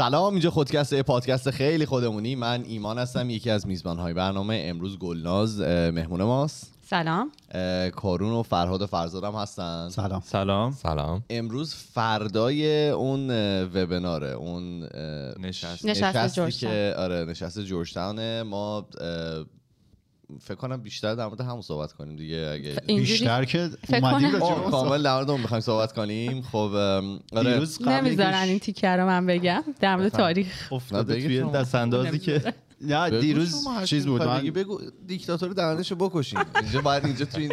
سلام اینجا خودکست پادکست خیلی خودمونی. من ایمان هستم یکی از میزبان های برنامه امروز گلناز مهمون ماست. سلام. کارون و فرهاد و فرزاد هم هستن. سلام. سلام. سلام. امروز فردای اون اه، وبناره اون نشست. نشست نشستی جورجتاون. که آره نشست جورجتاونه. ما فکر کنم بیشتر در مورد همون صحبت کنیم دیگه. اگه بیشتر که فکر اومدیم کامل در مورد اون می‌خوایم صحبت کنیم. خب آره. نمی‌ذارن این تیکه رو من بگم. در مورد تاریخ. افتاده توی. دست اندازی که نه دیروز چیز بود من بگو دیکتاتور دهنشو بکشین. اینجا باید اینجا تو این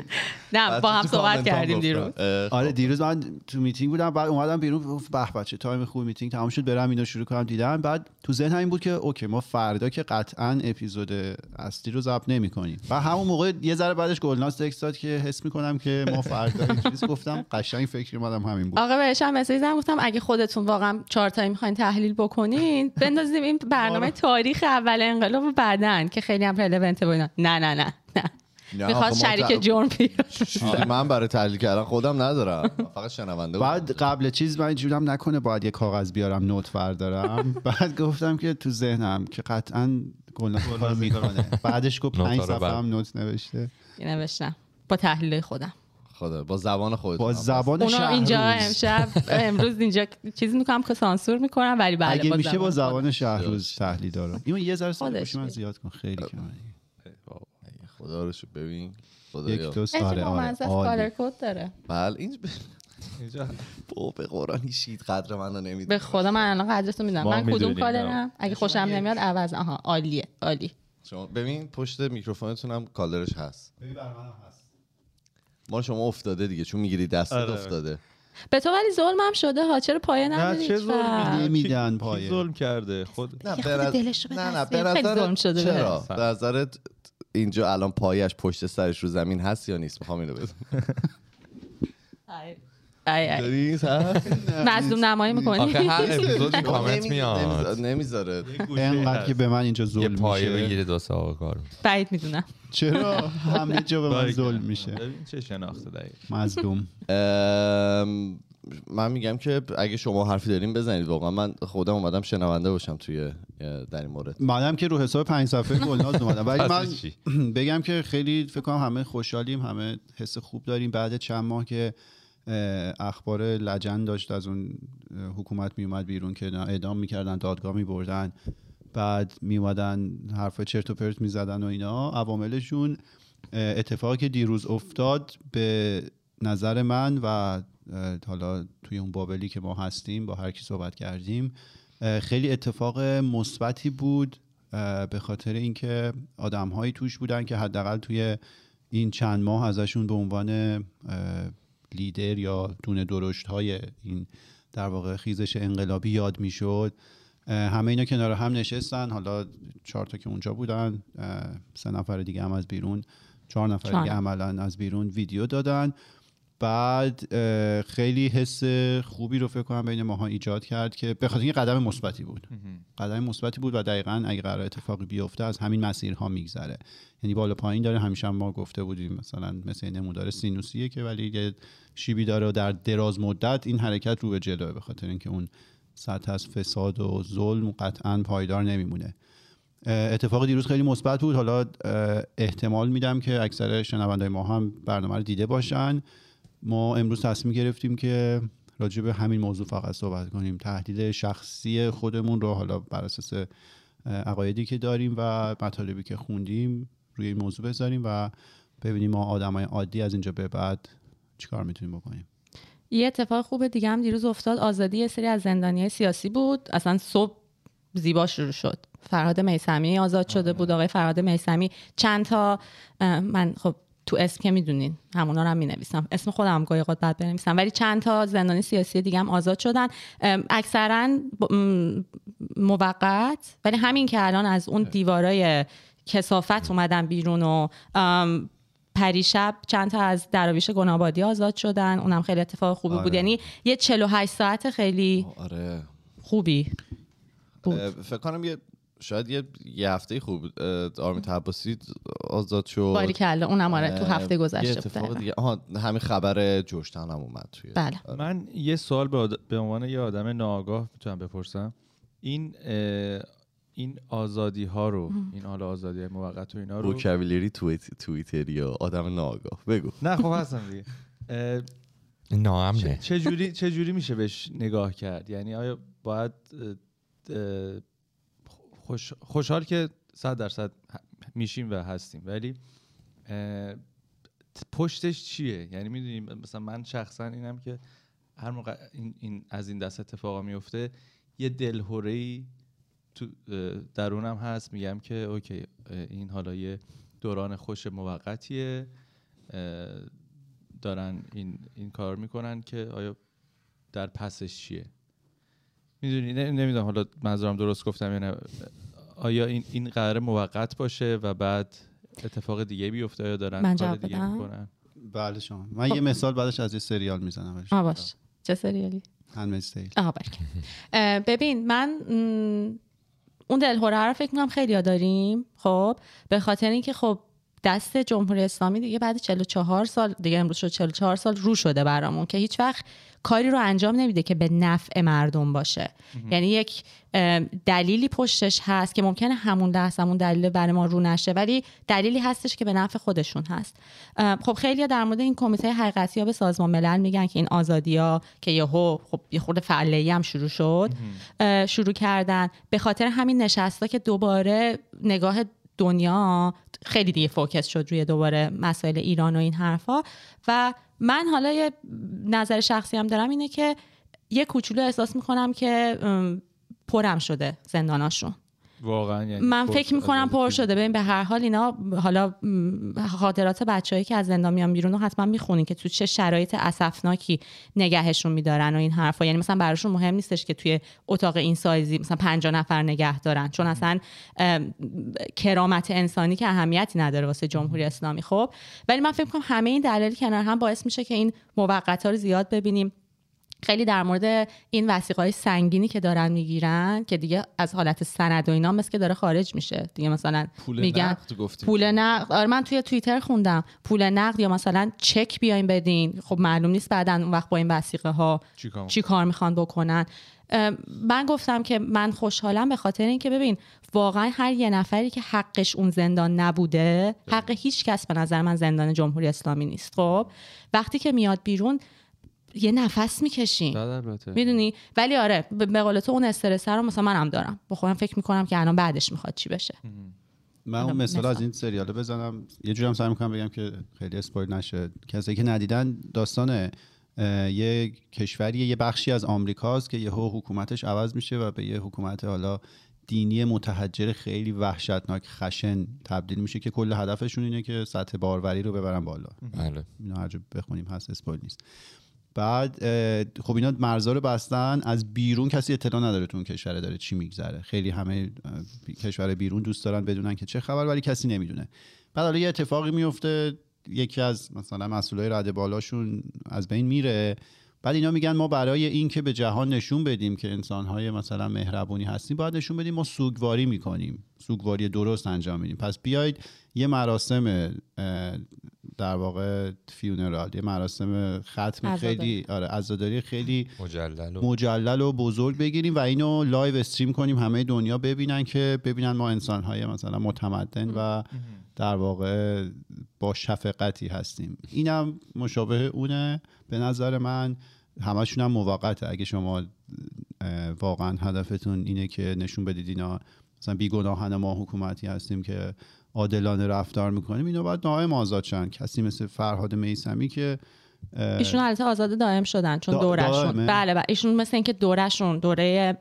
نه با هم صحبت کردیم. دیروز. آره خب. دیروز من تو میتینگ بودم بعد اومدم بیرون گفت به بچه تایم خوب میتینگ تمام شد برم اینو شروع کنم دیدم. بعد تو ذهن همین بود که okay ما فردا که قطعا اپیزود اصلی رو ضبط نمی‌کنیم. و همون موقع یه ذره بعدش گلناس text داد که حس می‌کنم که ما فردا چیز گفتم قشنگ فکر اومدم همین بود. آقا بهش هم مسیج زدم گفتم اگه خودتون واقعا چهار تایی می‌خواین تحلیل بکنین بندازیم این برنامه تاریخ اول انقلاب و بعدن که خیلی هم رلونته با اینا. نه نه نه نه. می‌خواد شریک جرم بیاد. چیزی من برای تحلیل کردن خودم ندارم. فقط شنونده بودم. بعد قبل چیز من اینجورم نکنه باید یه کاغذ بیارم نوت بردارم. بعد گفتم که تو ذهنم که قطعا کارو می‌کنه. بعدش گفت پنج صفحه هم نوت نوشته. نوشتم. با تحلیل خودم. خدا با زبان خودت با زبان اونا اینجا امشب امروز اینجا چیز می‌کنم که سانسور می‌کنم ولی بله اگه با میشه با زبان شهروز تحلیل دارم. اینو یه ذره صداش من. زیاد کن خیلی کمه. خدا رو شو ببین خدا یک دو سه. آره آره از کالر عالی. کد داره. بله این اینجا. با به قرآن شید قدر من رو نمیده به خدا من الان قدرتو می‌دونم. من کدوم کالرم. اگه خوشم نمیاد عوض. آها عالیه عالی. شما ببین پشت میکروفونتون هم کالرش هست. ما شما افتاده دیگه چون می‌گیری دستت آره. افتاده. به تو ولی ظلمم شده ها چرا پایه نه نداری چه وقت؟ نمیدن پایه. کی ظلم کرده؟ خود نه نظر- دلش رو به نه نه دست به ظلم شده چرا. به نظرت اینجا الان پایش پشت سرش رو زمین هست یا نیست؟ می‌خوام اینو بدونم ای ای. نیست هست مظلوم نمایی می‌کنی؟ آخه هر اپیزود این کامنت میاد. نمیذاره- انقدر که به من اینجا یه ظلم پایه میشه. بگیره دو ساقه کار بعید می‌دونم. چرا؟ همه جا به من ظلم میشه. ببین چه شناخته دقیق مظلوم. من میگم که اگه شما حرفی دارین بزنید واقعا من خودم اومدم شنونده باشم توی در این مورد. منم که رو حساب پنج صفحه گلناز اومدم. ولی من؟ بگم که خیلی فکر کنم همه خوشحالیم همه حس خوب داریم. بعد چند ماه که اخبار لجن داشت از اون حکومت میومد بیرون که اعدام می‌کردن دادگاه میبردن بعد میومدن حرف چرت و پرت می‌زدن و اینا. عواملشون اتفاقی که دیروز افتاد به نظر من و حالا توی اون بابلی که ما هستیم با هر کی صحبت کردیم خیلی اتفاق مثبتی بود به خاطر اینکه آدمهایی توش بودن که حداقل توی این چند ماه ازشون به عنوان لیدر یا دونه درشت های این در واقع خیزش انقلابی یاد می‌شد. همه اینا کنار هم نشستن. حالا چهار تا که اونجا بودن سه نفر دیگه هم از بیرون چهار نفر چهار. دیگه. عملا از بیرون ویدیو دادن. بعد خیلی حس خوبی رو فکر کنم بین ماها ایجاد کرد که به خاطر قدم مثبتی بود. قدم مثبتی بود و دقیقا اگه قرار اتفاقی بیفته از همین مسیرها میگذره. یعنی بالا پایین داره همیشه هم ما گفته بودیم مثلا مثل نمودار سینوسیه که ولی یه شیبی داره و در دراز مدت این حرکت رو به جلوه به خاطر اینکه اون سطح از فساد و ظلم قطعا پایدار نمیمونه. اتفاق دیروز خیلی مثبت بود. حالا احتمال میدم که اکثر شنوندای ما هم برنامه رو دیده باشن. ما امروز تصمیم گرفتیم که راجع به همین موضوع فقط صحبت کنیم. تحلیل شخصی خودمون رو حالا بر اساس عقایدی که داریم و مطالبی که خوندیم روی این موضوع بذاریم و ببینیم ما آدمای عادی از اینجا به بعد چیکار می‌تونیم بکنیم. یه اتفاق خوب دیگه هم دیروز افتاد. آزادی یه سری از زندانی سیاسی بود. اصلا صبح زیبا شروع شد. فرهاد میسمی آزاد شده بود. آقای فرهاد میسمی چند تا من خب تو اسم که می‌دونین. همونا رو هم می‌نویسم. اسم خودم گاهی اوقات بعد بنویسم. ولی چند تا زندانی سیاسی دیگه هم آزاد شدن. اکثرا موقت. ولی همین که الان از اون دیوارای کسافت اومدن بیرون و پریشب چند تا از دراویش گنابادی آزاد شدن. اونم خیلی اتفاق خوبی بود. آره. یعنی یه 48 ساعت خیلی آره. خوبی بود. فکر کنم یه شاید یه, یه هفته خوب آرمیتا عباسی آزاد شد. باری کلا اونم آره تو هفته گذشته بود اتفاق. دیگه. آها همین خبر جوشتن هم اومد توی. بله. من یه سوال به, آد- به عنوان یه آدم ناآگاه می‌تونم بپرسم. این این آزادی ها رو این حالا آزادی موقت و اینا رو وکابیلری تویت توییتری یا آدم ناآگاه. بگو. نه خب هستم دیگه. ناامنه. چه جوری چه جوری میشه بهش نگاه کرد؟ یعنی آیا باید اه، اه، خوش خوشحال که صد درصد میشیم و هستیم. ولی پشتش چیه؟ یعنی می‌دونیم مثلا من شخصا اینم که هر موقع این, این از این دست اتفاقا میفته یه دلهوره ای تو درونم هست. میگم که اوکی این حالا یه دوران خوش موقتیه. دارن این این کار می‌کنن که آیا در پسش چیه؟ می‌دونی نمی‌دونم حالا منظورم درست گفتم یا نه. آیا این این قرار موقت باشه و بعد اتفاق دیگه بیفته یا دارن من کار جواب دیگه؟ می‌کنن؟ بله شما. من یه مثال بعدش از یه سریال می‌زنم. باش. چه سریالی؟ آها ببین من اون دلهوره رو فکر می‌کنم خیلی داریم. خب به خاطر اینکه خب دست جمهوری اسلامی دیگه بعد 44 سال دیگه امروز شد 44 سال رو شده برامون که هیچ وقت کاری رو انجام نمیده که به نفع مردم باشه. یعنی یک دلیلی پشتش هست که ممکنه همون لحظه همون دلیل برای ما رو نشه ولی دلیلی هستش که به نفع خودشون هست. خب خیلی در مورد این کمیته حقیقتی ها به سازمان ملل میگن که این آزادی ها که یهو خب یه خورده فعلی هم شروع شد شروع کردن. به خاطر همین نشستا که دوباره نگاه دنیا خیلی دیگه فوکس شد روی دوباره مسائل ایران و این حرفا. و من حالا یه نظر شخصی هم دارم اینه که یه کوچولو احساس می‌کنم که پرم شده زنداناشون. واقعا یعنی من فکر می‌کنم پر شده. ببین به هر حال اینا حالا خاطرات بچههایی که از زندان میان بیرون رو حتما می‌خونین که تو چه شرایط اسفناکی نگهشون میدارن و این حرفا. یعنی مثلا براشون مهم نیستش که توی اتاق این سایزی مثلا 50 نفر نگه دارن. چون اصلا ام، کرامت انسانی که اهمیتی نداره واسه جمهوری اسلامی خب. ولی من فکر می‌کنم همه این دلایل کنار هم باعث میشه که این موقت ها رو زیاد ببینیم. خیلی در مورد این وسیقه های سنگینی که دارن می‌گیرن که دیگه از حالت سند و اینا مثل که داره خارج میشه. دیگه مثلا پول میگن نقد گفتیم پول نقد. آره من توی توییتر خوندم. پول نقد یا مثلا چک بیاین بدین. خب معلوم نیست بعدا اون وقت با این وسیقه ها چیکار چی کار می‌خوان بکنن. من گفتم که من خوشحالم به خاطر اینکه ببین واقعا هر یه نفری که حقش اون زندان نبوده حق هیچ کس به نظر من زندان جمهوری اسلامی نیست خب؟ وقتی که میاد بیرون یه نفس می‌کشین می‌دونی؟ ولی آره به قول تو اون استرس رو مثلا منم دارم. با خودم فکر می‌کنم که الان بعدش می‌خواد چی بشه. من اون مثال مثال. از این سریاله بزنم. یه جورم سعی می‌کنم بگم که خیلی اسپویل نشه. کسایی که ندیدن داستان یه کشوری یه بخشی از آمریکاست که یهو حکومتش عوض میشه و به یه حکومت حالا دینی متحجر خیلی وحشتناک خشن تبدیل میشه که کل هدفشون اینه که سطح باروری رو ببرن بالا. بله. اینا هر بخونیم هست اسپویل نیست. بعد خب اینا مرزا رو بستن. از بیرون کسی اطلاع نداره تو اون کشور داره چی میگذره. خیلی همه کشور بیرون دوست دارن بدونن که چه خبر ولی کسی نمی‌دونه. بعد حالا یه اتفاقی میفته یکی از مثلا مسئولای رده بالاشون از بین میره. بعد اینا میگن ما برای این که به جهان نشون بدیم که انسانهای مثلا مهربونی هستیم باید نشون بدیم ما سوگواری می‌کنیم. سوگواری درست انجام میدیم. پس بیاید یه مراسم در واقع funeral یه مراسم ختم عزاداری. خیلی آره عزاداری خیلی مجلل و مجلل و بزرگ بگیریم و اینو live stream کنیم همه دنیا ببینن که ببینن ما انسان های مثلا متمدن و در واقع با شفقتی هستیم. اینم مشابه اونه. به نظر من همشون هم موقته. اگه شما واقعا هدفتون اینه که نشون بدید اینا مثلا بیگناهان ما حکومتی هستیم که عادلانه رفتار می‌کنیم اینا باید دائم آزاد شن. کسی مثل فرهاد میسمی که ایشون البته آزاده دائم شدن چون دا- دورشون؟ بله بله ایشون مثل اینکه دورشون دوره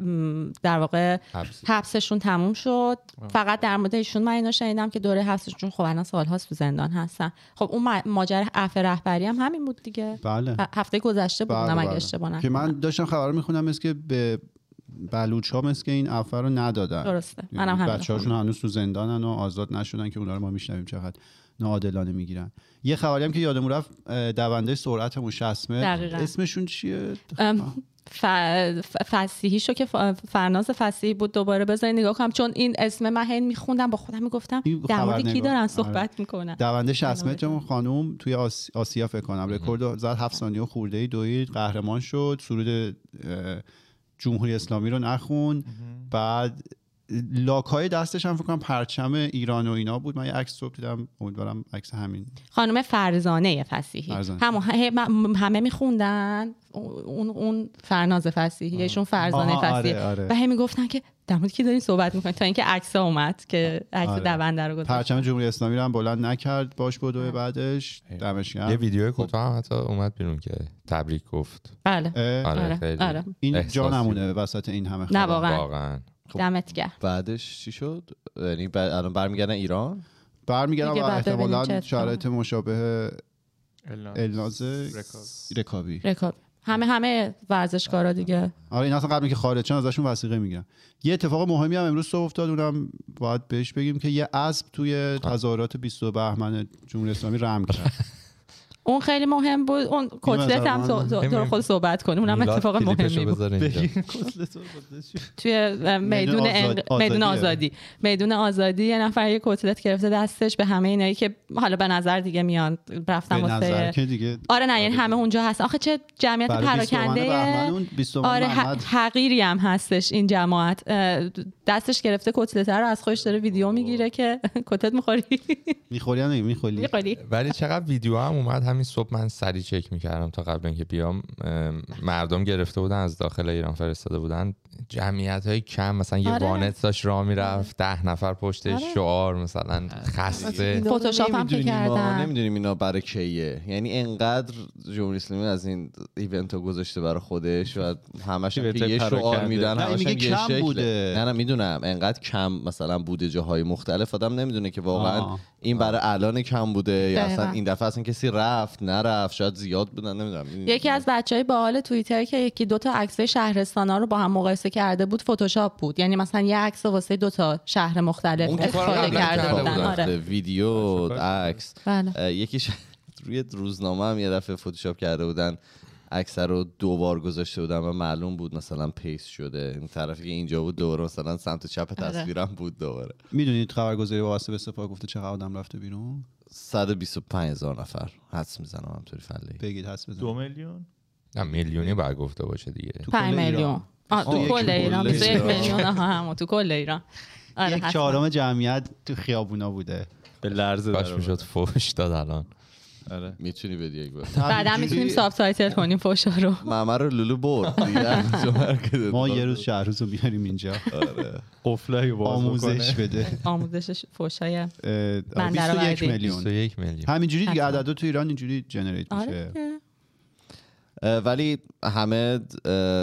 در واقع حبس حبسشون تموم شد. فقط در مورد ایشون من اینو شنیدم که دوره حبسشون خب الان سالهاست تو زندان هستن. خب اون م- ماجرا عفو رهبری هم همین بود دیگه. بله. هفته گذشته بود بله، اونم اگه بله. اشتباه که من داشتم خبر می‌خونم مثل که به بلوچ ها مثل که این عفو رو ندادن. درسته. منم همین بچه هاشون هنوز تو زندانن و آزاد نشدن که اونا رو ما میشنویم چقدر ناعادلانه می‌گیرن. یه خبری هم که یادمون رفت دونده سرعت 60 متر. دقیقاً. اسمشون چیه؟ ف... فسیحی شو که ف- فرناز فسیحی بود دوباره بذارین نگاه کنم. چون این اسم من هی میخوندم با خودم می‌گفتم در مورد کی. دارن آره. صحبت می‌کنن؟ دونده 60 اینو متر اون خانوم توی آس... آسیا فکر کنم. رکورد زد 7 ثانیه و خورده ای دوید قهرمان شد. سرود اه، جمهوری اسلامی رو نخون. بعد لاکای دستش هم فکر کنم پرچم ایران و اینا بود. من یه عکس صبح دیدم. امیدوارم عکس همین. خانم فرزانه فسیحی. فرزانه. همه میخوندن. اون اون فرناز فسیحی ایشون فرزانه فسیحی. آره، آره. و هی می‌گفتن که در مورد کی دارین صحبت می‌کنین؟ تا اینکه عکس اومد که عکس آره. دونده رو گذاشت. پرچم جمهوری اسلامی رو هم بلند نکرد. باش بدو بعدش دمش یه ویدیو کوتاه هم حتی اومد بیرون که تبریک گفت. بله. آره آره، خیلی آره. این جا نمونه وسط این همه خبر. نه واقعا. واقعا دمت گرم. بعدش چی شد؟ یعنی بعد الان برمیگردن ایران؟ برمیگردم دیگه و احتمالا. شرایط مشابه الناز. الناز رکاب. رکابی. رکاب همه همه ورزشکارا دیگه. آره این اصلا قبل اینکه خارج ازشون وثیقه می‌گیرن. یه اتفاق مهمی هم امروز صبح افتاد اونم باید بهش بگیم که یه اسب توی تظاهرات 22 بهمن جمهوری اسلامی رم کرد. اون خیلی مهم بود. اون کتلت هم تو, خود صحبت کنیم. اونم اتفاق مهمی بود. توی میدون. آزادی. میدون آزادی. یه نفر یه کتلت گرفته دستش به همه اینایی که حالا به نظر دیگه میان رفتم به نظر واسه که دیگه آره نه یعنی همه اونجا هست آخه چه جمعیت برای 20 بهمن بهمن پراکنده اون 20 آره حقیری هم هستش این جماعت. دستش گرفته کتلت رو از خودش داره ویدیو می‌گیره که کتلت می‌خوری؟ می‌خوری می‌خوری. ولی چقدر ویدیو هم اومد؟ همین صبح من سری چک می‌کردم تا قبل اینکه بیام ام، مردم گرفته بودن از داخل ایران فرستاده بودن جمعیت های کم مثلا یه آره. وانت داشت راه می‌رفت ده نفر پشت آره. شعار مثلا خسته فتوشاپ هم کردن. نمی‌دونیم اینا برای کیه یعنی انقدر جمهوری اسلامی از این ایونت ها گذاشته برای خودش و همش یه شعار. میدن همش یه کم شکله. بوده. نه نه می‌دونم انقدر کم مثلا بوده جاهای مختلف آدم نمی‌دونه که واقعا آه. این برای الان کم بوده یا اصلا. این دفعه اصلا کسی رفت نرفت شاید زیاد بودن نمی‌دونم. یکی از بچه های باحال توییتر که یکی دو تا عکس شهرستان ها رو با هم مقایسه کرده بود فتوشاپ بود. یعنی مثلا یه عکس واسه دو تا شهر مختلف استفاده کرده کرده بودن. آره. ویدیو عکس. بله. یکیش روی روزنامه هم یه دفعه فتوشاپ کرده بودن. عکس رو دو بار گذاشته بودن و معلوم بود مثلا پیست شده. این طرفی که اینجا بود دوباره مثلا سمت چپ آره. تصویرم بود دوباره. می‌دونید خبرگزاری وابسته به سپاه گفته چقدر آدم رفته بیرون؟ 125 هزار نفر. حدس می‌زنم همطوری فلی بگید هست بزن دو میلیون؟ نه میلیونی باید گفته باشه دیگه. تو 5 کل ایران. میلیون. تو کل ایران کل 21 ایران. میلیون. همون تو کل ایران. آره یک. چهارم جمعیت تو خیابونا بوده. به لرزه کاش در می‌شد فوش داد الان. آره. می‌تونی بدی یک بار. بعدا می‌تونیم ساب تایتل کنیم فوشا رو. معمر رو لولو برد ما یه روز شهروز رو بیاریم اینجا. قفلای باز آموزش. بده. آموزش فوشای من 21 درآوردی. میلیون. 21 میلیون. همینجوری دیگه. عددا تو ایران اینجوری جنریت آره میشه. ولی همه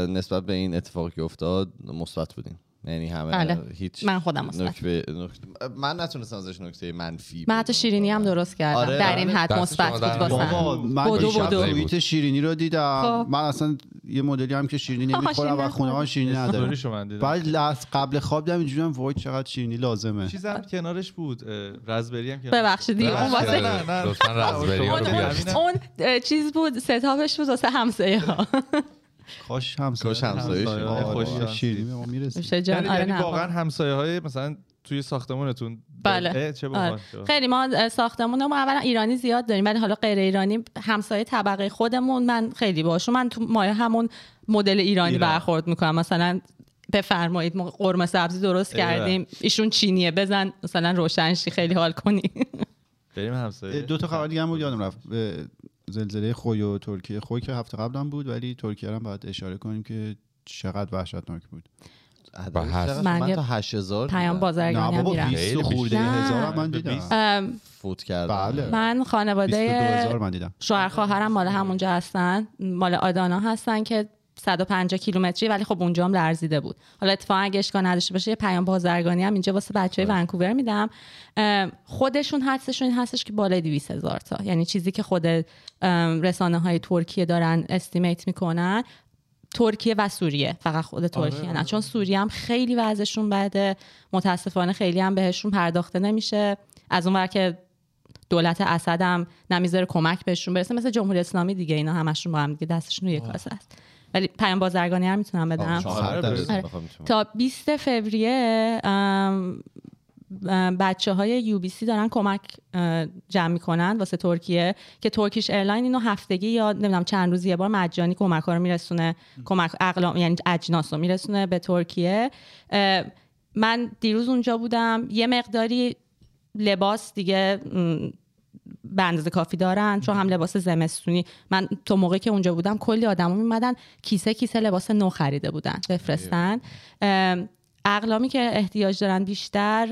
نسبت به این اتفاقی که افتاد مثبت بودیم. یعنی همه بله. هیچ من خودم مثبت. نکته نکته- من نتونستم ازش نکته منفی من حتی شیرینی هم درست کردم آره، در این. حد مثبت بود واسم من بدو دیشب بدو. توییت شیرینی رو دیدم خب. من اصلا یه مدلی هم که شیرینی نمی‌خورم و شیرینی خونه ها شیرینی دیدم. بعد قبل خواب دیدم اینجوری هم وای چقدر شیرینی لازمه چیزم کنارش بود رزبری هم کنارش ببخشید اون واسه نه، نه. لطفا رزبری ها اون, چیز بود ستاپش بود واسه همسایه ها کاش همسایه کاش همسایه. آره، خوش آره، به ما می‌رسه یعنی آره یعنی واقعا همسایه های مثلا توی ساختمونتون بله. چه. آره. خیلی ما ساختمون ما اولا ایرانی زیاد داریم ولی حالا غیر ایرانی همسایه طبقه خودمون من خیلی باشون من تو مایه همون مدل ایرانی ایران. برخورد می‌کنم مثلا بفرمایید ما قرمه سبزی درست. کردیم ایشون چینیه بزن مثلا روشنشی خیلی حال کنی بریم همسایه دو تا خبر دیگه هم بود یادم رفت زلزله خوی و ترکیه خوی که هفته قبلم بود ولی ترکیه هم باید اشاره کنیم که چقدر وحشتناک بود؟ من تا 8000 پیام بازرگانی هم میرم 20 خورده. هزار هم من به دیدم 20. ام، فوت کردم بله. من 22 خانواده هزار من دیدم شوهر خواهرم مال همونجا هستن مال آدانا هستن که 150 کیلومتری ولی خب اونجا هم لرزیده بود. حالا اتفاقا اگه اشکال نداشته باشه یه پیام بازرگانی هم اینجا واسه بچه های ونکوور میدم. خودشون حدسشون این هستش که بالای 200 هزار تا. یعنی چیزی که خود رسانه های ترکیه دارن استیمیت می‌کنن ترکیه و سوریه. فقط خود ترکیه نه. چون سوریه هم خیلی وضعشون بده. متاسفانه خیلی هم بهشون پرداخته نمیشه. از اون ور که دولت اسد هم نمی‌ذاره کمک بهشون برسه. مثل جمهوری اسلامی دیگه اینا همشون با هم دیگه دستشون روی کاسه است. ولی پیام بازرگانی هم می‌تونم بدم. آره، آره. تا. 20 فوریه ام، بچه های UBC دارن کمک جمع می‌کنن واسه ترکیه که Turkish Airline اینو هفتگی یا نمی‌دونم چند روزی یه بار مجانی کمک ها رو میرسونه کمک اقلام یعنی اجناس رو میرسونه به ترکیه. من دیروز اونجا بودم یه مقداری لباس دیگه به اندازه کافی دارن چون هم لباس زمستونی. من تو موقعی که اونجا بودم کلی آدما میمدن کیسه کیسه لباس نو خریده بودن بفرستن. ام، اقلامی که احتیاج دارن بیشتر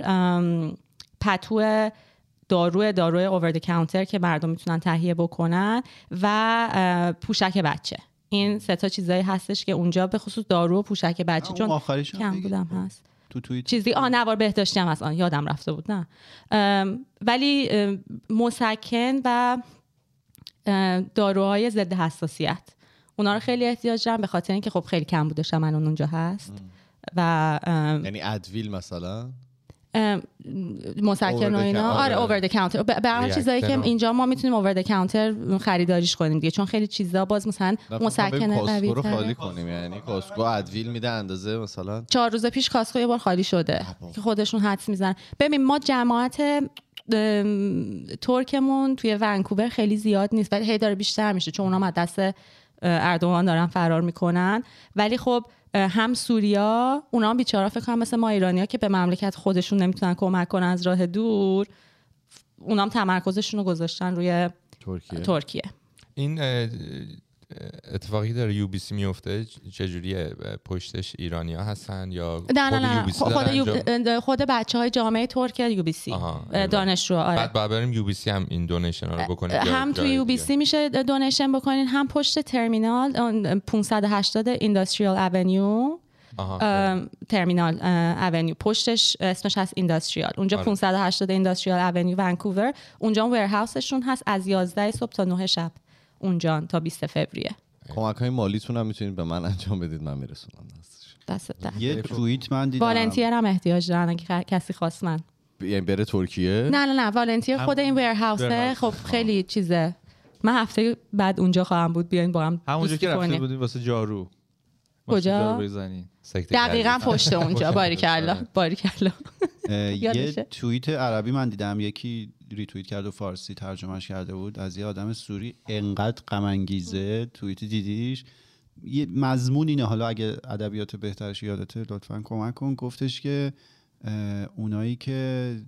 پتو دارو دارو اوور کانتر که مردم می‌تونن تهیه بکنن و پوشک بچه. این سه تا چیزایی هستش که اونجا به خصوص دارو و پوشک بچه چون کم. بودم هست. تو توییت؟ چیزی آ نوار بهداشتی هم هست. آن یادم رفته بود. نه. ام، ولی ام، مسکن و داروهای ضد حساسیت. اونا رو خیلی احتیاج دارم به خاطر اینکه خب خیلی کم بوده من اونجا هست. و یعنی ادویل مثلا؟ مسکن و اینا. آره اوور کانتر به هر چیزایی که اینجا ما می‌تونیم اوور کانتر خریداریش کنیم دیگه چون خیلی چیزا باز مثلا مسکن قوی رو. خالی کنیم یعنی کاسکو ادویل میده اندازه مثلا. چهار روز پیش کاسکو یه بار خالی شده که خودشون حدس می‌زنن. ببین ما جماعت ترکمون توی ونکوور خیلی زیاد نیست ولی هی داره بیشتر میشه چون اونا از دست اه، اردوغان دارن فرار می‌کنن. ولی خب هم سوریا اونا هم بیچارا فکر کنم مثل ما ایرانیا که به مملکت خودشون نمی‌تونن کمک کنن از راه دور اونا هم تمرکزشون رو گذاشتن روی ترکیه. ترکیه. این اتفاقی داره یو بی سی میفته چجوریه؟ پشتش ایرانیا هستن یا نه نه خود نه. UBC خود, داره یو- انجام- خود بچه های جامعه ترکیه UBC. دانشجو آره. بعد باید بریم UBC هم این donation رو بکنیم یا هم توی جای UB؟ C میشه donation بکنین هم پشت ترمینال اون 580 Industrial Avenue Terminal Avenue پشتش اسمش هست Industrial اونجا آره. 580 Industrial Avenue ونکوور اونجا warehouse شون هست از 11 صبح تا 9 شب. اونجا تا 20 فوریه. کمک های مالیتون هم می‌تونید به من انجام بدید من میرسونم دستش. دست یه توییت من دیدم. والنتیر هم احتیاج دارن اگه خ- کسی خواست من. یعنی بره ترکیه؟ نه نه نه والنتیر خود این warehouse. خب خیلی چیزه. من هفته بعد اونجا خواهم بود بیاین با هم همونجا که رفته. بودیم واسه جارو. کجا؟ دقیقا. پشت اونجا باریکلا باریکلا. یه. توییت عربی من دیدم. یکی ریتوییت کرد و فارسی ترجمهش کرده بود. از یه آدم سوری انقدر غم انگیزه توییت دیدیش. یه مضمون اینه. حالا اگه ادبیات بهترش یادته لطفا کمک کن. گفتش که اونایی که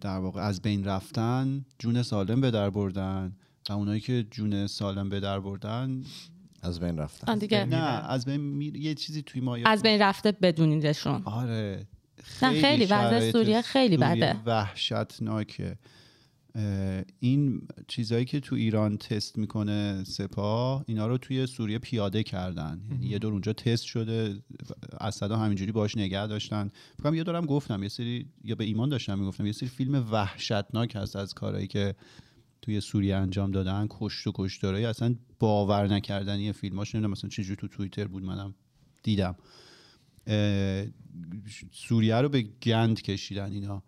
در واقع از بین رفتن جون سالم به در بردن و اونایی که جون سالم به در بردن از بین رفتن. دیگه. نه از بین میر... یه چیزی توی ما از بین رفته بدونیدشون. آره. نه، خیلی وضع سوریه خیلی بده. وحشتناکه. این چیزایی که تو ایران تست می‌کنه سپاه اینا رو توی سوریه پیاده کردن. یعنی یه دور اونجا تست شده اسدا همینجوری باش نگه داشتن. فکرم یه دورم گفتم یه سری یا به ایمان داشتم می‌گفتم یه سری فیلم وحشتناک هست از کارهایی که توی سوریه انجام دادن. کشت و کشتارهایی. اصلا باور نکردنی فیلماش. نمی‌دونم مثلا چجوری تو توییتر بود منم دیدم. سوریه رو به گند کشیدن اینا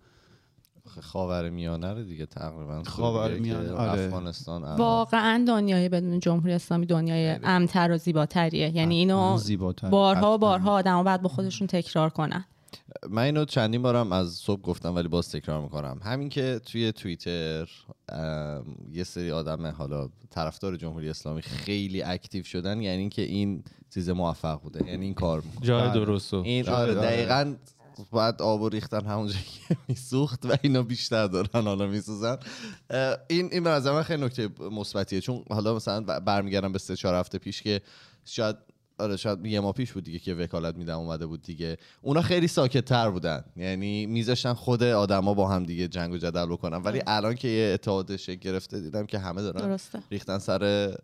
خاور میانه رو دیگه تقریبا خاورمیانه، سوریه که آره. افغانستان عراق. واقعا دنیای بدون جمهوری اسلامی دنیای امتر و زیباتریه یعنی اینو زیباتر بارها و. بارها آدم بعد با خودشون تکرار کنن من اینو چندین بارم از صبح گفتم ولی باز تکرار می‌کنم. همین که توی توییتر یه سری آدم حالا طرفدار جمهوری اسلامی خیلی اکتیو شدن یعنی اینکه این چیز موفق بوده یعنی این کار می‌کنه. جای بله. درستو این آره. دقیقا باید آب و ریختن همونجا که میسوخت و اینا بیشتر دارن حالا میسوزن. این این به نظر من خیلی نکته مثبتیه. چون حالا مثلا برمیگردم به سه چهار هفته پیش که شاید آره شاید یه ماه پیش بود دیگه که وکالت میدم اومده بود دیگه. اونا خیلی ساکت تر بودن. یعنی میذاشتن خود آدما با هم دیگه جنگ و جدل بکنن. ولی الان که یه اتحاد شکل گرفته دیدم که همه دارن درسته. ریختن سر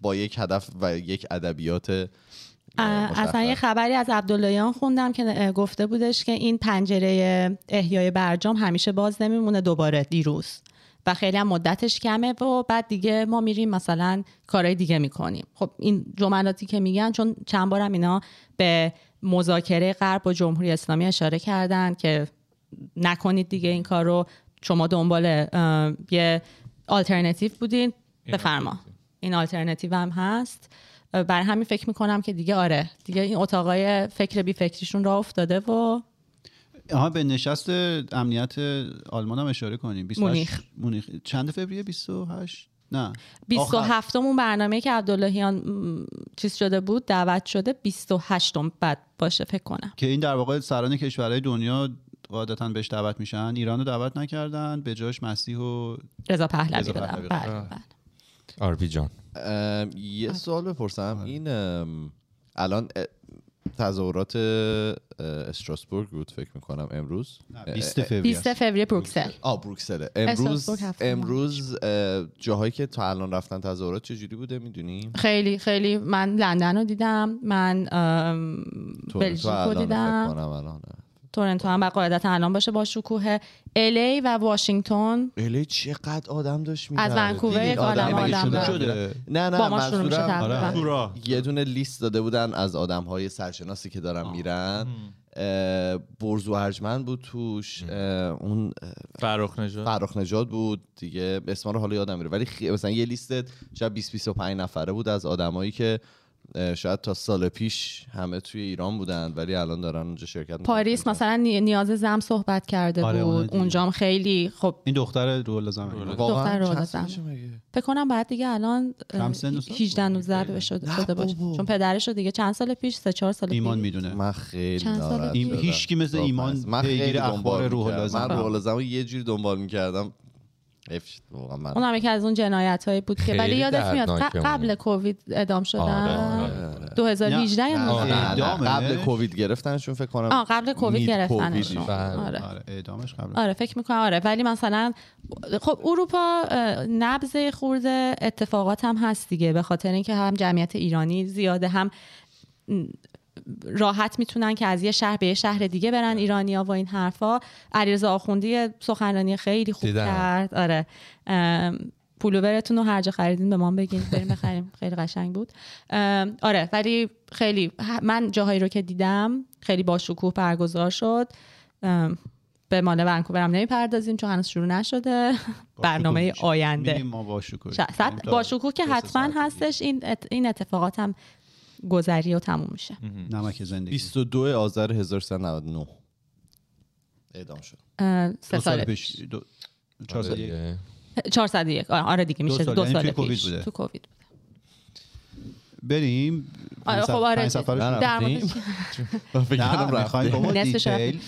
با یک هدف و یک ادبیات اصلا. یه خبری از عبداللهیان خوندم که گفته بودش که این پنجره احیای برجام همیشه باز نمیمونه دوباره دیروز. و خیلی هم مدتش کمه و بعد دیگه ما میریم مثلا کارهای دیگه می‌کنیم. خب این جملاتی که میگن چون چند بارم اینا به مذاکره غرب با جمهوری اسلامی اشاره کردن که نکنید دیگه این کار رو شما دنبال یه آلترنتیو بودین. بفرما. این آلترنتیو هم هست. برای همین فکر می‌کنم که دیگه آره دیگه این اتاقای فکر بی فکریشون را افتاده و آها به نشست امنیت آلمان هم اشاره کنیم. 28 مونیخ. مونیخ. چند فوریه؟ 28 نه. 27 مون برنامه که عبداللهیان م، چیز شده بود دعوت شده 28 بعد باشه فکر کنم. که این در واقع سران کشورهای دنیا قاعدتا بهش دعوت میشن. ایران رو دعوت نکردن به جاش مسیح و رضا پهلوی پهلوی. بله. آربی جان. یه سوال بپرسم. این ام، الان تظاهرات اه، استراسبورگ بود فکر می‌کنم امروز. 20 فوریه 20 فوریه بروکسل. آ بروکسل امروز امروز اه، جاهایی که تا الان رفتن تظاهرات چجوری بوده می‌دونیم خیلی خیلی. من لندن رو دیدم من بلژیک رو دیدم. الان تورنتو هم بعد قاعدتا الان باشه با شکوه الی و واشنگتن. الی چقدر آدم داشت از می‌رفت. ونکوور یک آدم آدم شده نه نه با ما شروع میشه منظورم تقریبا. سورا. یه دونه لیست داده بودن از آدم های سرشناسی که دارن میرن. برزو ارجمند بود توش. اون فرخ نژاد. فرخ نژاد بود. دیگه اسما رو حالا یادم میره. ولی خی... مثلا یه لیست شاید 20 25 نفره بود از آدمایی که شاید تا سال پیش همه توی ایران بودن ولی الان دارن اونجا شرکت می‌کنن. پاریس مثلا نی- نیاز زم صحبت کرده آره، بود. اونجام خیلی خب این دختر روح زمین واقعاً دختر رو چند دادم. سالشه مگه؟ فکر کنم بعد دیگه الان اه، کم سن و سال 18 19 شده باشه بابا. چون پدرش رو دیگه چند سال پیش سه چهار سال ایمان می‌دونه من خیلی شدم. هیچکی مثل. ایمان پیگیر اخبار روح. لازم. من روح لازم یه جوری دنبال می‌کردم اون هم یکی از اون جنایت هایی بود که ولی یادت میاد قبل. کووید اعدام شدن آره، آره. 2018 یا نه، 19 نه، نه، اعدامش؟ قبل کووید گرفتنشون فکر کنم آه قبل کووید گرفتنشون. بله. آره آره اعدامش قبل آره فکر می‌کنم آره ولی مثلا خب اروپا نبض خورده اتفاقات هم هست دیگه به خاطر اینکه هم جمعیت ایرانی زیاده هم راحت می‌تونن که از یه شهر به یه شهر دیگه برن ایرانیا و این حرفا. علیرضا آخوندی سخنرانی خیلی خوب دیدم. کرد. آره. پولوورتون رو هر جا خریدین به ما بگین. بریم بخریم. خیلی قشنگ بود. آره ولی خیلی من جاهایی رو که دیدم خیلی با شکوه برگزار شد. به مال ونکوورم نمی‌پردازیم چون هنوز شروع نشده. برنامه آینده. ما با شکوه صد- با شکوه که حتما هستش. این این اتفاقات هم گذری و تموم میشه نمک زندگی 22 آذر 1399 اعدام شد اه، سه سال سال پیش دو- چهار سال یک. آره. 401 آره آره دیگه میشه سال. دو یعنی سال پیش بوده. تو کووید بریم آره، خب، آره. در؟ مورد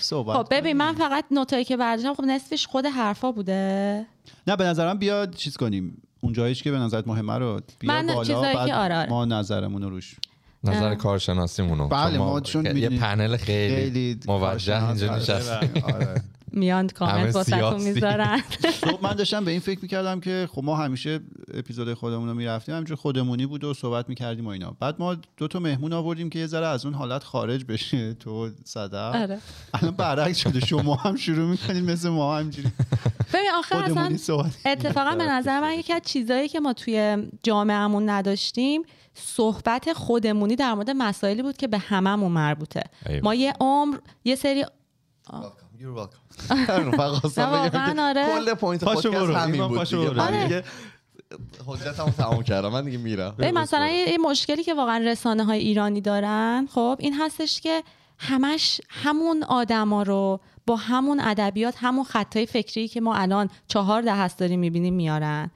خب ببین. من فقط نوتایی که برداشتم خب نصفش خود حرفا بوده نه به نظرم بیاد چیز کنیم اون جاییش که به نظرت مهمه رو بیا من بالا چیزایی بعد که آره، آره. ما نظرمون رو روش نظر. کارشناسیمونو. بله، ما چون یه پنل خیلی, خیلی موجه اینجا نشستیم آره. میان همه کامنت واسه. می‌ذارن. صبح من داشتم به این فکر می‌کردم که خب ما همیشه اپیزود خودمون رو می‌رفتیم همینجور خودمونی بود و صحبت می‌کردیم و اینا. بعد ما دو تا مهمون آوردیم که یه ذره از اون حالت خارج بشه. تو صدف آره. الان برعکس شده. شما هم شروع می‌کنید مثل ما همینجوری ببین آخر اصلا اتفاقا به نظر من یکی از چیزایی که ما توی جامعهمون نداشتیم صحبت خودمونی در مورد مسائلی بود که به هممون مربوطه. ایوه. ما یه عمر یه سری آره. کل point پادکست برو. همین بود دیگه. آره. دیگه حجتمو تمام کردم. من دیگه میرم. مثلا یه یه مشکلی که واقعا رسانه های ایرانی دارن خب این هستش که همش همون آدما رو با همون ادبیات همون خطای فکری که ما الان چهار دهه است داریم می‌بینیم میارن.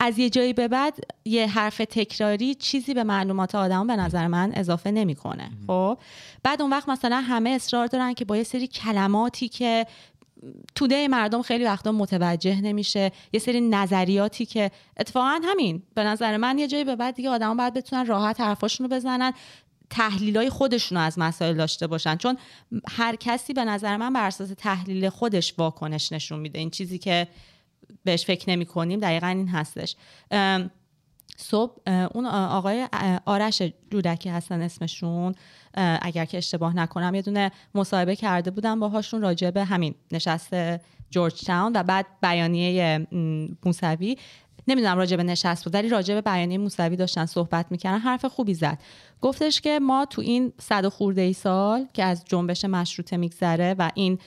از یه جایی به بعد یه حرف تکراری چیزی به معلومات آدم به نظر من اضافه نمی‌کنه. خب؟ بعد اون وقت مثلا همه اصرار دارن که با یه سری کلماتی که توده مردم خیلی وقتا متوجه نمیشه یه سری نظریاتی که اتفاقا همین. به نظر من یه جایی به بعد دیگه آدما باید بتونن راحت حرفاشونو بزنن تحلیلای خودشون رو از مسائل داشته باشن. چون هر کسی به نظر من بر اساس تحلیل خودش واکنش نشون میده. این چیزی که بهش فکر نمی کنیم دقیقا این هستش. صبح اون آقای آرش جودکی هستن اسمشون. اگر که اشتباه نکنم یه دونه مصاحبه کرده بودم باهاشون راجع به همین نشست جورج تاون و بعد بیانیه موسوی. نمی‌دونم راجع به نشست بود ولی راجع به بیانیه موسوی داشتن صحبت می‌کردن حرف خوبی زد. گفتش که ما تو این صد و خورده ای سال که از جنبش مشروطه میگذره و این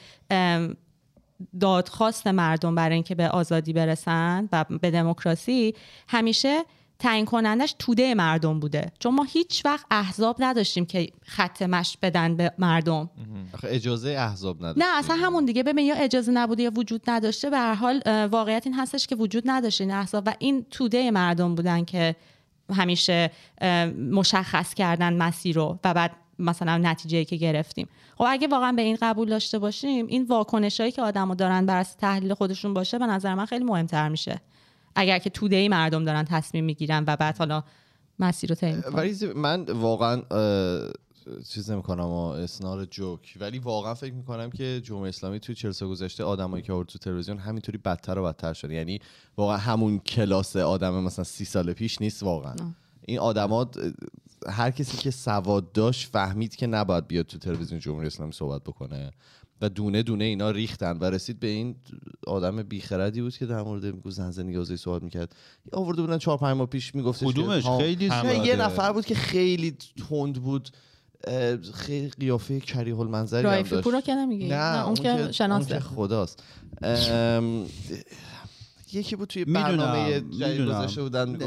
دادخواست مردم برای اینکه به آزادی برسن و به دموکراسی همیشه تعیین کنندش توده مردم بوده. چون ما هیچ وقت احزاب نداشتیم که خط مشت بدن به مردم. اجازه احزاب نداره نه اصلا همون دیگه. ببین یا اجازه نبوده یا وجود نداشته. به هر حال واقعیت این هستش که وجود نداشته این احزاب و این توده مردم بودن که همیشه مشخص کردن مسیر رو و بعد مثلا نتیجه که گرفتیم. خب اگه واقعا به این قبول داشته باشیم این واکنش هایی که آدما دارن بر اساس تحلیل خودشون باشه به نظر من خیلی مهمتر میشه. اگر که توده ای مردم دارن تصمیم می‌گیرن و بعد حالا مسیر رو طی می‌کنن. ولی من واقعا چیز نمی‌کنم اسنار جوک ولی واقعا فکر می‌کنم که جمهوری اسلامی توی چهل سال گذشته آدمایی که آورد تو تلویزیون همینطوری بدتر و بدتر شده. یعنی واقعا همون کلاس آدم مثلا سی سال پیش نیست واقعا. این آدما هر کسی که سواد داشت فهمید که نباید بیاد تو تلویزیون جمهوری اسلامی صحبت بکنه و دونه دونه اینا ریختن و رسید به این آدم بیخردی بود که در مورد زن زندگی آزادی صحبت می‌کرد. آورده بودن چهار پنج ماه پیش میگفتش که کدومش؟ خیلی نه،. یه نفر بود که خیلی تند بود. خیلی قیافه کریه المنظری هم رایفی داشت. پور رو که نمیگی؟ نه اون که اون شناسه. که خداست. ام، یکی بود توی می‌دونم، برنامه جدید. گذاشته بودن.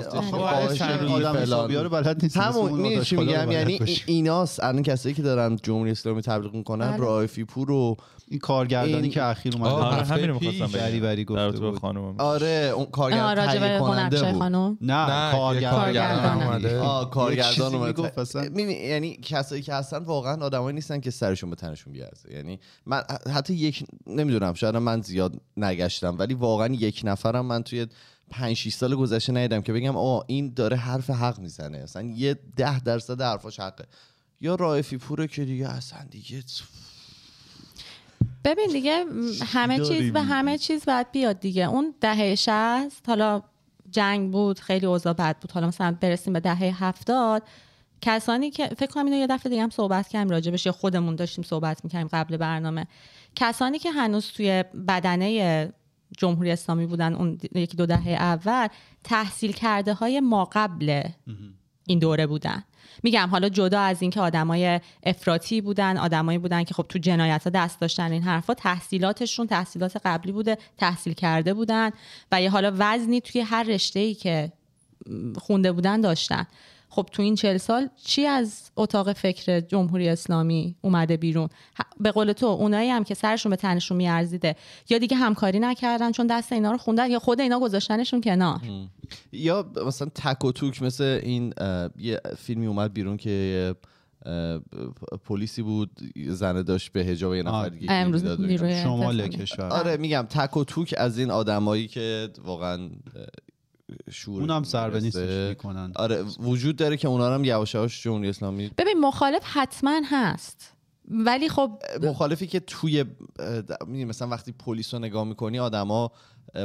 حسابی ها رو بلد نیستیم همون می‌دونی چی میگم یعنی. ایناست الان کسایی که دارن جمهوری اسلامی تبلیغ می‌کنن بله. رایفی پور و این کارگردانی این- که اخیر اومده. آره همین رو می‌خواستم بگم. دریوری گفته در رابطه با بود. خانومم آره اون کارگردان تهیه کننده بود خانم نه کارگردان اومده. آه یه کارگردان چیزی اومد می‌گفت اصلا. می‌بینی، یعنی کسایی که هستن واقعا آدمایی نیستن که سرشون به تنشون بیارزه یعنی من حتی یک نمی‌دونم شاید من زیاد نگشتم ولی واقعا یک نفرم من توی 5 6 سال گذشته ندیدم که بگم آه این داره حرف حق می‌زنه مثلا یه ده درصد حرفاش حقه یا رائفی پوره که دیگه اصلا دیگه ببین دیگه همه چیز به؟ همه چیز باید بیاد دیگه. اون دهه 60 حالا جنگ بود خیلی اوضاع بد بود. حالا مثلا برسیم به دهه هفتاد کسانی که فکر کنم اینو یه دفعه دیگه هم صحبت کردیم راجبش یا خودمون داشتیم صحبت می‌کردیم قبل برنامه. کسانی که هنوز توی بدنه جمهوری اسلامی بودن اون یکی دو دهه اول تحصیل کرده های ما قبل این دوره بودن. میگم حالا جدا از اینکه آدمای افراطی بودن آدمایی بودن که خب تو جنایت ها دست داشتن این حرفا تحصیلاتشون تحصیلات قبلی بوده تحصیل کرده بودن و یه حالا وزنی توی هر رشته ای که خونده بودن داشتن. خب تو این چل سال چی از اتاق فکر جمهوری اسلامی اومده بیرون؟ به قول تو اونایی هم که سرشون به تنشون میارزیده. یا دیگه همکاری نکردن چون دست اینا رو خوندن یا خود اینا گذاشتنشون کنار؟ یا مثلا تک و توک مثل این یه فیلمی اومد بیرون که پلیسی بود زنه داشت به حجاب یه نفر آه. دیگه امروز شمال. کشور. آره میگم تک و توک از این آدمایی که واقعا شور اونم سر به. نیستش می‌کنن. آره وجود داره که اونا هم یواش یواش جمهوری اسلامی ببین مخالف حتما هست. ولی خب مخالفی که توی مثلا وقتی پلیس رو نگاه می‌کنی آدما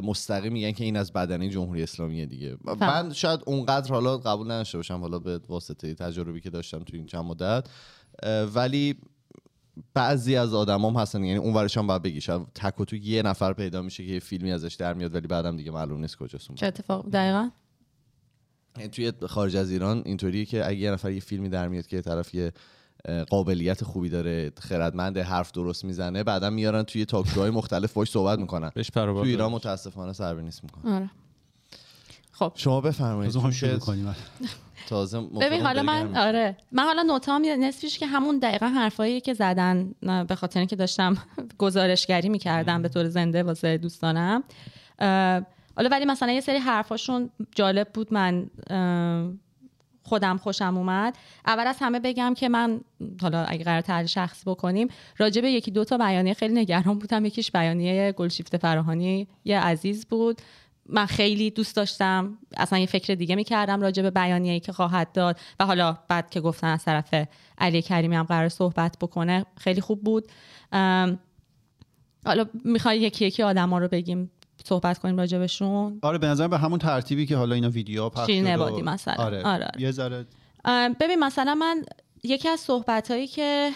مستقیم میگن که این از بدنه جمهوری اسلامیه دیگه. من شاید اونقدر حالا قبول نداشته باشم حالا به واسطه تجربی که داشتم تو این چند مدت. ولی بعضی از آدمام هستن یعنی اون ورش هم باید بگی. شاید تک و تو یه نفر پیدا میشه که یه فیلمی ازش در میاد ولی بعدم دیگه معلوم نیست کجاست چه اتفاق؟ دقیقا؟ یعنی توی خارج از ایران اینطوریه که اگه یه نفر یه فیلمی در میاد که یه طرف یه قابلیت خوبی داره خردمند حرف درست می‌زنه بعدا میارن توی تاکشوهای مختلف باش صحبت می‌کنن. تو ایران متاسفانه سر به نیست می‌کنن. آره. خب. شما بفرمایید. تازه شروع کنیم. تازه ببین حالا من. آره. من حالا نوتام نصفش که همون دقیقا حرفایی که زدن به خاطر اینکه داشتم گزارشگری می‌کردم به طور زنده واسه دوستانم. حالا ولی مثلا یه سری حرفاشون جالب بود من خودم خوشم اومد. اول از همه بگم که من حالا اگه قرار تحلیل شخصی بکنیم راجع به یکی دو تا بیانیه خیلی نگران بودم. یکیش بیانیه گلشیفته فراهانی یه عزیز بود. من خیلی دوست داشتم. اصلا یه فکر دیگه می‌کردم راجع به بیانیه‌ای که خواهد داد. و حالا بعد که گفتن از طرف علی کریمی هم قرار صحبت بکنه خیلی خوب بود. حالا می‌خوای یکی یکی آدما رو بگیم صحبت کنیم راجع بهشون آره به نظر به همون ترتیبی که حالا اینا ویدیوها پخش شیرین شد و- مثلا. آره, آره، آره. یه ذره ببین مثلا من یکی از صحبت هایی که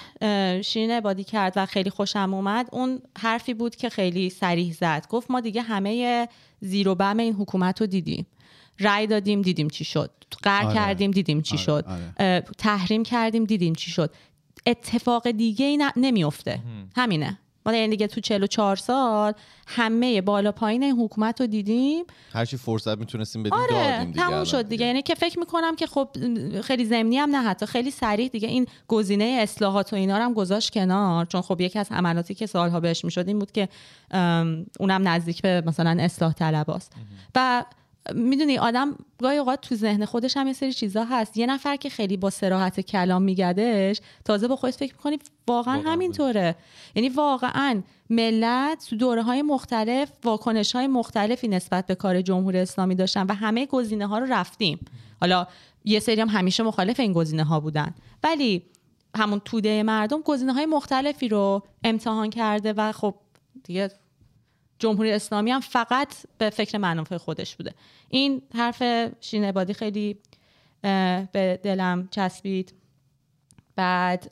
شیرین عبادی کرد و خیلی خوشم اومد اون حرفی بود که خیلی سریح زد. گفت ما دیگه همه زیر و بم این حکومت رو دیدیم. رأی دادیم دیدیم چی شد. قهر آره. کردیم دیدیم چی آره، شد. آره. تحریم کردیم دیدیم چی شد. اتفاق دیگه ای نمیفته همینه. ما یعنی دیگه تو 44 سال همه بالا پایین این حکومت رو دیدیم. هرچی فرصت می‌تونستیم بدیم آره دادیم دیگه تموم شد دیگه. یعنی که فکر می‌کنم که خب خیلی زمینی هم نه حتی خیلی سریع دیگه این گزینه اصلاحات و اینا رو هم گذاشت کنار. چون خب یکی از حملاتی که سالها بهش می‌شد این بود که اونم نزدیک به مثلا اصلاح طلباست و می‌دونی آدم گاهی اوقات تو ذهن خودش هم یه سری چیزا هست. یه نفر که خیلی با سراحت کلام میگدش تازه با خودت فکر می‌کنی واقعا همینطوره. یعنی واقعا ملت تو دوره های مختلف واکنش های مختلفی نسبت به کار جمهوری اسلامی داشتن و همه گزینه ها رو رفتیم. حالا یه سری هم همیشه مخالف این گزینه ها بودن. ولی همون توده مردم گزینه های مختلفی رو امتحان کرده و خب دیگه جمهوری اسلامی هم فقط به فکر منافع خودش بوده. این حرف شین عبادی خیلی به دلم چسبید. بعد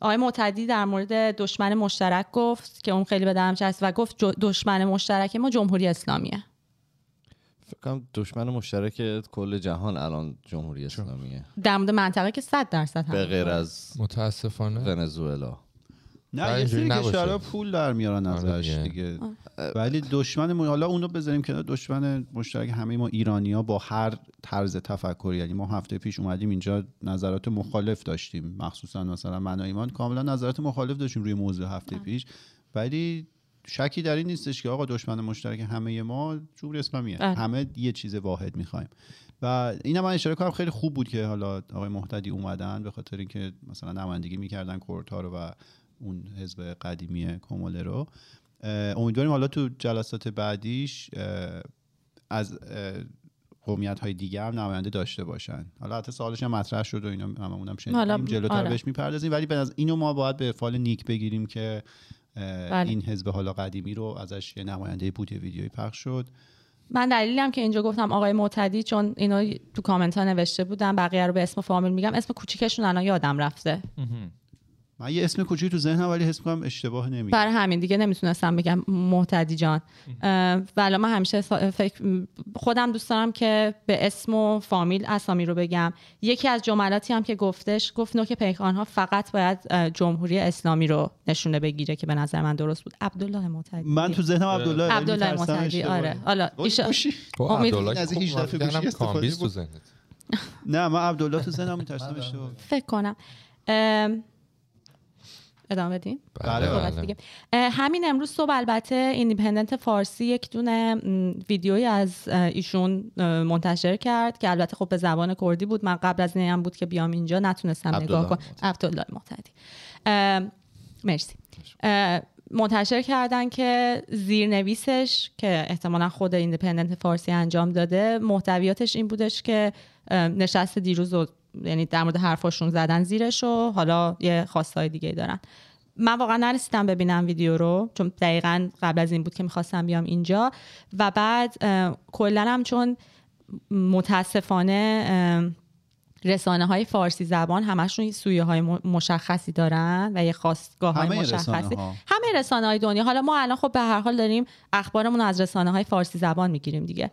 آقای معتدی در مورد دشمن مشترک گفت که اون خیلی به دلم چسبید و گفت دشمن مشترک ما جمهوری اسلامیه. فکر کنم دشمن مشترک کل جهان الان جمهوری اسلامیه. در مورد منطقه که صد درصد هم به غیر از متاسفانه. ونزوئلا. نه یه سری. کشورها پول در میارن آره ازش دیگه. ولی دشمن ما حالا اونو بذاریم کنار دشمن مشترک همه ما ایرانیا با هر طرز تفکری. یعنی ما هفته پیش اومدیم اینجا نظرات مخالف داشتیم. مخصوصا مثلا من و ایمان کاملا نظرات مخالف داشتیم روی موضوع هفته پیش. ولی شکی در این نیستش که آقا دشمن مشترک همه ما جمهوری اسلامیه. بله. همه یه چیز واحد می‌خوایم. و اینم من اشاره کنم خیلی خوب بود که حالا آقای محتدی اومدن به خاطر اینکه مثلا نمایندگی می‌کردن کورتا رو و اون حزب قدیمی کوموله رو. امیدواریم حالا تو جلسات بعدیش از قومیت های دیگه هم نماینده داشته باشن. حالا حتی سوالش هم مطرح شد و اینا هممون هم حالا- شنیدیم جلوتر آره. بهش می‌پردازیم. ولی به نظر- اینو ما باید به فال نیک بگیریم که بله. این حزب حالا قدیمی رو ازش یه نماینده بود ویدیویی پخش شد. من دلیلی هم که اینجا گفتم آقای معتدی چون اینو تو کامنت ها نوشته بودم بقیه رو به اسم و فامیل میگم اسم کوچیکشون الان یادم رفته. من یه اسم کوچیک تو ذهنم ولی حس کنم اشتباه نمیگم برای همین دیگه نمی‌تونستم بگم معتدی جان. ولی من همیشه فکر خودم دوست دارم که به اسم و فامیل اسامی رو بگم. یکی از جملاتی هم که گفتش گفت نوک پیکان ها فقط باید جمهوری اسلامی رو نشونه بگیره که به نظر من درست بود. عبدالله معتدی من تو ذهنم عبدالله ولی عبدالله معتدی آره. حالا امید- عبدالله از که این خوب 18 معرفی گوشی کردم، استفاده کامبیز تو بود. ذهنت. نه من عبدالله تو ذهنم میترسم اشتباه فکر کنم. ادامه بدیم بله، صحبت دیگه. اه، همین امروز صبح البته ایندیپندنت فارسی یک دونه ویدیویی از ایشون منتشر کرد که البته خب به زبان کردی بود. من قبل از این هم بود که بیام اینجا نتونستم نگاه کنم. عبدالله مهتدی مرسی. منتشر کردن که زیرنویسش که احتمالا خود ایندیپندنت فارسی انجام داده محتویاتش این بودش که نشست دیروز رو یعنی در مورد حرفاشون زدن زیرش و حالا یه خواستای دیگه دارن. من واقعا نرسیدم ببینم ویدیو رو چون دقیقا قبل از این بود که می‌خواستم بیام اینجا. و بعد کلا هم چون متاسفانه رسانه های فارسی زبان همشون سویه های مشخصی دارن و یه خواستگاه های همه مشخصی. رسانه‌ها. همه رسانه های دنیا. حالا ما الان خب به هر حال داریم اخبارمون رو از رسانه های فارسی زبان می‌گیریم دیگه.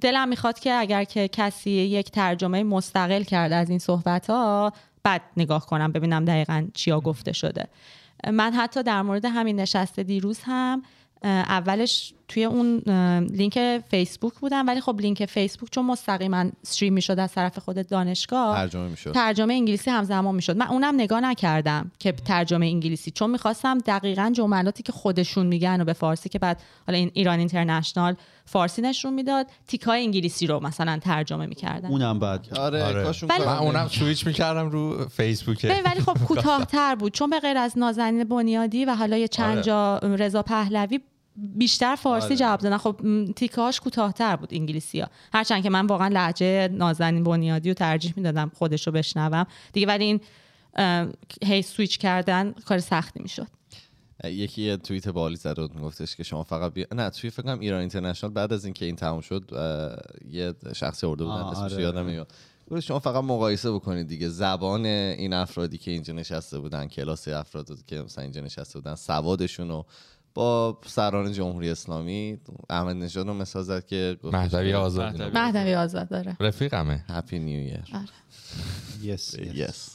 دلم می‌خواد که اگر که کسی یک ترجمه مستقل کرده از این صحبت ها بعد نگاه کنم ببینم دقیقا چیا گفته شده. من حتی در مورد همین نشست دیروز هم اولش توی اون لینک فیسبوک بودم ولی خب لینک فیسبوک چون مستقیما استریم می‌شد از طرف خود دانشگاه ترجمه می‌شد. ترجمه انگلیسی همزمان می‌شد. من اونم نگاه نکردم که ترجمه انگلیسی چون می‌خواستم دقیقا جملاتی که خودشون میگن و به فارسی که بعد حالا این ایران اینترنشنال فارسی نشون می‌داد. تیکای انگلیسی رو مثلا ترجمه می‌کردن. اونم بعد. آره, آره. کاشون ولی- من اونم. سویچ می‌کردم رو فیسبوک. ولی خب کوتاهتر بود. چون به غیر از نازنین بنیادی و حالا یه چند آره. جا رضا پهلوی بیشتر فارسی آره. جواب دادن. خب م، تیکه‌هاش کوتاهتر بود انگلیسی ها هرچند که من واقعا لهجه نازنین بنیادی رو ترجیح می‌دادم خودش رو بشنوم. دیگه ولی این هی سویچ کردن کار سختی می‌شد. یکی یه توییت بالی زد و میگفتش که شما فقط بیا نه توی فکر کنم ایران اینترنشنال بعد از اینکه این تموم شد یه شخصی آورده بودن اسمش آره. یادم نمیاد گفت شما فقط مقایسه بکنید دیگه. زبان این افرادی که اینجا نشسته بودن کلاس افراد که مثلا اینجا نشسته بودن سوادشون و با سران جمهوری اسلامی احمد نژاد رو مثال زد که مهدوی آزاد مهدوی. آزاد داره رفیقمه. هپی نیو ایر yes.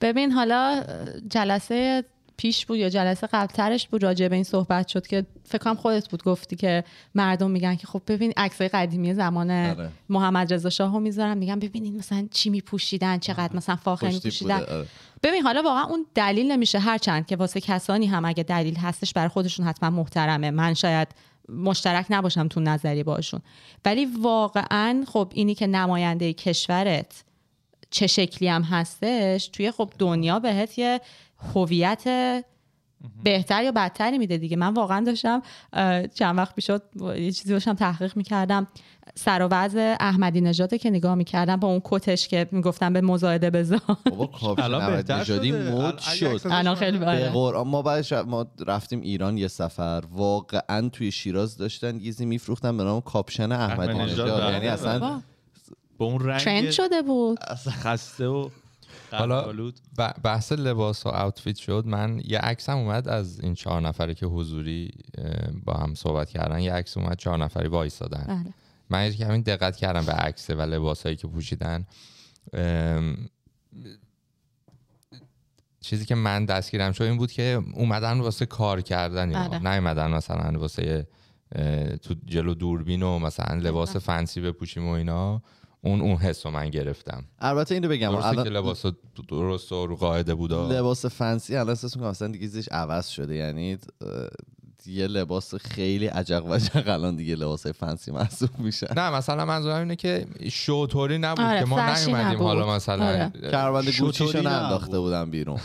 ببین حالا جلسه پیش بود یا جلسه قبلترش بود راجع به این صحبت شد که فکر کنم خودت بود گفتی که مردم میگن که خب ببین عکسای قدیمی زمان آره. محمد رضا شاه رو می‌ذارن میگن ببینید مثلا چی میپوشیدن چقدر مثلا فاخر میپوشیدن آره. ببین حالا واقعا اون دلیل نمیشه هرچند که واسه کسانی هم اگه دلیل هستش برای خودشون حتما محترمه من شاید مشترک نباشم تو نظری باشون ولی واقعا خب اینی که نماینده کشورت چه شکلی هم هستش توی خب دنیا بهت یه هویت بهتر یا بدتری میده دیگه. من واقعا داشتم چند وقت پیش یه چیزی داشتم تحقیق می‌کردم. سر و وضع احمدی نژاد که نگاه می‌کردم با اون کتش که می‌گفتم به مزایده بذار بابا نژادی. مد الان شد. الان خیلی به. قرآن ما بعدش ما رفتیم ایران یه سفر. واقعا توی شیراز داشتن یزی میفروختن به نام کاپشن احمدی نژاد. یعنی بله. اصلا با اون رنگ ترند شده بود. خسته و حالا بحث لباس و اوتفیت شد. من یه عکس هم اومد از این چهار نفره که حضوری با هم صحبت کردن یه عکس اومد چهار نفری وایسادن. بله. من یه کمی دقت کردم به عکسه و لباسایی که پوشیدن. چیزی که من دستگیرم شد این بود که اومدن واسه کار کردن یا آره. نیومدن مثلا واسه تو جلو دوربین و مثلا لباس فنسی بپوشیم و اینا. اون اون حس رو من گرفتم البته اینو بگم درسته که لباس درست و رو قاعده بودا لباس فنسی الان احساس می‌کنم اصلا دیگه چیزش عوض شده یعنی یه لباس خیلی عجق و جق الان دیگه لباس فنسی محسوب میشن نه مثلا منظورم اینه که شوطوری نبود آره، که ما نیومدیم. حالا مثلا آره. کربند شطوری گوچیشو نبود. ننداخته بودن بیرون؟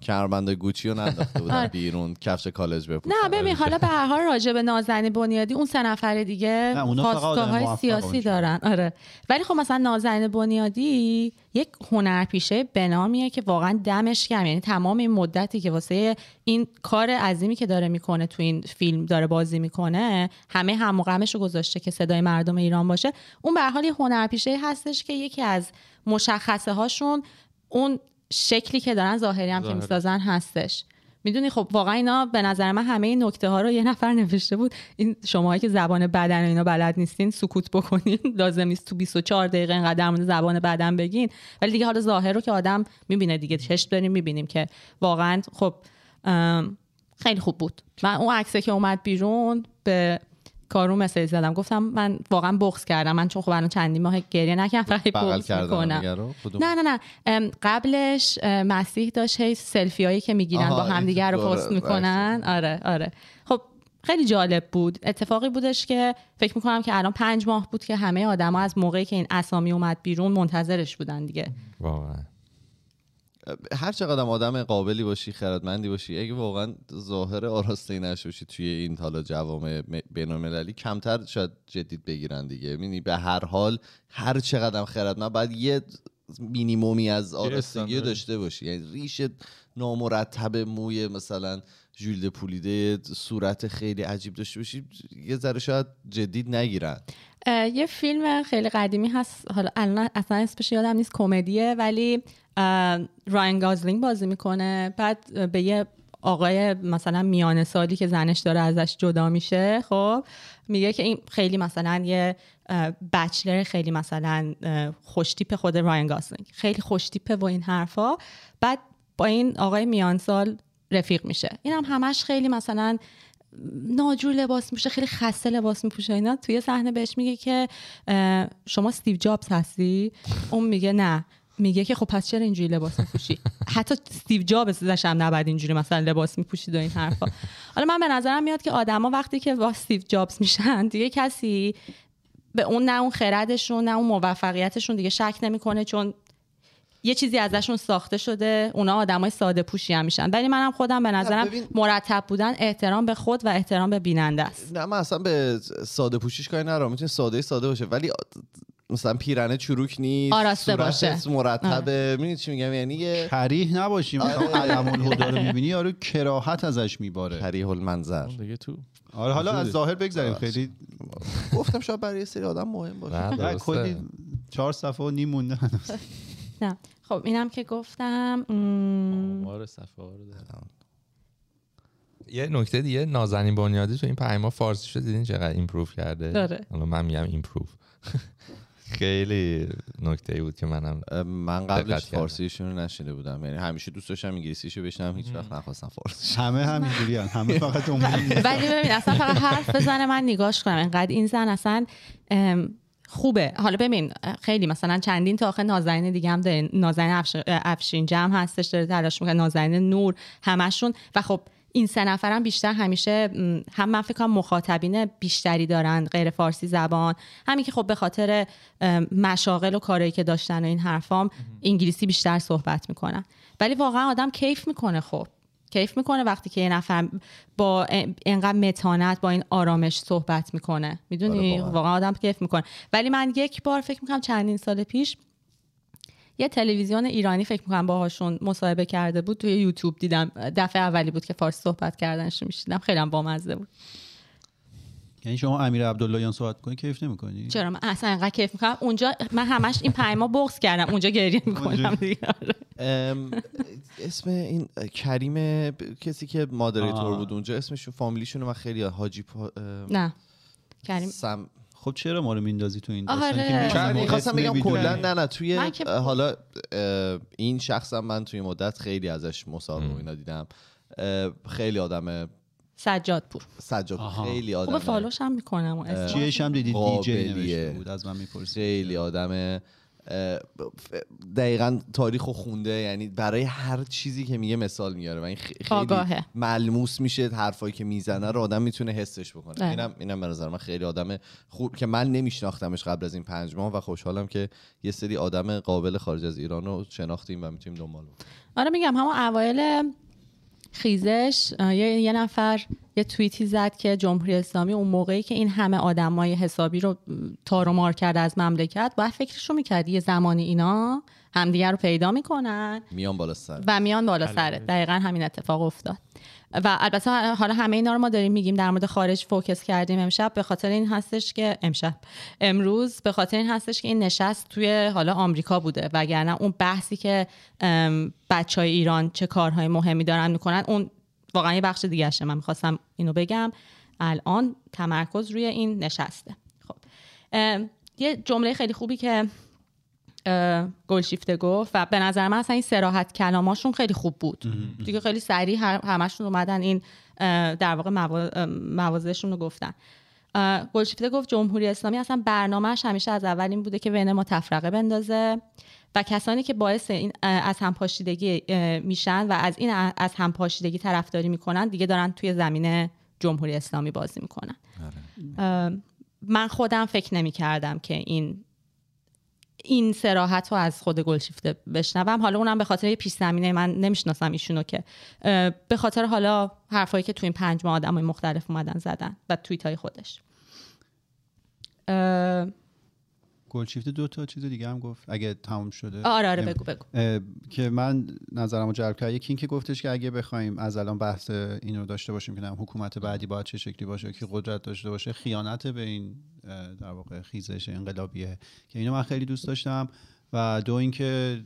کربند گوچی رو ننداخته بودن آره. بیرون کفش کالج بپوشن نه ببین حالا به هر حال راجع به نازنین بنیادی اون سه نفر دیگه نه، اونا فقط آدم خواستگاه موفق سیاسی. دارن. آره. ولی خب مثلا نازنین بنیادی یک هنرپیشه بنامیه که واقعا دمش گرم. یعنی تمام این مدتی که واسه این کار عظیمی که داره می‌کنه تو این فیلم داره بازی می‌کنه همه هم و غمش رو گذاشته که صدای مردم ایران باشه. اون به هر حال یه هنرپیشه هستش که یکی از مشخصه هاشون اون شکلی که دارن ظاهری هم که. می‌سازن هستش. می‌دونی خب واقعا اینا به نظر من همه این نکته ها رو یه نفر نوشته بود. این شماهایی که زبان بدن و اینا بلد نیستین سکوت بکنین. لازم نیست تو 24 دقیقه اینقدر در مورد زبان بدن بگین. ولی دیگه حالا ظاهر رو که آدم می‌بینه دیگه. چشم داریم می‌بینیم که واقعا خب خیلی خوب بود. من اون عکسه که اومد بیرون به کارو مسیج زدم. گفتم من واقعا بغض کردم. من چون خب الان چندین ماه گریه نکردم فقط بغض می‌کنم؟ نه نه نه. قبلش مسیح داشت هی سلفی هایی که می‌گیرن با همدیگه رو پست می‌کنن. آره آره. خب خیلی جالب بود. اتفاقی بودش که فکر می‌کنم که الان پنج ماه بود که همه آدما از موقعی که این اسامی اومد بیرون منتظرش بودن دیگه. واقعا. هر چقدر آدم قابلی باشی خردمندی باشی اگه واقعا ظاهر آراسته نشه باشی توی این حالا جوامع بین المللی کمتر شاید جدید بگیرن دیگه می‌بینی به هر حال هر چقدر خردمند باید یه مینیمومی از آراستگی استاندارد. داشته باشی یعنی ریش نامرتب موی مثلا ژولد پولیده صورت خیلی عجیب داشته باشی. یه ذره شاید جدید نگیرن. یه فیلم خیلی قدیمی هست. حالا الان اصلا اسمش یادم نیست کمدیه ولی راین گازلینگ بازی می‌کنه. بعد به یه آقای مثلا میانه سالی که زنش داره ازش جدا میشه خب میگه که این خیلی مثلا یه بچلر خیلی مثلا خوشتیپ خود راین گازلینگ. خیلی خوشتیپه و این حرفا. بعد با این آقای میان سال رفیق میشه. این هم همش خیلی مثلا ناجور لباس میپوشه خیلی خسته لباس میپوشه. اینا توی صحنه بهش میگه که شما استیو جابز هستی؟ اون میگه نه. میگه که خب پس چرا اینجوری لباس میپوشی؟ حتی استیو جابز هم نباید اینجوری مثلا لباس میپوشید و این حرفا. حالا من به نظرم میاد که آدما وقتی که با استیو جابز میشن دیگه کسی به اون نه اون خردشون نه اون موفقیتشون دیگه شک نمی‌کنه چون یه چیزی ازشون ساخته شده اونا آدمای ساده پوشی هم میشن. ولی منم خودم به نظرم ببین- مرتب بودن احترام به خود و احترام به بیننده است. نه من اصلا به ساده پوشیش کاری ندارم. می‌تونه ساده ساده باشه. ولی مثلا پیرنه چروک نیست آراسته باشه. مرتبه. می‌دونی چی میگم؟ یعنی یه کریه نباشیم. مثلا علم الهدا رو می‌بینی یارو کراهت ازش میباره. کریه المنظر اون دیگه تو. آره حالا از ظاهر بگذاریم خیلی گفتم شاید برای سری آدم مهم باشه. نه. کلی چهار صفحه و نیم مونده. هنوز. نه. خب اینم که گفتم آمار صفحه ها رو دارم. یه نکته دیگه نازنین بنیادی تو این پنج ماه فارسی شد دیدین چقدر ایمپروو کرده؟ داره. حالا من میگم ایمپروو خیلی نکته ای بود که منم من قبلش. فارسیشون رو نشیده بودم. یعنی همیشه دوست داشتم انگلیسیشو بشنم هیچ وقت نخواستم فارسی. همه همینجوری همه فقط ولی ببین اصلا فقط حرف بزنه من نگاش کنم. انقدر این زن اصلا خوبه. حالا ببین خیلی مثلا چندین تا آخه نازنین دیگه هم داره نازنین افش- افشین جمع هستش داره تلاش می‌کنه نازنین نور همشون. و خب این سه نفرم بیشتر همیشه هم من فکر مخاطبین بیشتری دارن غیر فارسی زبان. همین که خب به خاطر مشاغل و کارهایی که داشتن و این حرفام انگلیسی بیشتر صحبت می‌کنن. ولی واقعا آدم کیف می‌کنه خب. کیف می‌کنه وقتی که یه نفر با اینقدر متانت با این آرامش صحبت می‌کنه. می‌دونی؟ آره، واقعا. آدم کیف می‌کنه. ولی من یک بار فکر می‌کنم چندین سال پیش یه تلویزیون ایرانی فکر می‌کنم باهاشون مصاحبه کرده بود. توی یوتیوب دیدم دفعه اولی بود که فارسی صحبت کردنش میشیدم خیلی هم بامزه بود. یعنی شما امیر عبداللهیان صحبت کنی کیف نمی‌کنی؟ چرا؟ من اصلا انقدر کیف می‌کنم. اونجا من همش این پنج ماه بغض کردم. اونجا گریه می‌کنم دیگه. آره. اسم این کریم کسی که مادریتور. بود اونجا اسمشون فامیلیشون من خیلی حاجی نه. کریم. سم خب چرا ما رو میندازی تو این آره. داستان که می‌خواستم بگم. کلا نه نه. توی حالا این شخصم من توی مدت خیلی ازش مصاحبه و اینا دیدم. خیلی آدم سجاد پور سجاد آها. خیلی خوب آدم فالوش هم می‌کنم جیش هم دیدی؟ دی جی بود از من می‌پرسی. خیلی آدم دقیقا تاریخ خونده یعنی برای هر چیزی که میگه مثال میاره. و این خ- خیلی آگاهه. ملموس میشه حرفایی که می‌زنه رو آدم می‌تونه حسش بکنه. بله. اینم اینم به نظر من خیلی آدم خوب که من نمیشناختمش قبل از این پنج ماه و خوشحالم که یه سری آدم قابل خارج از ایران رو شناختیم و می‌تونیم دنبال بکنیم. آره میگم همون اوایل خیزش یه, یه نفر یه توییتی زد که جمهوری اسلامی اون موقعی که این همه آدمای حسابی رو م، تار و مار کرد از مملکت باید فکرشو می‌کرد یه زمانی اینا همدیگه رو پیدا می‌کنن. میان بالا سر. و میان بالا سره دقیقا همین اتفاق افتاد. و البته حالا همه اینا رو ما داریم میگیم در مورد خارج فوکس کردیم امشب. به خاطر این هستش که امشب. امروز به خاطر این هستش که این نشست توی حالا آمریکا بوده. وگرنه اون بحثی که بچه های ایران چه کارهای مهمی دارن می‌کنن اون واقعا یه بخش دیگه من می‌خواستم اینو بگم. الان تمرکز روی این نشسته. خب. یه جمله خیلی خوبی که گلشیفته گفت و به نظر من اصلا این سراحت کلاماشون خیلی خوب بود. دیگه خیلی سریع همشون اومدن این در واقع موا- اه، مواضعشون رو گفتن. گلشیفته گفت جمهوری اسلامی اصلا برنامهش همیشه از اول این بوده که بین ما تفرقه بندازه و کسانی که باعث این از همپاشیدگی میشن و از این از همپاشیدگی طرفداری می‌کنن دیگه دارن توی زمین جمهوری اسلامی بازی می‌کنن. اه، من خودم فکر نمی کردم که این این سراحت رو از خود گلشیفته بشنوم. حالا اونم به خاطر یه پیش زمینه من نمی‌شناسم ایشونو که به خاطر حالا حرفایی که تو این پنج ماه آدمای مختلف اومدن زدن و توییت های خودش گلشیفته دو تا چیز دیگه هم گفت اگه تموم شده. آره آره بگو بگو. که من نظرمو جلب کرد یکی این که گفتش که اگه بخوایم از الان بحث این رو داشته باشیم که نه حکومت بعدی باید چه شکلی باشه که قدرت داشته باشه خیانت به این در واقع خیزش انقلابیه که اینو من خیلی دوست داشتم. و دو اینکه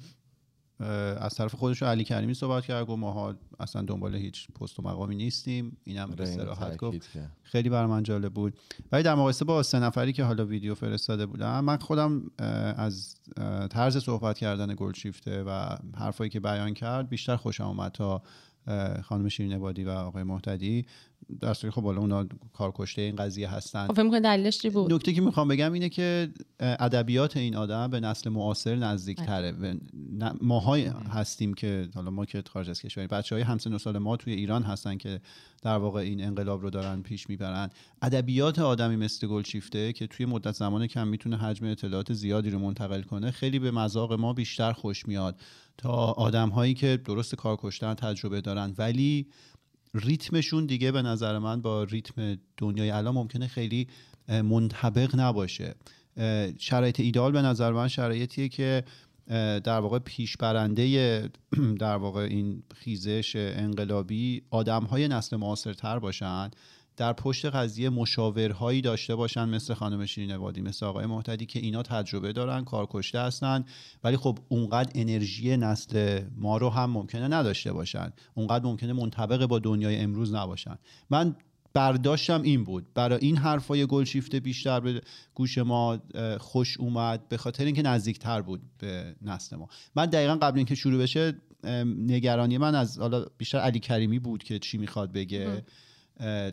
از طرف خودش علی کریمی صحبت کرد گفت ماها اصلا دنبال هیچ پست و مقامی نیستیم. اینم صراحت گفت. خیلی برای من جالب بود. ولی در مقایسه با سه نفری که حالا ویدیو فرستاده بودم من خودم از طرز صحبت کردن گلدشیفته و حرفایی که بیان کرد بیشتر خوشم اومد تا خانم شیرین و آقای محتدی در صورتی خب حالا اونا کارکشته این قضیه هستن. خب فکر دلیلش چی بود؟ نکته که می‌خوام بگم اینه که ادبیات این آدم به نسل معاصر نزدیک تره ماهای هستیم که حالا ما که خارج از کشوریم بچه های همسن و سال ما توی ایران هستن که در واقع این انقلاب رو دارن پیش می‌برن. ادبیات آدمی مثل گلشیفته که توی مدت زمان کم می‌تونه حجم اطلاعات زیادی رو منتقل کنه خیلی به مذاق ما بیشتر خوش میاد تا آدم هایی که درست کار کشتن تجربه دارن. ولی ریتمشون دیگه به نظر من با ریتم دنیای الان ممکنه خیلی منطبق نباشه. شرایط ایدال به نظر من شرایطیه که در واقع پیش برنده در واقع این خیزش انقلابی آدم های نسل معاصرتر باشن. در پشت قضیه مشاورهایی داشته باشن مثل خانم شیرین عبادی مثل آقای محتدی که اینا تجربه دارن کارکشته هستن ولی خب اونقدر انرژی نسل ما رو هم ممکنه نداشته باشن. اونقدر ممکنه منطبق با دنیای امروز نباشن. من برداشتم این بود. برای این حرفای گلشیفته بیشتر به گوش ما خوش اومد به خاطر اینکه نزدیکتر بود به نسل ما. من دقیقا قبل اینکه شروع بشه نگرانی من از حالا بیشتر علی کریمی بود که چی می‌خواد بگه.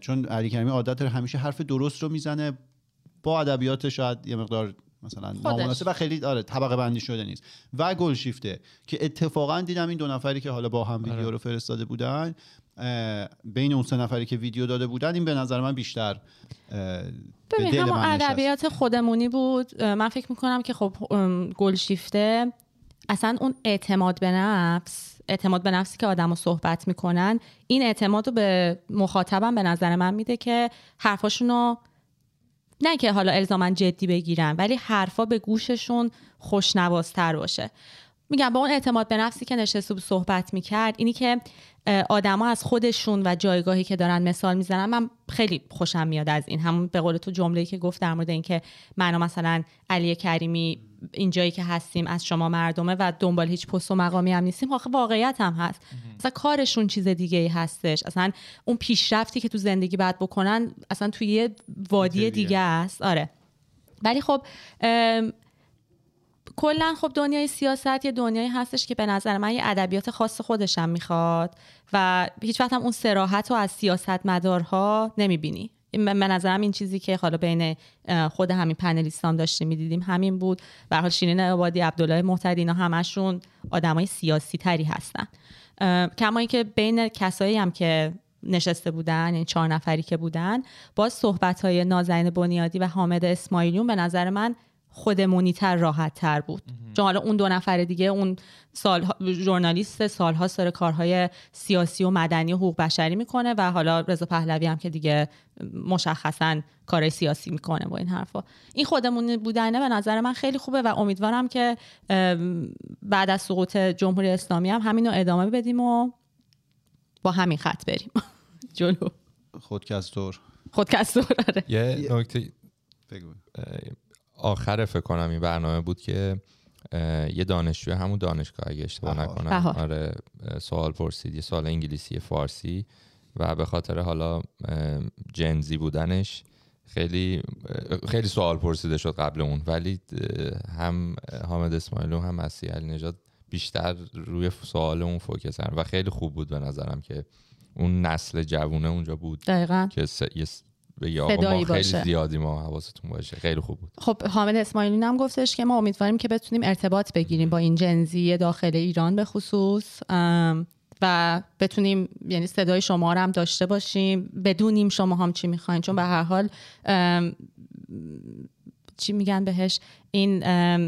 چون علی کریمی عادت داره همیشه حرف درست رو می‌زنه. با ادبیات شاید یه مقدار مثلا نامناسب و خیلی آره طبقه بندی شده نیست. و گلشیفته که اتفاقا دیدم این دو نفری که حالا با هم ویدیو رو فرستاده بودن بین اون سه نفری که ویدیو داده بودن این به نظر من بیشتر ببین دل همون. ادبیات خودمونی بود. من فکر می‌کنم که خب ام، گلشیفته اصلا اون اعتماد به نفس اعتماد به نفسی که آدم صحبت می‌کنن این اعتماد رو به مخاطبم به نظر من میده که حرفاشون رو نه که حالا الزاما جدی بگیرن ولی حرفا به گوششون خوشنوازتر باشه. میگم با اون اعتماد به نفسی که نشسته صحبت می‌کرد اینی که آدما از خودشون و جایگاهی که دارن مثال می‌زنن من خیلی خوشم میاد از این. همون به قول تو جمله‌ای که گفت در مورد اینکه من و مثلا علی کریمی اینجایی که هستیم از شما مردمه و دنبال هیچ پست و مقامی هم نیستیم آخه واقعیت هم هست. اصلا کارشون چیز دیگه ای هستش. اصلا اون پیشرفتی که تو زندگی بعد بکنن اصلا توی یه وادی دیگه است. آره. ولی خب کلا خب دنیای سیاست یه دنیایی هستش که به نظر من یه ادبیات خاص خودشم می‌خواد و هیچ وقت هم اون سراحت رو از سیاست مدارها نمی‌بینی به نظرم این چیزی که حالا بین خود همین پنلیستان داشتیم می‌دیدیم همین بود. هر حال شیرین عبادی عبدالله محتدی اینا همشون آدمای سیاسی تری هستن. اه، کما اینکه بین کسایی هم که نشسته بودن یعنی چهار نفری که بودن باز صحبت های نازنین بنیادی و حامد اسماعیلیون به نظر من خودمونی تر راحت تر بود چون حالا اون دو نفر دیگه اون سال ژورنالیست سالها داره کارهای سیاسی و مدنی و حقوق بشری می‌کنه و حالا رضا پهلوی هم که دیگه مشخصا کار سیاسی می‌کنه با این حرفا. این خودمونی بودنه به نظر من خیلی خوبه و امیدوارم که بعد از سقوط جمهوری اسلامی هم همین رو ادامه بدیم و با همین خط بریم. جلو. خودکستور خودکستور آره. یه نکته بگو. آخر فکر کنم این برنامه بود که یه دانشجوی همون دانشگاه اگه اشتباه. نکنم. آره سوال پرسید یه سوال انگلیسی فارسی و به خاطر حالا جنزی بودنش خیلی خیلی سوال پرسیده شد قبل اون ولی هم حامد اسماعیل هم مسیح علی نژاد بیشتر روی سوال اون فوکس کردن و خیلی خوب بود به نظرم که اون نسل جوونه اونجا بود دقیقا که س... یه س- بگی آقا ما خیلی باشه. زیادی ما حواستون باشه. خیلی خوب بود. خب حامد اسماعیلی هم گفتش که ما امیدواریم که بتونیم ارتباط بگیریم با این جنزی داخل ایران به خصوص و بتونیم یعنی صدای شما رو هم داشته باشیم. بدونیم شما هم چی می‌خواین. چون به هر حال چی میگن بهش؟ این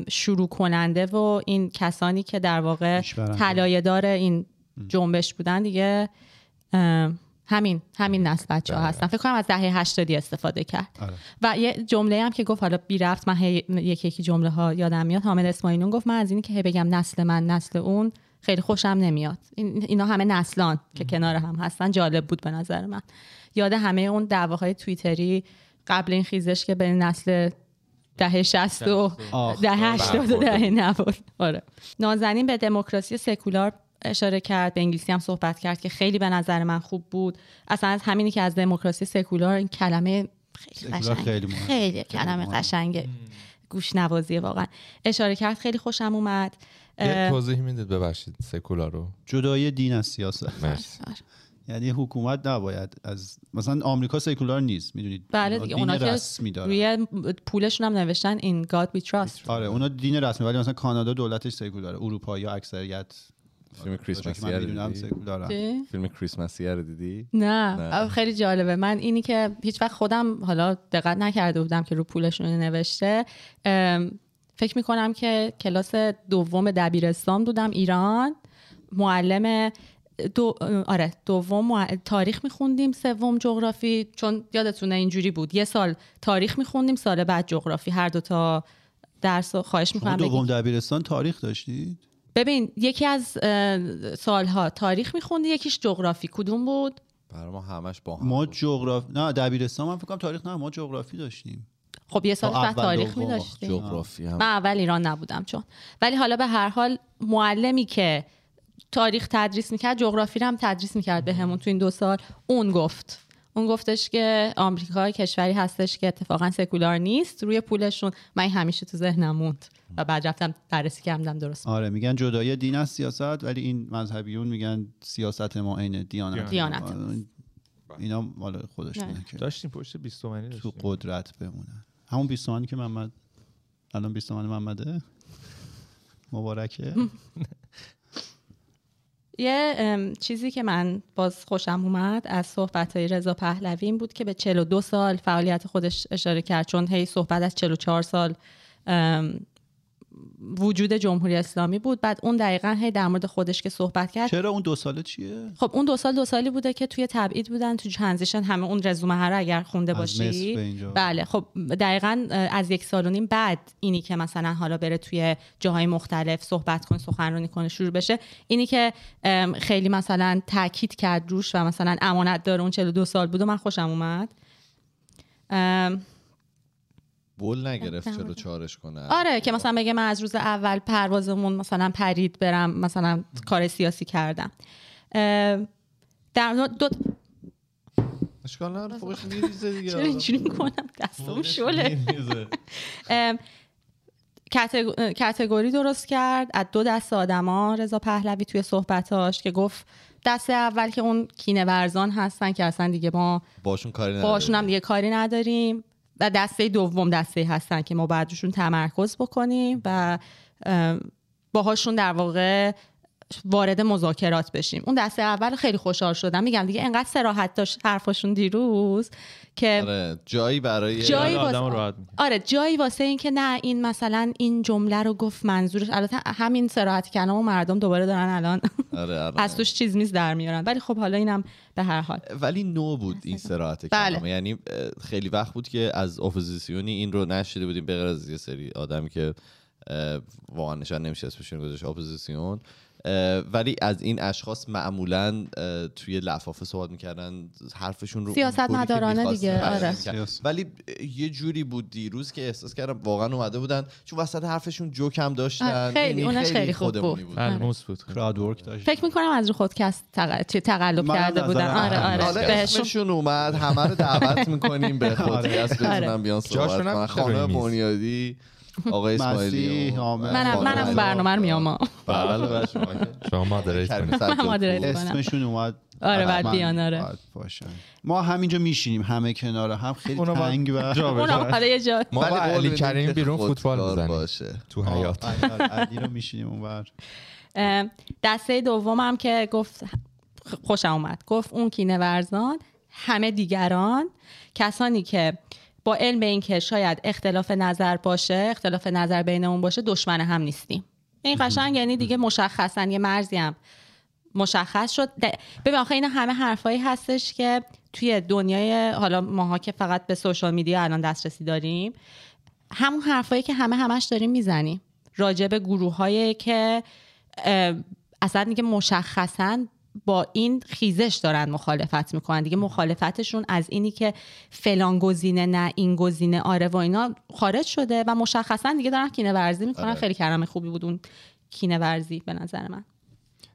شروع کننده و این کسانی که در واقع پیشبرنده. طلایه دار این جنبش بودن دیگه همین همین نسل بچه ها هستن. فکر کنم از دهه هشتادی استفاده کرد. آره. و یه جمله هم که گفت حالا بی رفت من هی- یکی یکی جمله ها یادم میاد. حامد اسماعیلون گفت من از اینی که هی بگم نسل من نسل اون خیلی خوشم نمیاد. این اینا همه نسلان که کنار هم هستن. جالب بود به نظر من. یاد همه اون دعواهای توییتری قبل این خیزش که بین نسل دهه 60 و دهه 80 و برخورده. دهه 90 آره. نازنین به دموکراسی سکولار اشاره کرد به انگلیسی هم صحبت کرد که خیلی به نظر من خوب بود. اصلا از همینی که از دموکراسی سکولار این کلمه خیلی قشنگ خیلی مهمه. خیلی کلمه. قشنگه. گوش نوازیه واقعا. اشاره کرد خیلی خوشم اومد. یه توضیح می‌دید ببخشید سکولار رو؟ جدای دین از سیاست. آره. یعنی حکومت نباید از مثلا آمریکا سکولار نیست می‌دونید. بله دیگه اونا که رسمی دارن. روی پولشون هم نوشتن این God we trust. آره اونا دین رسمی ولی مثلا کانادا دولتش سکولاره. اروپا یا اکثریت فیلم تا جایی که کریسمسی من رو دیدی؟ فیلم کریسمسی رو دیدی؟ نه, نه. خیلی جالبه. من اینی که هیچ وقت خودم حالا دقت نکرده بودم که رو پولشون نوشته. فکر می‌کنم که کلاس دوم دبیرستان بودم ایران. معلم دو آره دوم مع- تاریخ میخوندیم سوم جغرافی. چون یادتونه اینجوری بود. یه سال تاریخ میخوندیم سال بعد جغرافی. هر دو تا درس خواهش می‌کنم دوم دبیرستان تاریخ داشتید؟ ببین یکی از سالها تاریخ میخوندی یکیش جغرافی. کدوم بود؟ برای ما همش با هم ما. جغرافی نه دبیرستان من فکر کنم تاریخ نه ما جغرافی داشتیم. خب یه سال تا بعد تاریخ. می داشتیم جغرافی هم. من اول ایران نبودم چون. ولی حالا به هر حال معلمی که تاریخ تدریس می‌کرد جغرافی رو هم تدریس می‌کرد به همون تو این دو سال. اون گفت. اون گفتش که آمریکا کشوری هستش که اتفاقا سکولار نیست روی پولشون. من این همیشه تو ذهنم موند و بعد رفتم بررسی کردم درست. آره میگن جدای دین از سیاست ولی این مذهبیون میگن سیاست ما عین دیانت. دیانت. آره، اینا مال خودشونه که داشتیم پشت 20 تومانی تو قدرت بمونن. همون 20 تومانی که محمد الان 20 تومن محمده؟ مبارکه؟ یه چیزی که من باز خوشم اومد از صحبت های رضا پهلوی این بود که به 42 سال فعالیت خودش اشاره کرد چون هی صحبت از 44 سال وجود جمهوری اسلامی بود. بعد اون دقیقا هی در مورد خودش که صحبت کرد. چرا اون دو ساله چیه؟ خب اون دو سال دو سالی بوده که توی تبعید بودن تو ترانزیشن همه اون رزومه ها رو اگر خونده باشی مصر به اینجا. بله خب دقیقا از یک سال و نیم بعد اینی که مثلا حالا بره توی جاهای مختلف صحبت کنه سخنرانی کنه شروع بشه. اینی که خیلی مثلا تاکید کرد روش و مثلا امانت داره اون 42 سال بود و من خوشم اومد. بول نگرفت چرا مورد- چارش کنه؟ آره که مثلا بگه من از روز اول پروازمون مثلا پرید برم مثلا کار سیاسی کردم. در دو اشکال نداره فوقش میریزه دیگه. چرا اینجوری می‌کنم؟ دستم شله. کتگوری درست کرد. از دو دست آدما رضا پهلوی توی صحبتاش که گفت دسته اول که اون کینه ورزان هستن که اصلا دیگه ما باشون کاری نداره باشون هم دیگه کاری نداریم. و دسته دوم دسته هستن که ما باید روشون تمرکز بکنیم و باهاشون در واقع وارد مذاکرات بشیم. اون دسته اول خیلی خوشحال شدم. میگم دیگه انقدر سراحت داشت حرفاشون دیروز که آره جایی برای جایی آره، واسه راحت می‌کنه. آره جایی واسه این که نه این مثلا این جمله رو گفت منظورش البته همین سراحت کلام و مردم دوباره دارن الان آره آره. از توش چیز میز در میارن. ولی خب حالا اینم به هر حال. ولی نو بود این سراحت بله. یعنی خیلی وقت بود که از اپوزیسیونی این رو نشیده بودیم. به غیر از یه سری آدمی که واقعا نشان نمیشه اسمشون گذاشت اپوزیسیون. ولی از این اشخاص معمولا توی لفافه صحبت می‌کردن حرفشون رو سیاست مدارانه دیگه، آره. ولی یه جوری بود دیروز که احساس کردم واقعا اومده بودن چون وسط حرفشون جوک هم داشتن. آره، خیلی، یعنی اونش خیلی خوب خودمونی بود. ملموس بود. work داشت. فکر می‌کنم از رو خودکست تق... چی- تقلب کرده بودن. آره. آره حالا بهشون. اسمشون اومد همه رو دعوت می‌کنیم به پادکست آره. بتونن بیان صحبت کنن خانم میز. بنیادی آقای اسماعیلی. منم منم برنامه رو میام. بله بله شما مادریت کنید. اسمشون اومد. آره، بعد بیان، آره. ما همینجا میشینیم همه کنار هم. خیلی تنگ و جا اون حالا یه جا. ما ولی با علی میدیم کریم بیرون فوتبال بزنیم. باشه. تو حیات علی رو میشینیم اونور دسته دومم که گفت خوشم اومد. گفت اون کینه ورزان همه دیگران. کسانی که به این که شاید اختلاف نظر باشه اختلاف نظر بینمون باشه دشمن هم نیستیم. این قشنگ یعنی دیگه مشخصا یه مرزی هم مشخص شد. ببین آخه اینا همه حرفایی هستش که توی دنیای حالا ماها که فقط به سوشال میدیا الان دسترسی داریم همون حرفایی که همه همش داریم می‌زنیم. راجع به گروه که اه، اصلا دیگه مشخصا با این خیزش دارن مخالفت می‌کنن دیگه. مخالفتشون از اینی که فلان گزینه نه این گزینه آره و اینا خارج شده و مشخصا دیگه دارن کینه ورزی می‌کنن. آره. خیلی کلمه خوبی بود اون کینه ورزی به نظر من.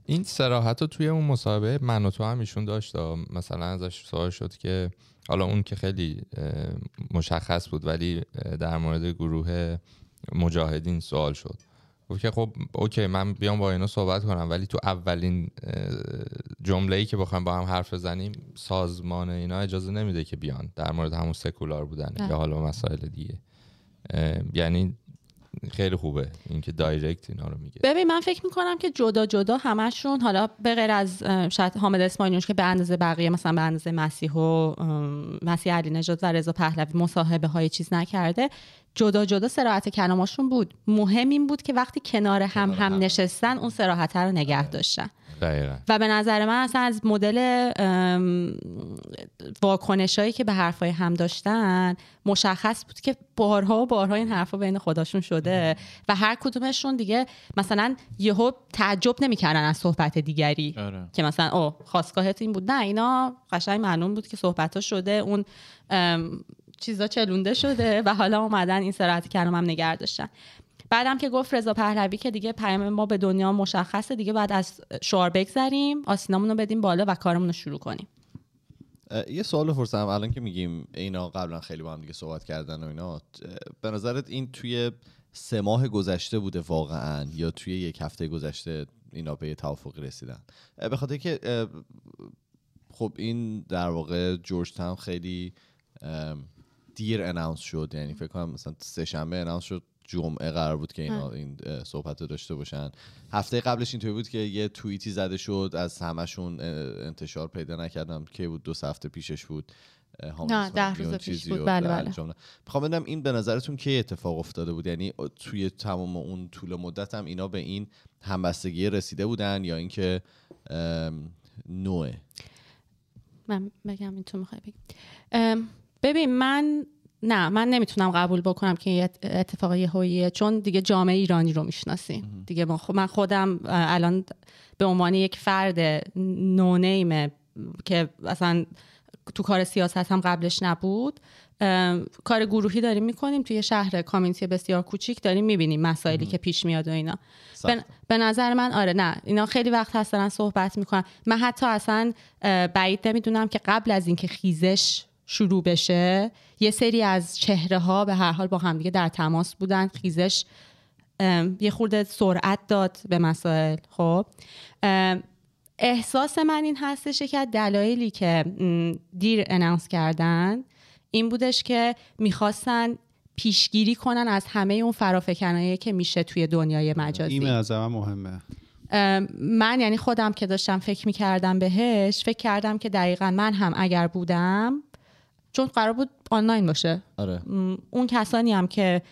این سراحت رو توی اون مصاحبه من و تو هم ایشون داشت مثلا ازش سوال شد که حالا اون که خیلی مشخص بود ولی در مورد گروه مجاهدین سوال شد. که خب اوکی من بیام با اینا صحبت کنم ولی تو اولین جمله ای که بخوایم با هم حرف بزنیم سازمان اینا اجازه نمیده که بیان در مورد همون سکولار بودن بله. یا حالا مسائل دیگه یعنی خیلی خوبه اینکه دایرکت اینا رو میگه ببین من فکر می‌کنم که جدا جدا همشون حالا به غیر از شاید حامد اسماعیلیونش که به اندازه بقیه مثلا به اندازه مسیح و مسیح علی نژاد و رضا پهلوی مصاحبه های چیز نکرده جدا جدا سراحت کلاماشون بود. مهم این بود که وقتی کنار هم هم هم. نشستن اون سراحت رو نگه داشتن. دقیقا. و به نظر من اصلا از مدل واکنش هایی که به حرفای هم داشتن مشخص بود که بارها و بارها این حرفا بین خودشون شده. و هر کدومشون دیگه مثلا یهو تعجب نمی‌کردن از صحبت دیگری. آره. که مثلا او خواستگاهت این بود. نه اینا قشنگ معلوم بود که صحبت ها شده. اون چیزا چلونده شده و حالا اومدن این سرعت کلام هم نگه داشتن. بعدم که گفت رضا پهلوی که دیگه پیام ما به دنیا مشخصه دیگه بعد از شعار بگذریم آسینامون رو بدیم بالا و کارمون رو شروع کنیم. یه سوال بپرسم. الان که میگیم اینا قبلا خیلی با هم دیگه صحبت کردن و اینا به نظرت این توی سه ماه گذشته بوده واقعا یا توی یک هفته گذشته اینا به توافقی رسیدن؟ به خاطر که خب این در واقع جورج تاون خیلی دیر اناونس شد. یعنی فکر کنم مثلا سه شنبه اناونس شد. جمعه قرار بود که اینا این صحبت رو داشته باشن. هفته قبلش اینطوری بود که یه توییتی زده شد. از همشون انتشار پیدا نکردم که بود دو هفته پیشش بود. نه، ده روز پیش بود. بله، بله. می‌خوام بدونم این به نظرتون کی اتفاق افتاده بود؟ یعنی توی تمام اون طول مدت هم اینا به این همبستگی رسیده بودن یا اینکه نوعه؟ من بگم این تو می‌خوای بگی. ام، ببین من نه من نمی‌تونم قبول بکنم که یه اتفاق یهوییه چون دیگه جامعه ایرانی رو می‌شناسیم. دیگه ما من خودم الان به عنوان یک فرد نونیم که اصلا تو کار سیاست هم قبلش نبود کار گروهی داریم می‌کنیم. توی شهر کامیونیتی بسیار کوچیک داریم می‌بینیم مسائلی که پیش میاد و اینا. به, به نظر من آره نه اینا خیلی وقت هست دارن صحبت می‌کنن. من حتی اصلا بعید نمی‌دونم که قبل از اینکه خیزش شروع بشه. یه سری از چهره ها به هر حال با همدیگه در تماس بودن. خیزش یه خورده سرعت داد به مسائل. خب احساس من این هستش که از دلایلی که دیر اناونس کردن این بودش که می‌خواستن پیشگیری کنن از همه اون فرافکنایی که میشه توی دنیای مجازی. این من مهمه. من یعنی خودم که داشتم فکر می‌کردم بهش فکر کردم که دقیقا من هم اگر بودم چون قرار بود آنلاین باشه. آره. اون کسانی هم که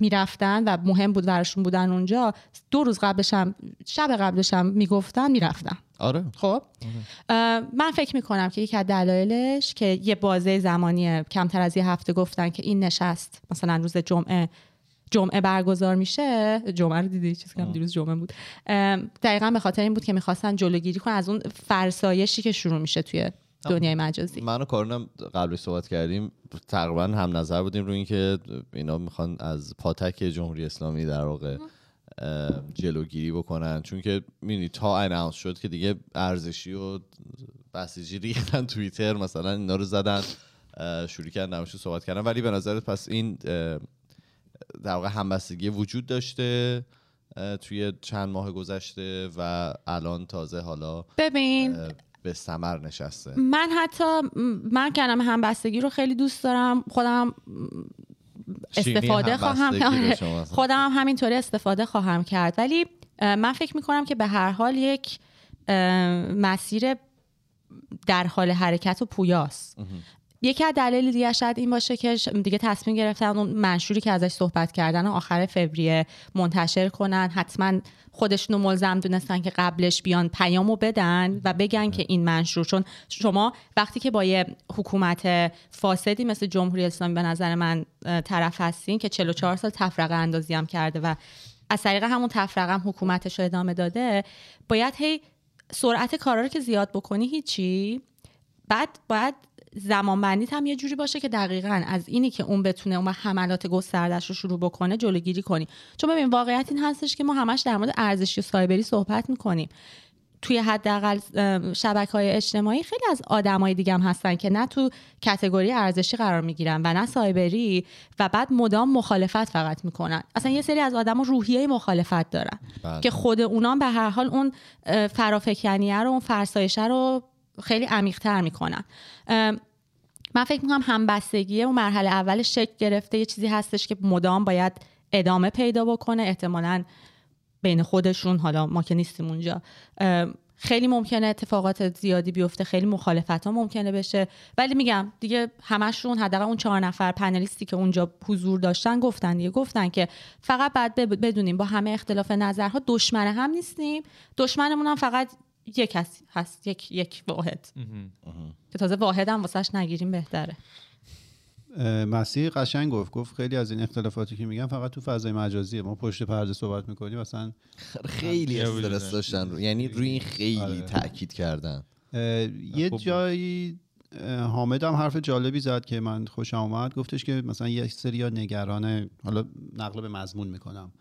می‌رفتن و مهم بود براشون بودن اونجا دو روز قبلش هم شب قبلش هم می‌گفتن می‌رفتن. آره. خب؟ اه، من فکر می‌کنم که یکی از دلایلش که یه بازه زمانی کمتر از یه هفته گفتن که این نشست مثلا روز جمعه جمعه برگزار میشه. جمعه رو دیدی؟ چیزی که دیروز جمعه بود. دقیقا به خاطر این بود که می‌خواستن جلوگیری کنن از اون فرسایشی که شروع میشه توی دنیای مجازی. من و کارونم قبلش صحبت کردیم تقریبا هم نظر بودیم روی اینکه اینا می‌خوان از پاتک جمهوری اسلامی در واقع جلوگیری بکنن. چون که می‌دونی تا اناونس شد که دیگه ارزشی و بسیجی ریختن توییتر مثلا اینا رو زدن شروع کردن صحبت کردن. ولی به نظرت پس این در واقع همبستگی وجود داشته توی چند ماه گذشته و الان تازه حالا ببین به ثمر نشسته. من حتی من کلمه همبستگی رو خیلی دوست دارم خودم استفاده خواهم آره. خودم هم همینطوری استفاده خواهم کرد. ولی من فکر می‌کنم که به هر حال یک مسیر در حال حرکت و پویاست. یکی از دلایل دیگه شاید این باشه که دیگه تصمیم گرفتن اون منشوری که ازش صحبت کردن آخر فوریه منتشر کنن. حتما خودشونو ملزم دونستن که قبلش بیان پیامو بدن و بگن که این منشور. چون شما وقتی که با یه حکومت فاسدی مثل جمهوری اسلامی به نظر من طرف هستین که 44 سال تفرقه اندازی هم کرده و از طریق همون تفرقه هم حکومتش رو ادامه داده باید هی سرعت کارا رو که زیاد بکنی هیچی. بعد باید زمان بندیت هم یه جوری باشه که دقیقا از اینی که اون بتونه اون حملات گستردش رو شروع بکنه جلوگیری کنی. چون ببین واقعیت این هستش که ما همش در مورد ارزشی و سایبری صحبت می‌کنیم. توی حداقل شبکه های اجتماعی خیلی از آدمای دیگه هم هستن که نه تو کتگوری ارزشی قرار می‌گیرن و نه سایبری و بعد مدام مخالفت فقط می‌کنن. اصلا یه سری از آدما روحیه مخالفت دارن بله. که خود اونا به هر حال اون فرافکنیه رو اون فرسایشه رو خیلی عمیق‌تر می‌کنن. من فکر می‌کنم همبستگی اون مرحله اولش شکل گرفته یه چیزی هستش که مدام باید ادامه پیدا بکنه احتمالاً بین خودشون حالا ما که نیستیم اونجا. خیلی ممکنه اتفاقات زیادی بیفته خیلی مخالفت ها ممکنه بشه. ولی میگم دیگه همشون حداقل اون چهار نفر پنلیستی که اونجا حضور داشتن گفتن دیگه. گفتن که فقط بعد بدونیم با همه اختلاف نظرها دشمن هم نیستیم. دشمنمون هم فقط یک هست, هست. یک یک واحد. که تازه واحد هم واسش نگیریم بهتره. مسیح قشنگ گفت گفت خیلی از این اختلافاتی که میگن فقط تو فضای مجازیه. ما پشت پرده صحبت می‌کنیم مثلا خیلی استرس داشت. داشتن. رو یعنی روی این خیلی آره. تاکید کردن. یه خوب. جایی حامد هم حرف جالبی زد که من خوشم آمد گفتش که مثلا یه سری نگران حالا نقل به مضمون می‌کنم.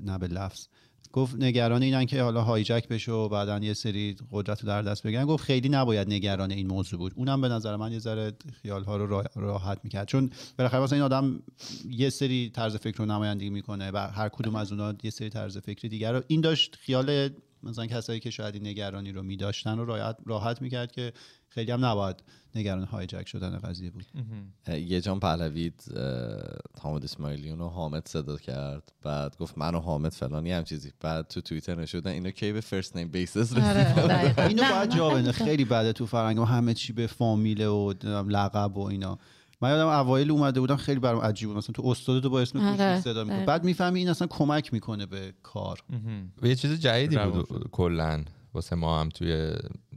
نه به لفظ. گفت نگران اینن که حالا هایجک بشه و بعدا یه سری قدرت رو در دست بگیرن. گفت خیلی نباید نگران این موضوع بود. اونم به نظر من یه ذره خیال ها رو را- راحت می‌کرد. چون بالاخره واسه این آدم یه سری طرز فکر رو نمایندگی می‌کنه و هر کدوم از اونها یه سری طرز فکر دیگر رو این داشت خیال مثلا کسایی که شاید نگرانی رو میداشتن رو راحت, راحت می‌کرد که خیلی هم نباید نگران هایجک شدن قضیه بود. یه جان پهلوی حامد اسماعیلیون رو حامد صدا کرد. بعد گفت من و حامد فلانی هم چیزی. بعد تو توییتر نشودن اینا کی به فرست نیم بیسز دقیقاً. اینو نه، باید نه. جا بنده خیلی بده تو فرنگ همه چی به فامیله و لقب و اینا. من یادم اوایل اومده بودم خیلی برام عجیب بود. مثلا تو استاد با اسم آره، صدا می‌کنه آره. بعد می‌فهمی این اصلا کمک می‌کنه به کار. و یه چیز جدیدی بود کلا. واسه ما هم توی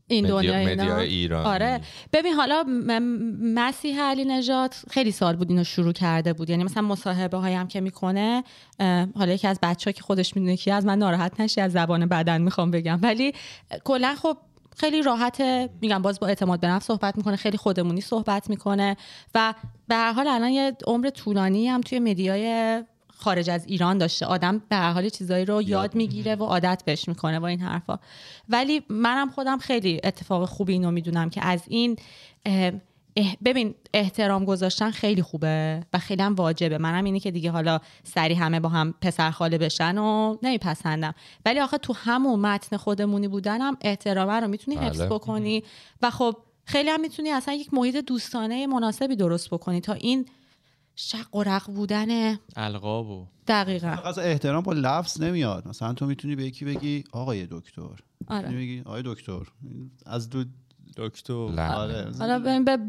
این دنیا اینا. ایران. آره. ببین حالا مسیح علی نجات خیلی سال بود اینو شروع کرده بود. یعنی مثلا مصاحبه هایی هم که می‌کنه حالا یکی از بچه که خودش می‌دونه که از من ناراحت نشی از زبان بدن می‌خوام بگم. ولی کلا خب خیلی راحت میگم باز با اعتماد به نفس صحبت می‌کنه خیلی خودمونی صحبت می‌کنه و به هر حال الان یه عمر طولانی هم توی مدیای خارج از ایران داشته. آدم به هر حال چیزایی رو یاد می‌گیره. و عادت بهش می‌کنه با این حرفا. ولی منم خودم خیلی اتفاق خوبی اینو می‌دونم که از این اه، اه- ببین احترام گذاشتن خیلی خوبه و خیلی هم واجبه. منم اینه که دیگه حالا سری همه با هم پسر خاله بشن و نمیپسندم. ولی آخه تو همون متن خودمونی بودنم احترامه رو می‌تونی حفظ بله. بکنی. و خب خیلی هم می‌تونی اصلا یک محیط دوستانه مناسبی درست بکنی تا این شق و رق بودن القاب و دقیقا. فقط احترام با لفظ نمیاد. مثلا تو می‌تونی به یکی بگی آقای دکتر. آره. بگی آقای دکتر. از دو دکتر. آره. حالا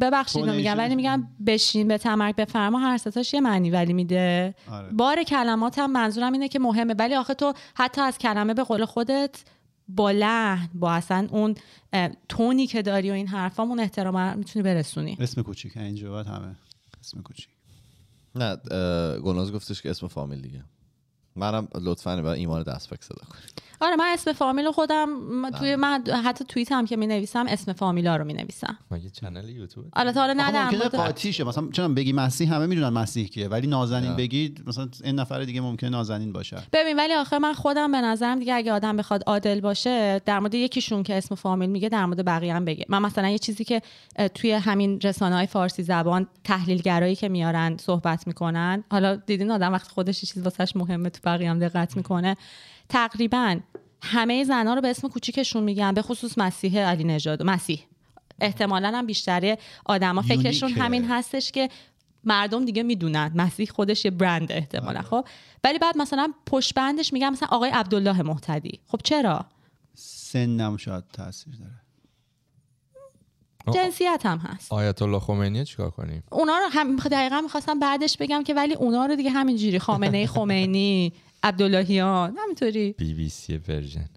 ببخشید میگم. ولی میگم بشین به تمرک بفرما. هر ستاش یه معنی ولی میده. آره. بار کلمات هم منظورم اینه که مهمه. ولی آخه تو حتی از کلمه به قول خودت با لحن با اصلا اون تونی که داری و این حرفامون احترام می‌تونی برسونی. اسم کوچیک. اینجا باید همه. اسم کوچیک. نه گلناز گفتش که اسم فامیل دیگه. منم لطفا برای ایمان دستپک صدا کنید آره من اسم فامیل خودم م- توی من حتی توییت هم که می نویسم اسم فامیلا رو می نویسم مگه چنل یوتیوب البته حالا در ممکنه قاطیشه مثلا چون بگی مسیح همه می‌دونن مسیح کیه ولی نازنین نه. بگی مثلا این نفر دیگه ممکنه نازنین باشه. ببین ولی آخه من خودم به نظرم دیگه اگه آدم بخواد عادل باشه در مورد یکیشون که اسم فامیل میگه در مورد بقیه هم بگه. من مثلا یه چیزی که توی همین رسانه های فارسی زبان تحلیلگرایی که میارن صحبت می‌کنن حالا دیدین آدم وقتی خودش یه چیز واسش مهمه تو بقیه هم دقت می‌کنه. تقریبا همه زنها رو به اسم کوچیکشون میگن به خصوص مسیح علی نژاد مسیح. احتمالا هم بیشتر آدما فکرشون. همین هستش که مردم دیگه می‌دونن. مسیح خودش یه برند احتمالا خب؟ ولی بعد مثلا پشت بندش میگم مثلا آقای عبدالله محتدی خب چرا؟ سنم شاید تاثیر داره. جنسیت هم هست. آیت الله خمینی چیکار کنیم؟ اونا رو هم دقیقا می‌خواستم بعدش بگم که ولی اونا رو دیگه همینجوری خامنه خمینی عبداللهیان. همینطوری. بی بی سی ورژن.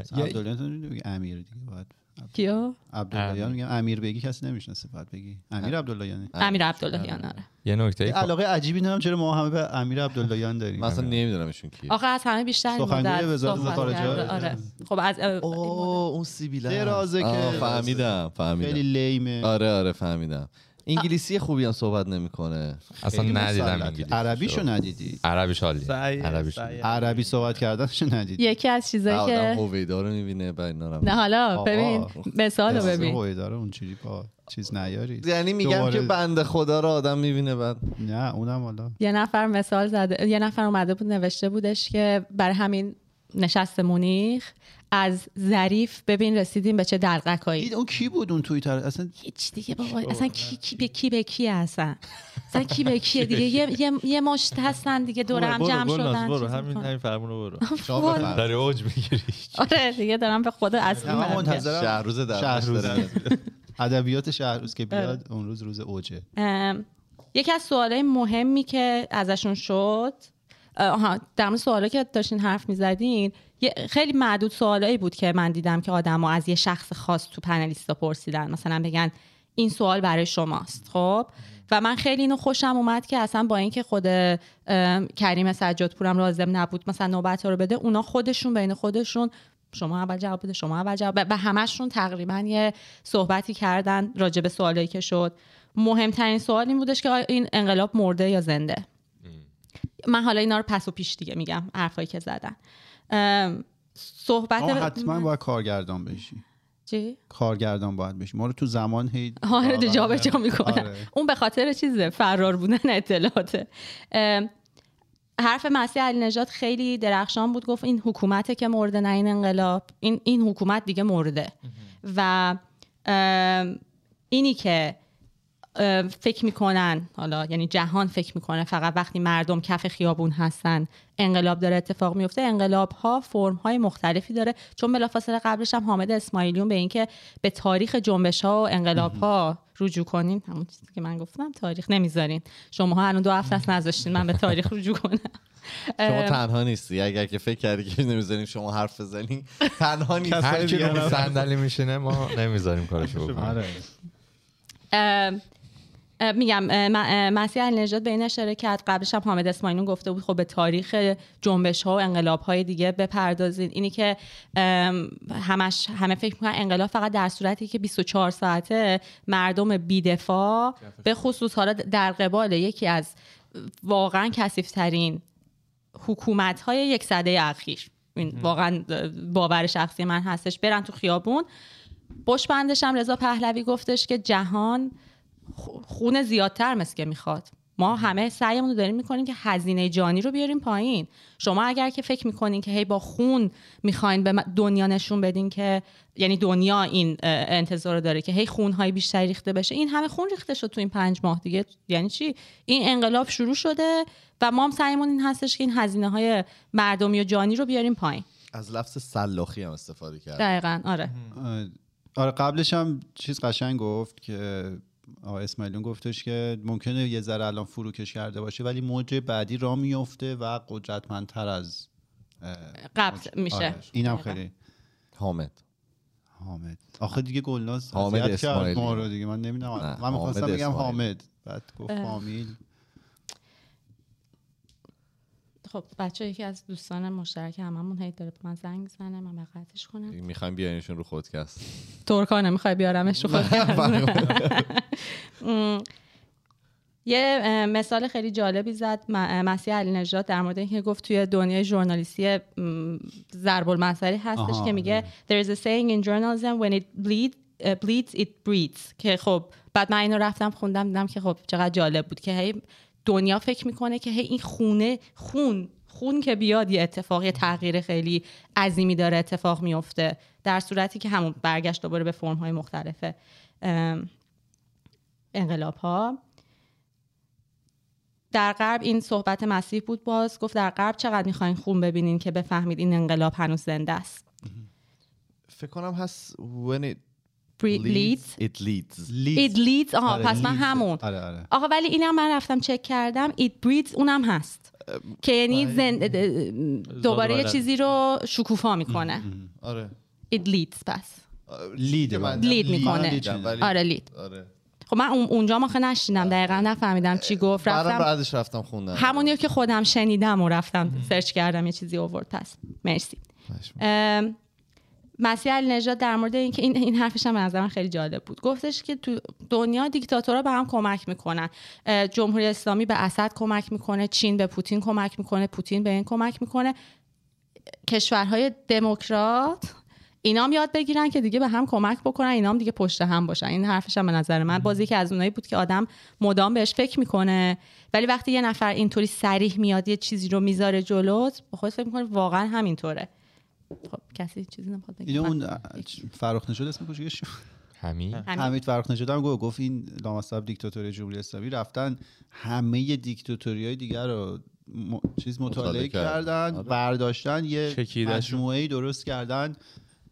مثلا عبدالله تو نمی‌دونی بگی امیر دیگه باید کیا عبداللهیان میگم امیر بگی کسی نمی‌شناسه باید بگی. امیر عبداللهیان امیر عبداللهیان آره. یه نکته یه علاقه عجیبی ندارم چرا ما همه به امیر عبداللهیان داریم. من اصلا نمیدونمشون کیه. آخه از همه بیشتر سخنگوی وزارت خارجه. کرده. آره. خب از اون سیبیله درازه آه، که- فهمیدم خیلی فهمیدم لیمه. آره آره فهمیدم. انگلیسی خوبی هم صحبت نمی‌کنه. اصلا ندیدم. انگلیسی. عربیشو ندیدی؟ عربیش سعی- عربیش. عربی صحبت کردنشو ندیدی. یکی از چیزایی آدم که هویدا رو می‌بینه بعد اینا رو نه حالا. ببین مثال رو ببین. داره اونجوری با چیز نیاری. یعنی میگم دوباره- که بنده خدا رو آدم می‌بینه بعد. نه اونم حالا. یه نفر مثال زده یه نفر اومده بود نوشته بودش که برای همین نشست مونیخ از ظریف ببین رسیدیم به چه دلقکایی. این اون کی بود اون توییتر؟ اصلا هیچ دیگه بابا اصلا کی, کی به کی به کی اصلا اصلا کی به کیه دیگه؟ یه, یه, یه مشت هستن دیگه دور هم برو، جمع شدن برو همین. همین فرمون رو برو. شما. داری اوج می‌گیری. آره دیگه دارم به خود اصلی. منتظرم شهروز در شهروز داره. ادبیات شهروز که بیاد اون روز روز اوجه. یکی از سوالای مهمی که ازشون شد آها در مورد سوالا که داشتین حرف می‌زدین خیلی معدود سوالایی بود که من دیدم که آدم از یه شخص خاص تو پنلیستا پرسیدن. مثلا بگن این سوال برای شماست خب؟ و من خیلی اینو خوشم اومد که اصلا با اینکه خود کریم سجادپورم لازم نبود مثلا نوبت رو بده اونا خودشون بین خودشون شما اول جواب بده شما اول جواب بده. و همشون تقریبا یه صحبتی کردن راجع به سوالایی که شد. مهمترین سوال این بودش که این انقلاب مرده یا زنده؟ من حالا اینا رو پس و پیش دیگه میگم حرفایی که زدن. صحبت ما حتما باید کارگردان بشی. چی؟ کارگردان باید بشی. ما رو تو زمان هی آره جا به جا می‌کنن. آره. اون به خاطر چیزه؟ فرار بودن اطلاعاته. حرف مسیح علی نجات خیلی درخشان بود. گفت این حکومته که مرده نه این انقلاب. این این حکومت دیگه مرده. و اینی که فکر می‌کنن حالا یعنی جهان فکر می‌کنه فقط وقتی مردم کف خیابون هستن انقلاب داره اتفاق میفته انقلاب ها فرم های مختلفی داره. چون بلافاصله قبلش هم حامد اسماعیلیون به اینکه به تاریخ جنبش ها و انقلاب ها رجوع کنین. همون چیزی که من گفتم تاریخ نمی‌ذارین. شما ها الان دو هفته است نذاشتین من به تاریخ رجوع کنم. شما تنها نیستی. اگر که فکر کردی که نمی‌ذاریم شما حرف بزنی تنها نیستی هر کی رو. صندلی میشینه ما نمی‌ذاریم کارشو بکنه آره ام، میگم مسیح نژاد به این اشاره کرد قبلش هم حامد اسماعیلون گفته بود خب به تاریخ جنبش ها و انقلاب های دیگه بپردازید. اینی که همش همه فکر می‌کنن انقلاب فقط در صورتی که 24 ساعته مردم بیدفاع به خصوص حالا در قبال یکی از واقعا کثیفترین حکومت های یک سده اخیر. این واقعا باور شخصی من هستش. برن تو خیابون. پشت بندش هم رضا پهلوی گفتش که جهان خون زیادتر مثل که می‌خواد. ما همه سعیمون رو داریم می‌کنیم که هزینه جانی رو بیاریم پایین. شما اگر که فکر می‌کنین که هی با خون می‌خواین به دنیا نشون بدین که یعنی دنیا این انتظار رو داره که هی خونهای بیشتری ریخته بشه این همه خون ریخته شد تو این پنج ماه دیگه. یعنی چی؟ این انقلاب شروع شده و ما هم سعیمون این هستش که این هزینه های مردمی و جانی رو بیاریم پایین. از لفظ سلاخی هم استفاده کرد دقیقا آره. آره قبلش هم چیز قشنگ گفت که آقا اسماعیلون گفتش که ممکنه یه ذره الان فروکش کرده باشه ولی موج بعدی را میفته و قدرتمندتر از موج- میشه آره. اینم. خیلی حامد حامد آخه دیگه گلناز حامد اسماعیلی. ما رو دیگه من نمی‌دونم من می‌خواستم بگم. حامد بعد گفت. فامیل خب بچه یکی از دوستان مشترک هممون هی داره به من زنگ می‌زنه من به قطعش کنم می‌خوایم بیارینشون رو خودکست. ترکانه می‌خوای بیارمش رو خود م، یه مثال خیلی جالبی زد مسیح علی نژاد در مورد اینکه گفت توی دنیای ژورنالیستی ضرب المثلی هستش که میگه there is a saying in journalism when it bleed, uh, bleeds it breeds. که خب بعد من اینو رفتم خوندم دیدم که خب چقدر جالب بود. که هی دنیا فکر می‌کنه که هی این خونه خون خون که بیاد یه اتفاق یه تغییر خیلی عظیمی داره اتفاق میفته در صورتی که همون برگشت دوباره به فرم های مختلف انقلاب ها در غرب این صحبت مسیح بود باز گفت در غرب چقدر می‌خواین خون ببینین که بفهمید این انقلاب هنوز زنده است. فکر کنم هست when it Bleeds it leads it leads آها آره، پس من leads. همون. آره آره. آقا ولی اینم من رفتم چک کردم. It breeds اونم هست. که یعنی زن... دوباره یه چیزی رو شکوفا می‌کنه. آره. It leads پس. لید. لید می‌کنه. آره لید آره. خب من اون- اونجا آخه نشیدم دقیقا نفهمیدم چی گفت رفتم بعدش رفتم خوندم. همونی که خودم شنیدم و رفتم سرچ کردم یه چیزی آورد پس. مرسی. مسیح علی نژاد در مورد اینکه این این حرفش هم به نظر من خیلی جالب بود. گفتش که تو دنیا دیکتاتورها به هم کمک می‌کنن. جمهوری اسلامی به اسد کمک می‌کنه چین به پوتین کمک می‌کنه پوتین به این کمک می‌کنه. کشورهای دموکرات اینام یاد بگیرن که دیگه به هم کمک بکنن اینام دیگه پشت هم باشن. این حرفش هم به نظر من بازی که از اونایی بود که آدم مدام بهش فکر می‌کنه. ولی وقتی یه نفر اینطوری سریح میاد یه چیزی رو می‌ذاره جلوت به خودت فکر می‌کنه واقعا همینطوره. خب کسی چیزی نمی‌خواد بگه اینو اون فرخ نژاد اسم همین همین. حمید فرخ نژاد هم گفت گفت این لامصب دیکتاتوری جمهوری اسلامی رفتن همه دیکتاتوری های دیگر رو م... چیز مطالعه مطالعه کردن. آره. برداشتن یه. مجموعه درست کردن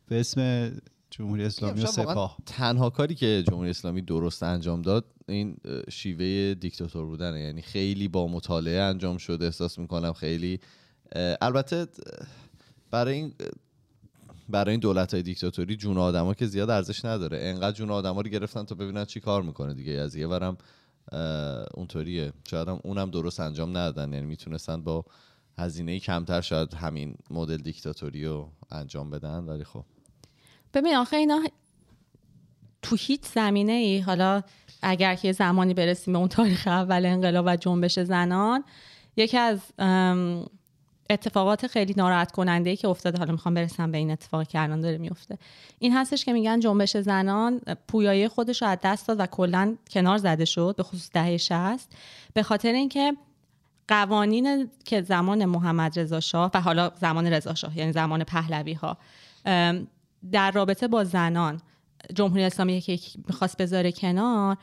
به اسم جمهوری اسلامی و سپاه تنها کاری که جمهوری اسلامی درست انجام داد این شیوه دیکتاتور بودنه یعنی خیلی با مطالعه انجام شد احساس می‌کنم خیلی البته برای این برای این دولت های دیکتاتوری جون آدما که زیاد ارزش نداره. انقدر جون آدما رو گرفتن تا ببینن چی کار می‌کنه دیگه. از یه اه، اونطوریه. شاید هم اونم درست انجام ندادن. یعنی می‌تونستن با هزینه کمتر شاید همین مدل دیکتاتوری رو انجام بدن ولی خب. ببین آخه اینا تو هیچ زمینه ای حالا اگر که زمانی برسیم به اون تاریخ اول انقلاب و جنبش زنان یکی از اتفاقات خیلی ناراحت کننده ای که افتاده. حالا می‌خوام برسم به این اتفاقی که الان داره میفته این هستش که میگن جنبش زنان پویایی خودش رو از دست داد و کلا کنار زده شد به خصوص دهه 60 به خاطر اینکه قوانین که زمان محمد رضا شاه و حالا زمان رضا شاه یعنی زمان پهلوی ها در رابطه با زنان جمهوری اسلامی که می‌خواست بذاره کنار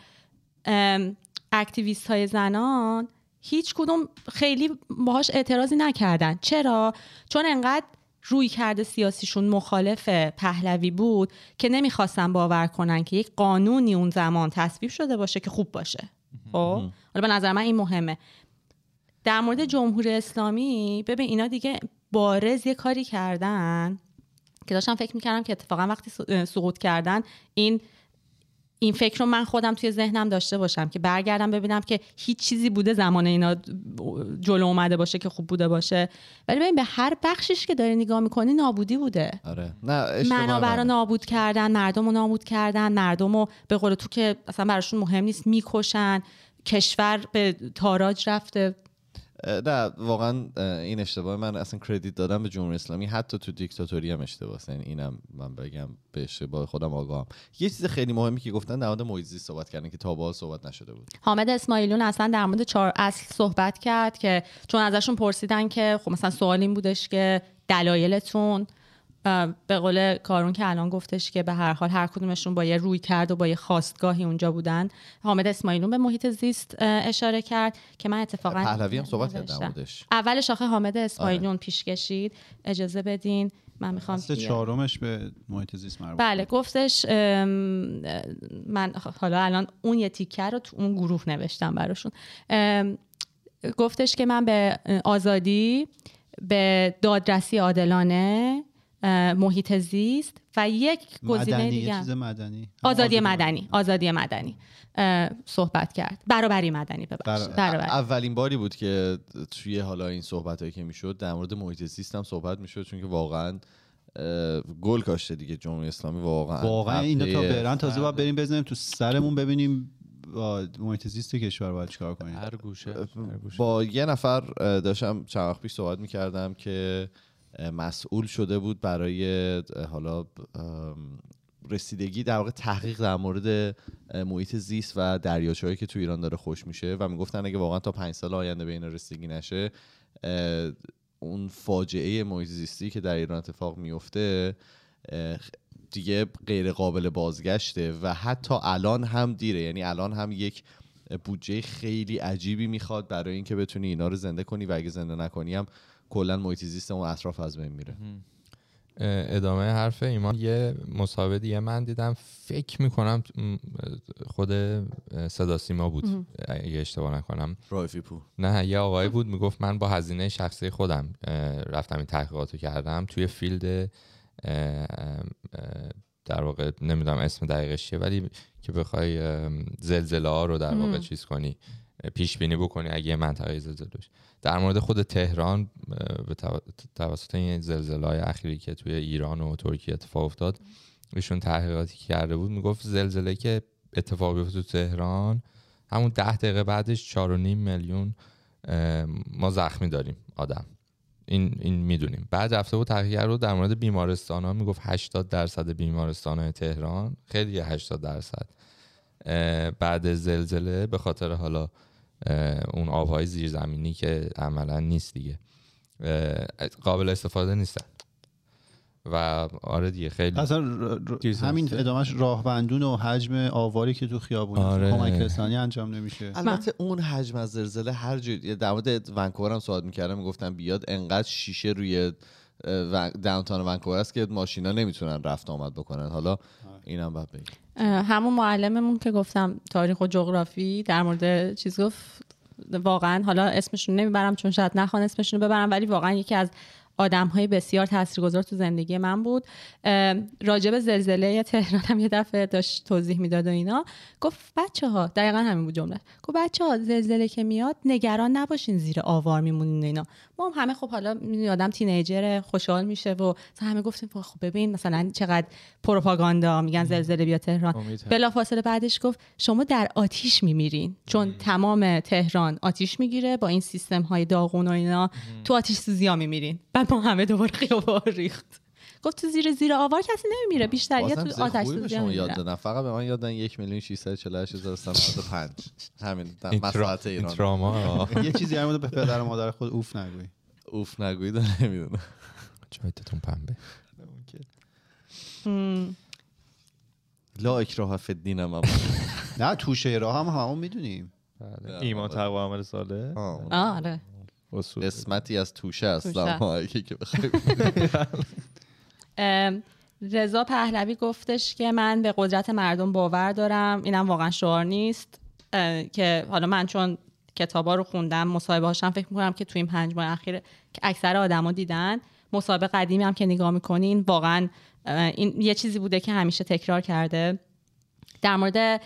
اکتیویست های زنان هیچ کدوم خیلی باهاش اعتراضی نکردن. چرا؟ چون انقدر روی کرده سیاسیشون مخالف پهلوی بود که نمی‌خواستن باور کنن که یک قانونی اون زمان تصویب شده باشه که خوب باشه. خب؟ حالا به نظر من این مهمه. در مورد جمهوری اسلامی ببین اینا دیگه بارز یه کاری کردن که داشتم فکر می‌کردم که اتفاقا وقتی سقوط کردن این این فکر رو من خودم توی ذهنم داشته باشم که برگردم ببینم که هیچ چیزی بوده زمان اینا جلو اومده باشه که خوب بوده باشه. ولی ببین به هر بخشش که داری نگاه می‌کنی نابودی بوده. آره. نه منابع رو. نابود کردن مردم رو نابود کردن مردم رو به قول تو که اصلا براشون مهم نیست می‌کشن. کشور به تاراج رفته. نه واقعا این اشتباه من اصلا کردیت دادم به جمهوری اسلامی. حتی تو دیکتاتوری هم اشتباه یعنی اینم من بگم به اشتباه خودم آگاهم. یه چیز خیلی مهمی که گفتن در مورد محیط زیست صحبت کردن که تا حال صحبت نشده بود. حامد اسماعیلون اصلا در مورد چهار اصل صحبت کرد که چون ازشون پرسیدن که خب مثلا سوال این بودش که دلایلتون به قول کارون که الان گفتش که به هر حال هر کدومشون با یه روی کرد و با یه خواستگاهی اونجا بودن. حامد اسماعیلون به محیط زیست اشاره کرد که من اتفاقا پهلوی هم صحبت کرد در نوشتم. موردش. اولش آخه حامد اسماعیلون پیش کشید. اجازه بدین من می‌خوام اصل چهارمش به محیط زیست مربوط بله گفتش من حالا الان اون یه تیکه رو تو اون گروه نوشتم براشون. گفتش که من به آزادی به دادرسی عادلانه محیط زیست و یک گزینه مدنی دیگه. چیز مدنی. آزادی مدنی آزادی مدنی. صحبت کرد. برابری مدنی ببخشید. برا- برابری اولین باری بود که توی حالا این صحبت هایی که می‌شد در مورد محیط زیست هم صحبت می‌شد چون که واقعا گل کاشته دیگه جمهوری اسلامی واقعا واقعا این دو تا برن تازه باید بریم بزنیم تو سرمون ببینیم با محیط زیست کشور باید چیکار کنیم. هر گوشه هر گوشه. با یه نفر داشتم چند وقت پیش صحبت می‌کردم که مسئول شده بود برای حالا رسیدگی در واقع تحقیق در مورد محیط زیست و دریاچه‌ای که تو ایران داره خوش میشه و می‌گفتن اگه واقعا تا پنج سال آینده به این رسیدگی نشه اون فاجعه محیط زیستی که در ایران اتفاق میفته دیگه غیر قابل بازگشته و حتی الان هم دیره. یعنی الان هم یک بودجه خیلی عجیبی می‌خواد برای اینکه بتونی اینا رو زنده کنی و اگه زنده نکنی هم کلا محیط زیست اون اطراف از بین میره. ادامه حرف ایمان. یه مسابقه دیگه من دیدم فکر می‌کنم خود صدا سیما بود اگه اشتباه نکنم. رایفی پور نه یه آقایی بود می‌گفت من با هزینه شخصی خودم رفتم این تحقیقات رو کردم. توی فیلد در واقع نمی‌دونم اسم دقیقش چیه ولی که بخوای زلزله ها رو در واقع چیز کنی. پیش بینی بکنی اگه یه منطقه زلزله بشه در مورد خود تهران به تو- توسط این زلزله های اخیری که توی ایران و ترکیه اتفاق افتاد ایشون تحقیقاتی کرده بود می‌گفت زلزله که اتفاق بیفته تو تهران همون ده دقیقه بعدش چهار و نیم میلیون اه، ما زخمی داریم آدم. این این می‌دونیم. بعد رفته بود تحقیق رو در مورد بیمارستان ها می‌گفت 80 درصد بیمارستان های تهران خیلی 80 درصد. بعد زلزله به خاطر حالا اون آبهای زیرزمینی که عملا نیست دیگه قابل استفاده نیستن و آره دیگه خیلی اصلا ر- ر- چیز همین. ادامهش راهبندون و حجم آواری که تو خیابون آره. کمک رسانی انجام نمیشه البته اون حجم از زلزله هر جور در مورد ونکوور هم صحبت می‌کردم می‌گفتم بیاد انقدر شیشه روی داونتاون ونکوور است که ماشینا نمی‌تونن رفت آمد بکنن. حالا اینم باید بگیم. اه، همون معلممون که گفتم تاریخ و جغرافی در مورد چیز گفت واقعا حالا اسمشون نمی‌برم چون شاید نخوان اسمشون رو ببرم ولی واقعا یکی از آدم های بسیار تاثیرگذار تو زندگی من بود. به زلزله تهران هم یه دفعه داشت توضیح می‌داد و اینا. گفت بچه ها دقیقا همین بود جمله. گفت بچه ها زلزله که میاد نگران نباشین زیر آوار میمونین اینا. ما هم همه خب حالا می‌دونی آدم تینیجر خوشحال میشه و همه گفتیم خب ببین مثلا چقدر پروپاگاندا میگن زلزله بیا تهران. بلافاصله بعدش گفت شما در آتیش میمیرین. چون تمام تهران آتیش می‌گیره با این سیستم های داغون و اینا. تو آتیش سوزی ها میمیرین. بعد ما همه دوباره خیابان ریخت. گفت تو زیر زیر آوار کسی نمیمیره بیشتریه بازم تو آتش سوزی شما یاد دادن. فقط به من یاد دادن یک میلیون 648 هزار همین مساحت ایران. تراما. یه چیزی مورد به پدر و مادر خود اوف نگوی اوف نگوید نمی‌دونم جایتون پنبه. هم. لا اکراه فی الدین هم نه توشه راه هم همون می‌دونیم. بله. ایمان تقوی عمل صالح. آره. قسمتی از توشه اگه که رضا پهلوی گفتش که من به قدرت مردم باور دارم. اینم واقعا شعار نیست. که حالا من چون کتابا رو خوندم مصاحبه هاشم فکر می‌کنم که توی این پنج ماه اخیر که اکثر آدما دیدن مصاحبه قدیمی هم که نگاه می‌کنین واقعا این یه چیزی بوده که همیشه تکرار کرده. در مورد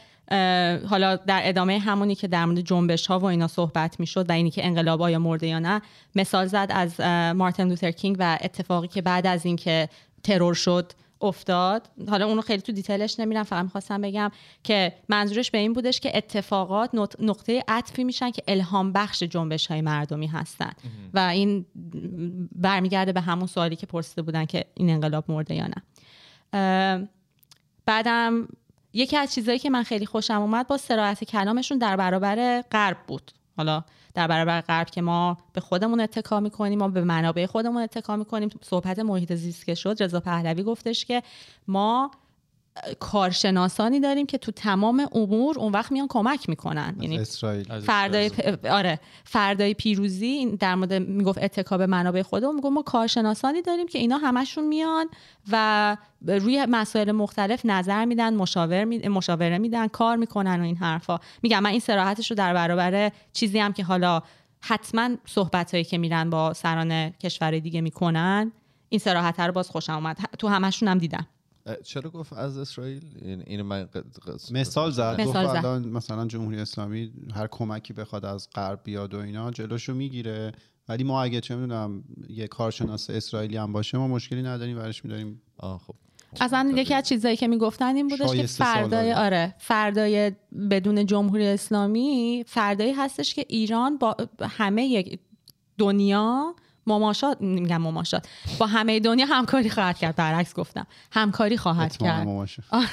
حالا در ادامه همونی که در مورد جنبش ها و اینا صحبت می‌شد و اینی که انقلاب آیا مرده یا نه مثال زد از مارتین لوتر کینگ و اتفاقی که بعد از اینکه ترور شد افتاد. حالا اونو خیلی تو دیتیلش نمیرم فقط می‌خواستم بگم که منظورش به این بودش که اتفاقات نقطه عطفی میشن که الهام بخش جنبش های مردمی هستن. و این برمیگرده به همون سوالی که پرسیده بودن که این انقلاب مرده یا نه. بعدم یکی از چیزهایی که من خیلی خوشم اومد با سراحت کلامشون در برابر غرب بود. حالا در برابر غرب که ما به خودمون اتکا می‌کنیم ما به منابع خودمون اتکا می‌کنیم. صحبت محیط زیست که شد رضا پهلوی گفتش که ما کارشناسانی داریم که تو تمام امور اون وقت میان کمک می‌کنن. یعنی اسرائیل. فردای پ- آره. فردای پیروزی این در مورد می‌گفت اتکا به منابع خودمون می‌گفت ما کارشناسانی داریم که اینا همشون میان و روی مسائل مختلف نظر میدن مشاور می- مشاوره میدن کار می‌کنن و این حرفا. میگم من این سراحتش رو در برابر چیزی هم که حالا حتما صحبت هایی که میرن با سران کشور دیگه می‌کنن این سراحت رو باز خوشم اومد. تو همشون هم دیدم. چرا گفت از اسرائیل؟ این اینو من مثال زد. گفت مثال زد. الان مثلا جمهوری اسلامی هر کمکی بخواد از غرب بیاد و اینا جلوشو می‌گیره. ولی ما اگه چه می‌دونم یه کارشناس اسرائیلی هم باشه ما مشکلی نداریم برش میداریم. آه خب. اصلا یکی از چیزایی که می‌گفتن این بودش که فردای. آره فردای بدون جمهوری اسلامی فردایی هستش که ایران با همه یک دنیا مماشات میگم مماشات. با همه دنیا همکاری خواهد کرد برعکس گفتم. همکاری خواهد کرد. ما آره،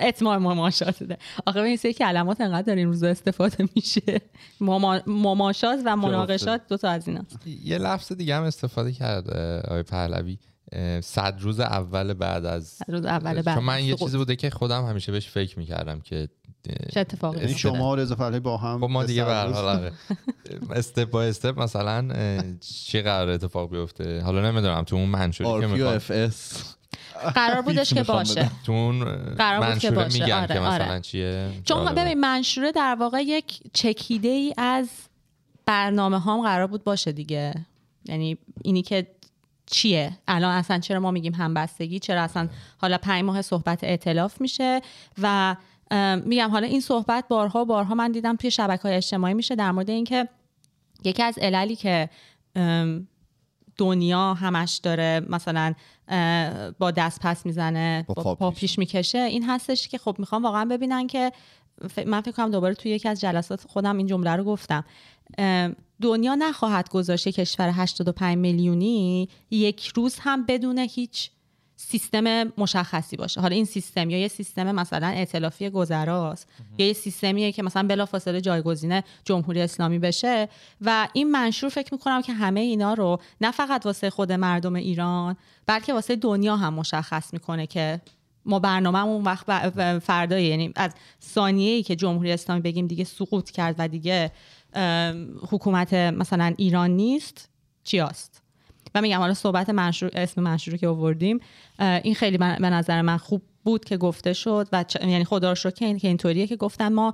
اتمام مماشات ده. آخه این سری کلمات انقدر در این روزا استفاده میشه. مما- مماشات و مناقشات دو تا از اینا یه لفظ دیگه هم استفاده کرد آقای پهلوی. صد روز اول بعد از روز اول بعد چون من یه. چیزی بوده که خودم همیشه بهش فکر می‌کردم که چه اتفاقی یعنی؟ شما و رضا پهلوی با هم خب ما دیگه به هر حال آره. استپ با استپ مثلا چی قرار اتفاق بیفته حالا نمی‌دونم تو اون منشوری که می‌خواد اف اس قرار بودش که می‌خوام باشه. تو اون قرار بود که منشوره باشه. میگن آره، که مثلا آره. چیه چون جالبه. ببین منشوره در واقع یک چکیده ای از برنامه هام قرار بود باشه دیگه یعنی اینی که چیه الان اصلا چرا ما میگیم همبستگی چرا اصلا حالا پنج ماه صحبت ائتلاف میشه و میگم حالا این صحبت بارها بارها من دیدم توی شبکه های اجتماعی میشه در مورد اینکه یکی از عللی که دنیا همش داره مثلا با دست پس می‌زنه با با پا پیش. می‌کشه این هستش که خب می‌خوام واقعا ببینن که من فکر کنم دوباره توی یکی از جلسات خودم این جمله رو گفتم دنیا نخواهد گذاشت کشور 85 میلیونی یک روز هم بدون هیچ سیستم مشخصی باشه. حالا این سیستم یا یه سیستم مثلا ائتلافی گذراست یا یه سیستمیه که مثلا بلافاصله جایگزین جمهوری اسلامی بشه و این منشور فکر می‌کنم که همه اینا رو نه فقط واسه خود مردم ایران بلکه واسه دنیا هم مشخص می‌کنه که ما برنامه اون وقت فردا یعنی از ثانیه ای که جمهوری اسلامی بگیم دیگه سقوط کرد و دیگه حکومت مثلا ایران نیست چی هست و میگم حالا صحبت منشور اسم منشور که آوردیم این خیلی به نظر من خوب بود که گفته شد و چ- یعنی خدا رو که این- که اینطوریه که گفتن ما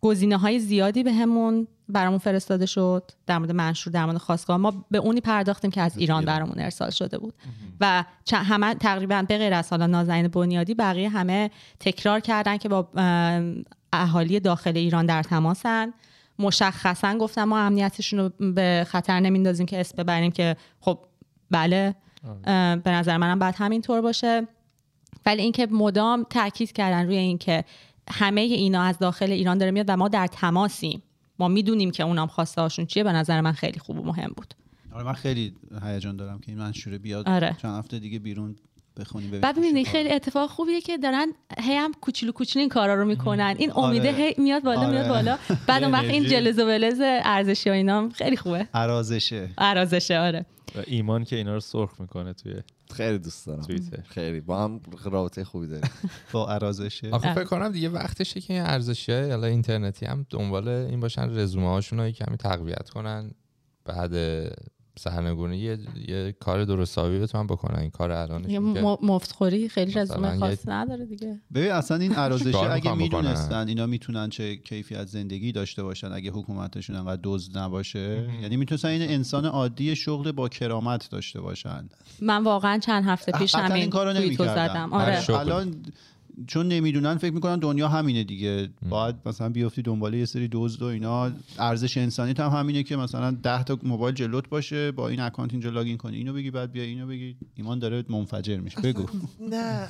گزینه های زیادی به همون برامون فرستاده شد در مورد منشور در مورد خواستگاه ما به اونی پرداختیم که از ایران برامون ارسال شده بود. و چ- همه تقریبا به غیر از حالا نازنین بنیادی بقیه همه تکرار کردن که با ام، اهالی داخل ایران در تماسن. مشخصا گفتم ما امنیتشون رو به خطر نمیندازیم که اسم ببریم که خب بله. به نظر منم باید همینطور باشه. ولی اینکه مدام تاکید کردن روی اینکه همه اینا از داخل ایران داره میاد و ما در تماسیم ما می‌دونیم که اونام خواسته هاشون چیه به نظر من خیلی خوب و مهم بود. آره من خیلی هیجان دارم که این منشوره بیاد. آره. چند هفته دیگه بیرون بخونیم ببینیم بعد. خیلی اتفاق خوبیه که دارن هی هم کوچولو کوچولو این کارا رو می‌کنن. این امیده آره. هی میاد بالا آره. میاد بالا. بعد اون وقت این. جلز و ولز ارزشی و اینا هم خیلی خوبه. ارازشه. ارازشه آره. و ایمان که اینا رو سرخ می‌کنه توی خیلی دوست دارم. توییتر. خیلی. با هم رابطه خوبی داریم. با ارازشه. آخه فکر کنم دیگه وقتشه که این ارزشی های اینترنتی هم دنبال این باشن رزومه هاشون رو کمی تقویت کنن. بعد سرنگونی یه, یه کار درست حسابی بتونن بکنن. این کار یه که م- مفتخوری خیلی رزومه یه- خاص نداره دیگه. ببین اصلا این ارازشه چیکار اگه؟ می‌دونستن اینا می‌تونن چه کیفیت زندگی داشته باشن اگه حکومتشون انقدر دزد نباشه؟ یعنی می‌تونستن این انسان عادی شغل با کرامت داشته باشن. من واقعا چند هفته پیش همین این کارو آره. الان چون نمی‌دونن فکر می‌کنن دنیا همینه دیگه. باید مثلا بیفتی دنبال یه سری دزد و اینا. ارزش انسانیت هم همینه که مثلا 10 تا موبایل جلوت باشه با این اکانت اینجا لاگین کنی اینو بگی بعد بیا اینو بگی. ایمان داره منفجر میشه. بگو. نه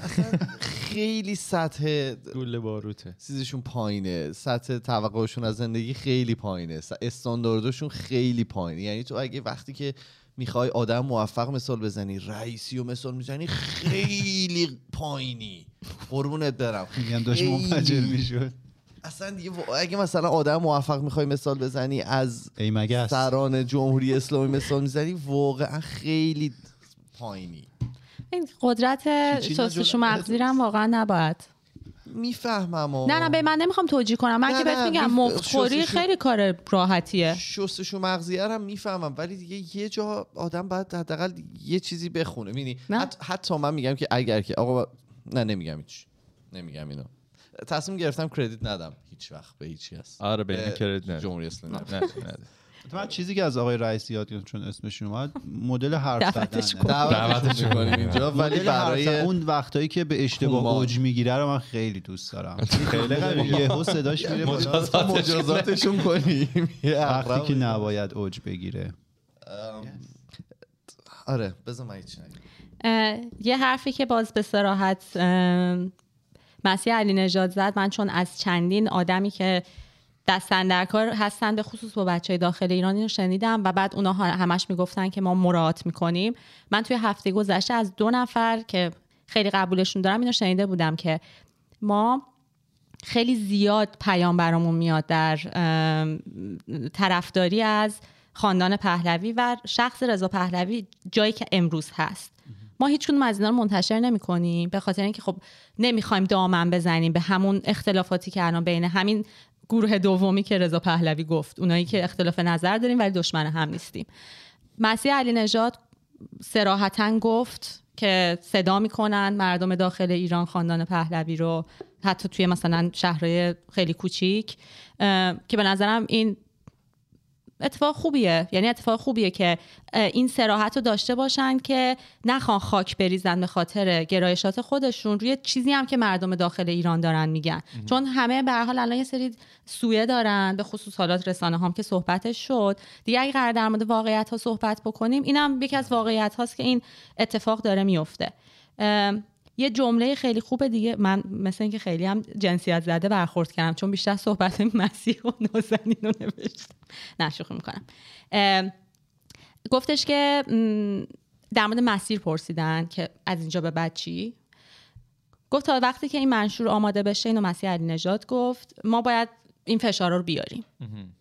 خیلی سطح گول باروته. چیزشون پایینه. سطح توقعشون از زندگی خیلی پایینه. استانداردشون خیلی پایینه. یعنی تو اگه وقتی که می‌خوای آدم موفق مثال بزنی رئیسی و مثال می‌زنی خیلی پایینی. قربونت برم. میگم داشت. منفجر می‌شد. اصلا دیگه اگه مثلا آدم موفق می‌خوای مثال بزنی از ای مگس سران جمهوری اسلامی مثال می‌زنی واقعا خیلی پایینی. این قدرت نجلا- مغزی هم واقعا نباید. می‌فهمم نه نه به من نمی‌خوام توجیه کنم. من که بهت میگم مفتخوری شستشو- خیلی کار راحتیه. شستشو مغزیه رو هم می‌فهمم ولی دیگه یه جا آدم باید حداقل یه چیزی بخونه. می‌بینی؟ نه. حتی, من میگم که اگر که آقا نه نمیگم هیچ. نمیگم اینو. تصمیم گرفتم کردیت ندم. هیچ وقت به هیچی هست. آره به این به کرد نه جمهوری اسلامی نه نه. من چیزی که از آقای رئیس یاد گرفتم چون اسمشون اومد مدل حرف کن. دعوتش می‌کنیم اینجا ولی زدن، برای اون وقتایی که به اشتباه. اوج می‌گیره رو من خیلی دوست دارم. خیلی قویه یهو صداش میره مجازاتشون کنیم. وقتی که. نباید اوج بگیره. آره بذار من یه حرفی که باز به سراحت مسیح علی نژاد زد من چون از چندین آدمی که دستن در کار هستن به خصوص با بچه داخل ایران اینو شنیدم و بعد اونا همش می‌گفتن که ما مراعات می‌کنیم. من توی هفته گذشته از دو نفر که خیلی قبولشون دارم اینو شنیده بودم که ما خیلی زیاد پیام برامون میاد در طرفداری از خاندان پهلوی و شخص رضا پهلوی جایی که امروز هست. ما هیچ کدوم از اینا رو منتشر نمی کنیم به خاطر اینکه خب نمی‌خوایم دامن بزنیم به همون اختلافاتی که الان بین همین گروه دومی که رضا پهلوی گفت. اونایی که اختلاف نظر داریم ولی دشمن هم نیستیم. مسیح علی نژاد سراحتا گفت که صدا می‌کنن مردم داخل ایران خاندان پهلوی رو حتی توی مثلا شهرهای خیلی کوچیک که به نظرم این اتفاق خوبیه. یعنی اتفاق خوبیه که این سراحت رو داشته باشن که نخوان خاک بریزن به خاطر گرایشات خودشون. روی چیزی هم که مردم داخل ایران دارن میگن. چون همه به هر حال الان یه سری سویه دارن به خصوص حالات رسانه هم که صحبتش شد. دیگه اگه قرار در مورد واقعیت ها صحبت بکنیم اینم یکی از واقعیت هاست که این اتفاق داره میفته یه جمله خیلی خوبه دیگه. من مثل اینکه خیلی هم جنسیت زده برخورد کردم چون بیشتر صحبت مسیح و نازنین رو نوشتم. نه شوخی می‌کنم. گفتش که در مورد مسیر پرسیدن که از اینجا به بعد چی؟ گفت تا وقتی که این منشور آماده بشه اینو مسیح علی نژاد گفت ما باید این فشار رو بیاریم.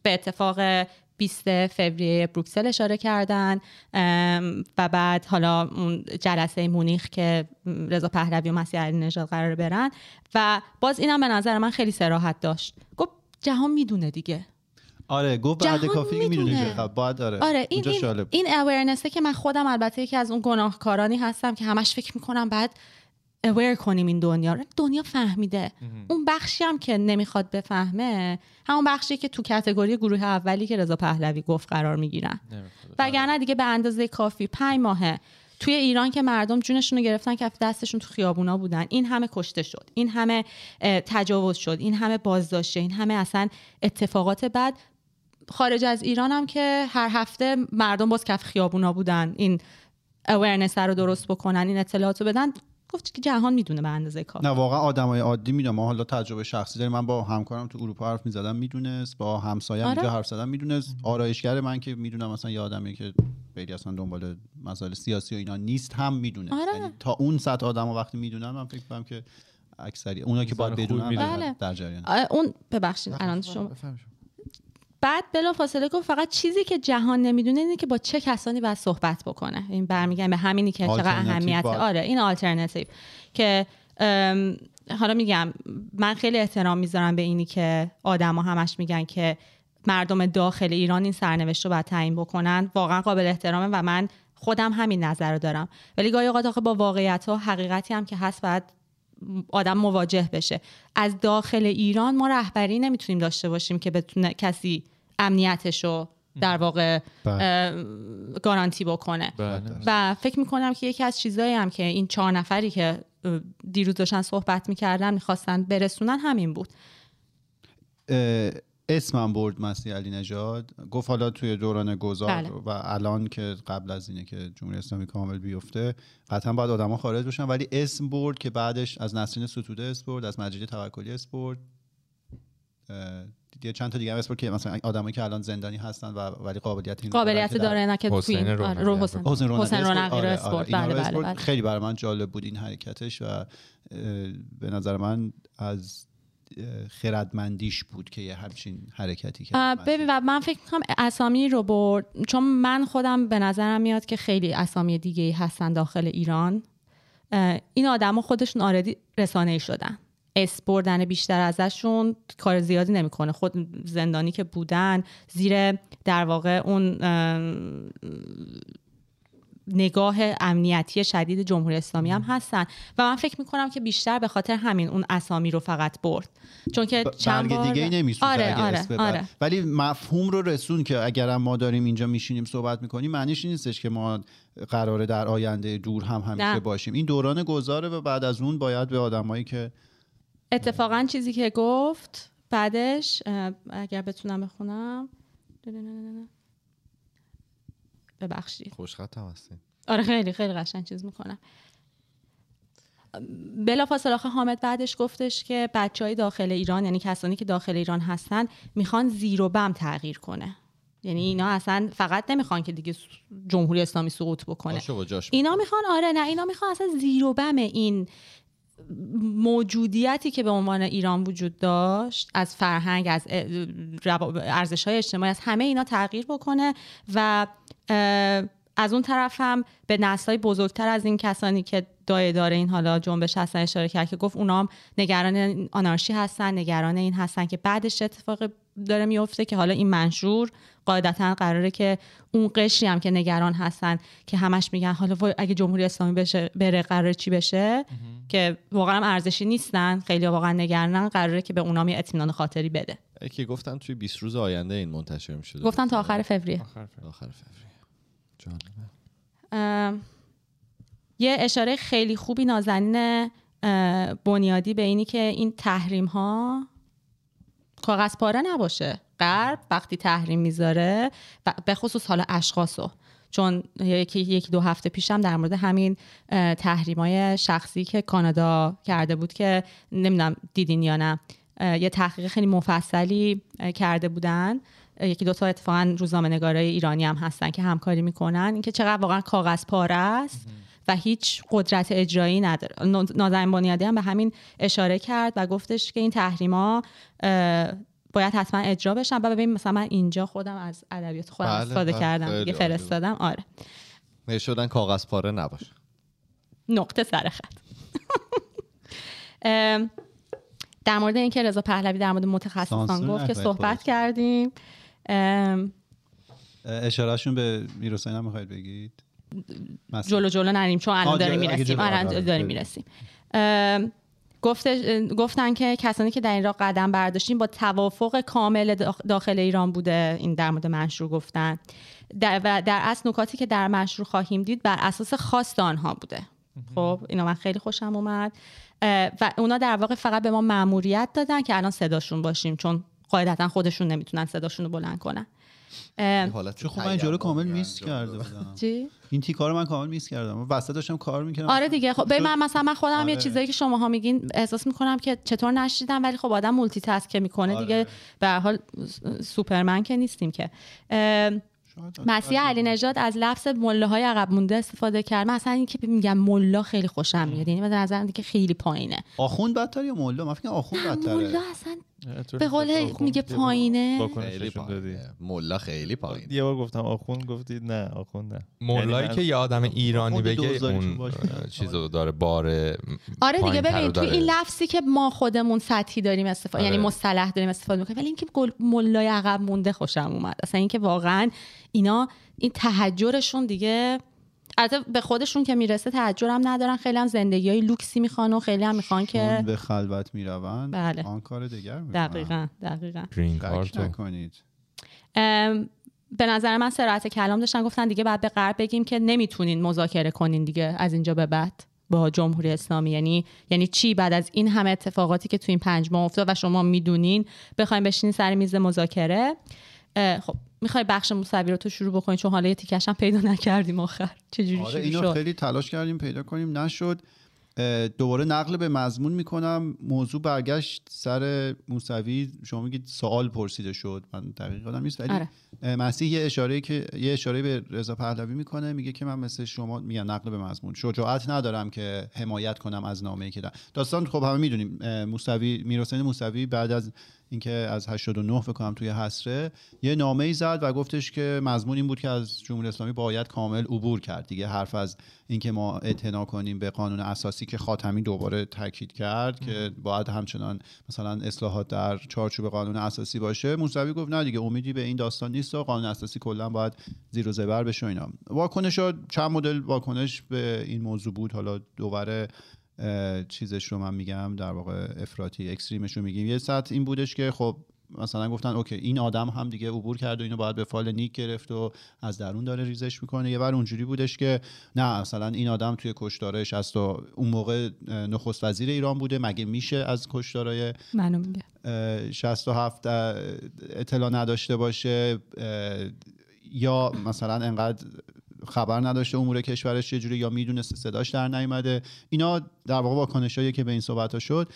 به اتفاق 20 فوریه بروکسل اشاره کردن و بعد حالا اون جلسه مونیخ که رضا پهلوی و مسیح علی نژاد قرار برن و باز اینم به نظر من خیلی سراحت داشت گفت جهان می‌دونه دیگه آره گفت بعد کافی می‌دونه می‌دونه. خب باید آره آره این این. این که من خودم البته یکی از اون گناهکارانی هستم که همش فکر می‌کنم بعد aware کنیم این دنیا رو. دنیا فهمیده. اون بخشی هم که نمی‌خواد بفهمه همون بخشی که تو کتگوری گروه اولی که رضا پهلوی گفت قرار می‌گیرن. وگرنه دیگه به اندازه کافی. پنج ماهه. توی ایران که مردم جونشون رو گرفتن کف دستشون تو خیابونا بودن. این همه کشته شد. این همه تجاوز شد. این همه بازداشته. این همه اصلا اتفاقات بعد خارج از ایران هم که هر هفته مردم باز کف خیابونا بودن. این awareness رو درست بکنن این اطلاعات رو بدن. گفت که جهان می‌دونه به اندازه کافی نه واقعا آدمای عادی می‌دونم ما حالا تجربه شخصی داریم من با همکارم تو اروپا حرف می‌زدم می‌دونست با همسایم آره. اینجا حرف زدم می‌دونست آرایشگر من که می‌دونم مثلا یه آدمی که خیلی اصلا دنبال مسائل سیاسی و اینا نیست هم می‌دونه آره. یعنی تا اون سطح آدم وقتی می‌دونن من فکر کنم که اکثری اونا که باید بدونن. بله. در جریان آه، اون ببخشید الان شما بعد بلا فاصله گفت فقط چیزی که جهان نمی‌دونه اینه که با چه کسانی باید صحبت بکنه. این برمیگن به همینی که چقدر اهمیت. آره این آلترناتیو که حالا میگم من خیلی احترام می‌ذارم به اینی که آدما همش میگن که مردم داخل ایران این سرنوشت رو باید تعیین بکنن. واقعا قابل احترامه و من خودم همین نظر رو دارم. ولی گاهی اوقات با واقعیت ها حقیقتی هم که هست باید آدم مواجه بشه. از داخل ایران ما رهبری نمی‌تونیم داشته باشیم که بتونه کسی امنیتش رو در واقع بله. گارانتی بکنه. بله. و فکر می‌کنم که یکی از چیزایی هم که این چهار نفری که دیروز داشتن صحبت می‌کردن می‌خواستن برسونن همین بود. اسمم برد مسیح علی نژاد گفت حالا توی دوران گذار بله. و الان که قبل از اینه که جمهوری اسلامی کامل بیفته قطعا باید آدما خارج بشن ولی اسم برد که بعدش از نسرین ستوده اسم برد از مجید توکلی اسم برد دیگه چند تا دیگه هم اسم برد که مثلا آدمایی که الان زندانی هستن و ولی قابلیت این قابلیت داره اینا که توی حسین رونقی آره، حسین رونقی حسین اسپورت. آره، بله بله. بله خیلی برای من جالب بود این حرکتش و به نظر من از خردمندیش بود که یه همچین حرکتی کرد. ببین و من فکر می‌کنم اسامی رو برد. چون من خودم به نظرم میاد که خیلی اسامی دیگه هستن داخل ایران. این آدما خودشون آردی رسانه شدن. اس بردن بیشتر ازشون کار زیادی نمی‌کنه. خود زندانی که بودن زیر در واقع اون نگاه امنیتی شدید جمهوری اسلامی هم هستن. و من فکر می‌کنم که بیشتر به خاطر همین اون اسامی رو فقط برد. چون که چند بار دیگه نمیسوزه آره آره. آره. ولی مفهوم رو رسون که اگرم ما داریم اینجا میشینیم صحبت می‌کنیم معنیش این نیستش که ما قراره در آینده دور هم همیشه نه. باشیم. این دوران گذاره و بعد از اون باید به آدمایی که اتفاقا چیزی که گفت بعدش اگر بتونم بخونم. ببخشید. خوشخط هم هستین. آره خیلی خیلی قشنگ چیز می‌کنم. بلا فاصله آخه حامد بعدش گفتش که بچه های داخل ایران یعنی کسانی که داخل ایران هستن می‌خوان زیر و بم تغییر کنه. یعنی اینا اصلا فقط نمی‌خوان که دیگه جمهوری اسلامی سقوط بکنه. اینا می‌خوان آره نه اینا می‌خوان اصلا زیر و بم این موجودیتی که به عنوان ایران وجود داشت از فرهنگ از ارزش های اجتماعی از همه اینا تغییر بکنه و از اون طرف هم به نسل های بزرگتر از این کسانی که دای داره این حالا جنبش هستن اشاره کرد که گفت اونام نگران آنارشی هستن نگران این هستن که بعدش چه اتفاق داره میفته که حالا این منشور قاعدتا قراره که اون قشری هم که نگران هستن که همش میگن حالا وای اگه جمهوری اسلامی بشه بره قراره چی بشه؟ که واقعا هم ارزشی نیستن خیلی واقعا نگرانن قراره که به اونام یه اطمینان خاطری بده. که گفتن توی 20 روز آینده این منتشر میشه گفتن تا آخر فوریه. آخر فوریه. یه اشاره خیلی خوبی نازنین بنیادی به اینی که این تحریم ها کاغذ پاره نباشه. غرب وقتی تحریم می‌ذاره به خصوص حالا اشخاصو چون یکی یکی دو هفته پیشم در مورد همین تحریم های شخصی که کانادا کرده بود که نمی‌دونم دیدین یا نه یه تحقیق خیلی مفصلی کرده بودن. یکی دو تا اتفاقا روزنامه نگارای ایرانی هم هستن که همکاری می‌کنن. اینکه چقدر واقعا کاغذ پاره است و هیچ قدرت اجرایی نداره. نازنین بنیادی هم به همین اشاره کرد و گفتش که این تحریما باید حتما اجرا بشن. و ببین مثلا من اینجا خودم از ادبیات خودم بله، استفاده بله، کردم بود. فرستادم. آره. نوشته شدن کاغذ پاره نباشه. نقطه سر خط. ام، در مورد اینکه رضا پهلوی در مورد متخصصان گفت که صحبت. کردیم. اشارهشون به میرحسین هم می‌خواید بگید؟ مثلا. جلو جلو نریم چون الان داریم می‌رسیم. آره آره، آره، داریم. می‌رسیم. گفتن که کسانی که در این راه قدم برداشتیم با توافق کامل داخ- داخل ایران بوده این در مورد مشروع گفتن. در و در اصل نکاتی که در مشروع خواهیم دید بر اساس خواست آنها بوده. خب اینا من خیلی خوشم اومد. و اونا در واقع فقط به ما مأموریت دادن که الان صداشون باشیم چون قاعدتا خودشون نمی‌تونن صداشون رو بلند کنن. حالت چون خب من اینجا رو کامل میس کرده. بودم. چی؟ این تیکا رو من کامل میس کردم. من وسط داشتم کار می‌کردم. آره دیگه. خب من مثلا من خودم یه آره. چیزایی که شماها میگین احساس می‌کنم که چطور نشیدم ولی خب آدم مولتی تاسک که می‌کنه آره. دیگه به هر حال سوپرمن که نیستیم که. مسیح علی نژاد از لفظ مله های عقب مونده استفاده کرد. من اصلا این که میگم ملا خیلی خوشم میاد. یعنی به نظرم دیگه خیلی پایینه. آخوند بدتر یا مولا من فکر کنم آخوند بدتره. ملا اصلا به قول میگه پایینه. واکنش خیلی. پایینه ملا خیلی پایین یه بار گفتم آخوند گفتید نه آخوند نه مولایی یعنی که یه آدم ایرانی بگه اون چیزو داره بار آره دیگه ببین تو. این لفظی که ما خودمون سطحی داریم استفاده آره. یعنی مصطلح داریم استفاده می‌کنیم ولی اینکه گل ملای عقب مونده خوشم اومد اصلا اینکه واقعا اینا این تهجرشون دیگه البته به خودشون که می‌رسه تهجر هم ندارن. خیلی هم زندگی های لوکسی می‌خوان و خیلی هم می‌خوان که به خلوت می‌روند بله. آن کار دیگر می‌کنن. دقیقا دقیقا. نکنید. ام، به نظر من سرعت کلام داشتن. گفتن دیگه بعد به غرب بگیم که نمی‌تونین مذاکره کنین دیگه از اینجا به بعد با جمهوری اسلامی. یعنی یعنی چی؟ بعد از این همه اتفاقاتی که تو این پنج ماه افتاد و شما می‌دونین بخوایم بشینین سر میز مذاکره. خب می‌خوای بخش موسوی رو تو شروع بکنین چون حالا یه تیکش هم پیدا نکردیم آخر. چجوری آره اینو شد؟ خیلی تلاش کردیم پیدا کنیم. نشد. دوباره نقل به مضمون می‌کنم. موضوع برگشت سر موسوی شما میگید سوال پرسیده شد. من دقیق یادم نیست. ولی آره. مسیح یه اشاره که یه اشاره به رضا پهلوی می‌کنه. میگه که من مثل شما میگم نقل به مضمون. شجاعت ندارم که حمایت کنم از نامه‌ای که دارم. داستان خب همه می‌دونیم. موسوی میرحسین موسوی بعد از اینکه از 89 فکر توی حسره یه نامه ای زد و گفتش که مضمون این بود که از جمهوری اسلامی باید کامل عبور کرد. دیگه حرف از اینکه ما اعتنا کنیم به قانون اساسی که خاتمی دوباره تاکید کرد که باید همچنان مثلا اصلاحات در چارچوب قانون اساسی باشه. موسوی گفت نه دیگه امیدی به این داستان نیست و قانون اساسی کلا باید زیر و زبر بشه اینا. واکنش چند مدل واکنش به این موضوع بود. حالا دوباره چیزش رو من میگم در واقع افراطی extreme ش رو میگیم. یه سطح این بودش که خب مثلا گفتن okay این آدم هم دیگه عبور کرد و اینو باید به فال نیک گرفت و از درون داره ریزش می‌کنه. یه بر اونجوری بودش که نه مثلا این آدم توی کشتارش هست و اون موقع نخست وزیر ایران بوده مگه میشه از کشتارای منو میگه. اه، 67 اه، اطلاع نداشته باشه یا مثلا انقدر خبر نداشته امور کشورش چجوری یا می‌دونسته صداش در نیومده. اینا در واقع واکنشایی که به این صحبت ها شد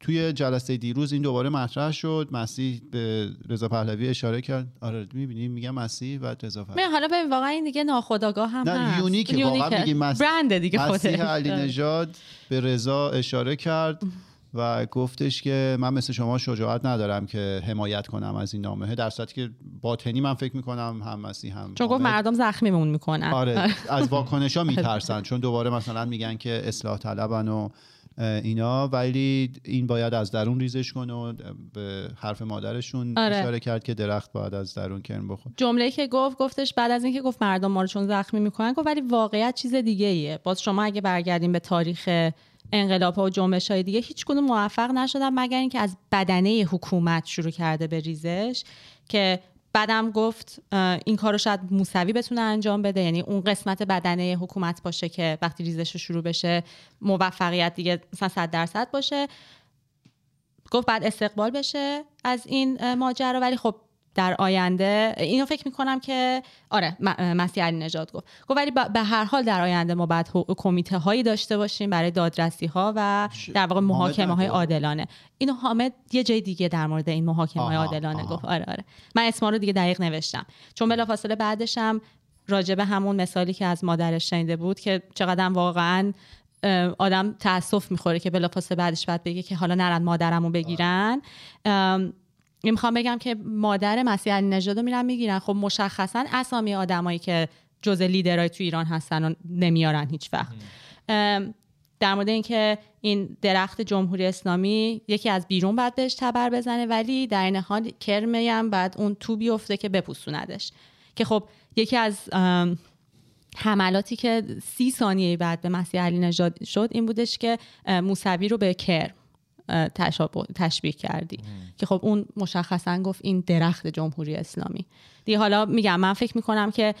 توی جلسه دیروز این دوباره مطرح شد. مسیح به رضا پهلوی اشاره کرد. آره می‌بینیم میگم مسیح و رضا پهلوی. حالا ببین واقعا این دیگه ناخودآگاه هم نه، هست. یونیکه. واقعا میگی مس- برنده دیگه خودش. مسیح علی نژاد به رضا اشاره کرد. و گفتش که من مثل شما شجاعت ندارم که حمایت کنم از این نامه در صورتی که باطنی من فکر می‌کنم هم مسیح هم چون گفت. مردم زخمیمون می‌کنن آره از واکنش ها میترسن چون دوباره مثلا میگن که اصلاح طلبن و اینا ولی این باید از درون ریزش کنه و به حرف مادرشون آره. اشاره کرد که درخت باید از درون کرم بخوره جمله که گفت گفتش بعد از اینکه گفت مردم ما رو چون زخمی می‌کنن گفت ولی واقعیت چیز دیگه ایه باز شما اگه برگردیم به تاریخ انقلاب ها و جنبش های دیگه هیچ کدوم موفق نشدن مگر اینکه از بدنه حکومت شروع کرده به ریزش که بعدم گفت این کار رو شاید موسوی بتونه انجام بده. یعنی اون قسمت بدنه حکومت باشه که وقتی ریزش رو شروع بشه موفقیت دیگه مثلا صد درصد باشه. گفت بعد استقبال بشه از این ماجرا. ولی خب در آینده اینو فکر می‌کنم که آره مسیح علی نژاد گفت. گفت ولی به هر حال در آینده ما باید کمیته هایی داشته باشیم برای دادرسی ها و در واقع محاکمه های. عادلانه. اینو حامد یه جای دیگه در مورد این محاکمه های عادلانه. گفت. آره آره. من اسما رو دیگه دقیق نوشتم. چون بلافاصله بعدشم راجع به همون مثالی که از مادرش شنیده بود که چقدر واقعا آدم تاسف می‌خوره که بلافاصله بعدش بعد بگه که حالا نرن مادرمو بگیرن. ام، می‌خوام بگم که مادر مسیح علی نژاد رو میرن می‌گیرن. خب مشخصا اسامی آدمایی که جز لیدرهای تو ایران هستن و نمیارن هیچ وقت. در مورد اینکه این درخت جمهوری اسلامی یکی از بیرون باید بهش تبر بزنه ولی در این حال کرمی هم بعد اون تو بیفته که بپوسوندش که خب یکی از حملاتی که سی ثانیه بعد به مسیح علی نژاد شد این بودش که موسوی رو به کرم تشبیه کردی. که خب اون مشخصا گفت این درخت جمهوری اسلامی. دیگه حالا میگم من فکر می‌کنم که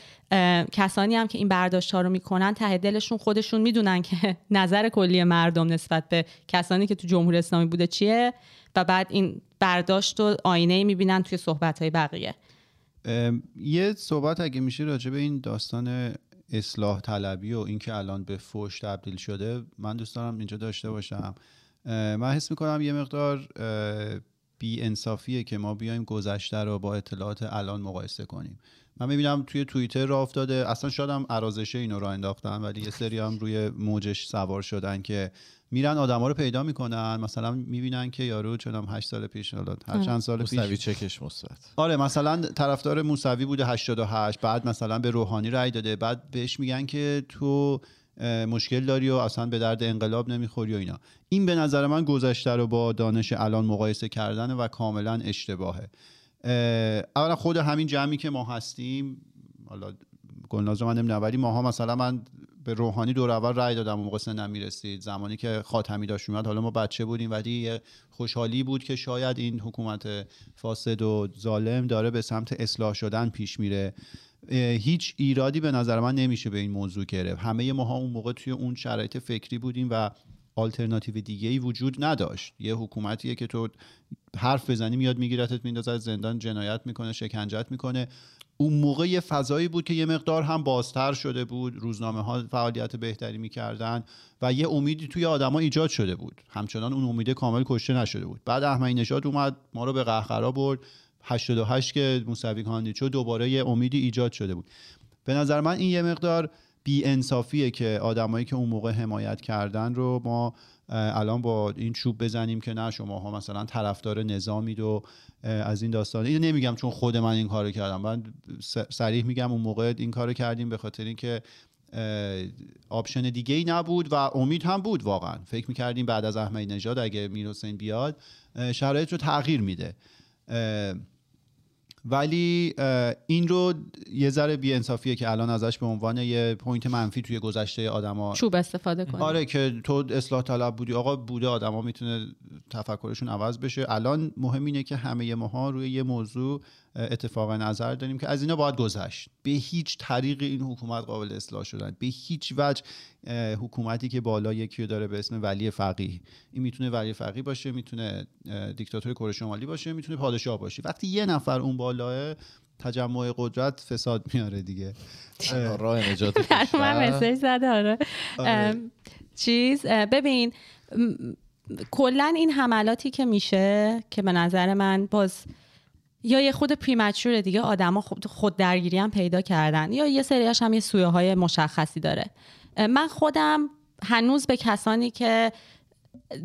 کسانی هم که این برداشت ها رو می‌کنن ته دلشون خودشون می‌دونن که نظر کلی مردم نسبت به کسانی که تو جمهوری اسلامی بوده چیه. و بعد این برداشت و آینه می‌بینن توی صحبت های بقیه یه صحبت اگه میشه راجع به این داستان اصلاح طلبی و اینکه الان به فوش تبدیل شده من دوست دارم اینجا داشته باشم. من حس می‌کنم یه مقدار بی انصافیه که ما بیایم گذشته رو با اطلاعات الان مقایسه کنیم. من می‌بینم توی توییتر راه افتاده. اصلا شاید هم ارازشه اینو را انداختن ولی یه سری هم روی موجش سوار شدن که میرن آدما رو پیدا می‌کنن. مثلا می‌بینن که یارو چونم 8 سال پیش حالا هر چند سال پیش موسوی چکش مثبت. آره مثلا طرفدار موسوی بوده 88 بعد مثلا به روحانی رأی داده. بعد بهش میگن که تو مشکل داری و اصلا به درد انقلاب نمی‌خوری و اینا. این به نظر من گذشته رو با دانش الان مقایسه کردن و کاملا اشتباهه. اه، اولا خود همین جمعی که ما هستیم حالا گلناز من نمی‌دونم ولی ماها مثلا من به روحانی دور اول رأی دادم اون موقع سنم می‌رسید. زمانی که خاتمی داشت میاد حالا ما بچه بودیم ولی یه خوشحالی بود که شاید این حکومت فاسد و ظالم داره به سمت اصلاح شدن پیش میره. هیچ ایرادی به نظر من نمیشه به این موضوع گرفت. همه ماها اون موقع توی اون شرایط فکری بودیم و آلترناتیو دیگه ای وجود نداشت. یه حکومتیه که تو حرف بزنی میاد میگیرتت میندازه از زندان جنایت می‌کنه شکنجت می‌کنه. اون موقع یه فضایی بود که یه مقدار هم بازتر شده بود. روزنامه ها فعالیت بهتری می‌کردن و یه امیدی توی آدما ایجاد شده بود. همچنان اون امیده کامل کشته نشده بود. بعد احمدی نژاد اومد ما رو به قهقرا برد. 88 که موسوی کاندید شد دوباره یه امیدی ایجاد شده بود. به نظر من این یه مقدار بی انصافیه که آدمایی که اون موقع حمایت کردن رو ما الان با این چوب بزنیم که نه شماها مثلا طرفدار نظامید و از این داستان. اینو نمیگم چون خود من این کارو کردم. من صریح میگم اون موقع این کارو کردیم به خاطر اینکه option دیگه ای نبود و امید هم بود واقعا. فکر می‌کردیم بعد از احمدی نژاد اگه میر بیاد شرایط رو تغییر میده. ولی این رو یه ذره بی‌انصافیه که الان ازش به عنوان یه point منفی توی گذشته آدما چوب استفاده کنیم آره که تو اصلاح طلب بودی. آقا بوده آدما می‌تونه تفکرشون عوض بشه. الان مهم اینه که همه ماها روی یه موضوع اتفاق نظر داریم که از اینا باید گذشت. به هیچ طریقی این حکومت قابل اصلاح شدن. به هیچ وجه حکومتی که بالا یکی رو داره به اسم ولی فقیه. این می‌تونه ولی فقیه باشه می‌تونه دیکتاتور کره شمالی باشه می‌تونه پادشاه باشه. وقتی یه نفر اون بالاه تجمع قدرت فساد میاره دیگه. اه، راه نجات من. مسیج زده آره. آره. چیز ببین کلا این حملاتی که میشه که به نظر من باز یا یه خود پریمچور دیگه آدما خود, درگیری هم پیدا کردن. یا یه سریاش هم یه سویه های مشخصی داره. من خودم هنوز به کسانی که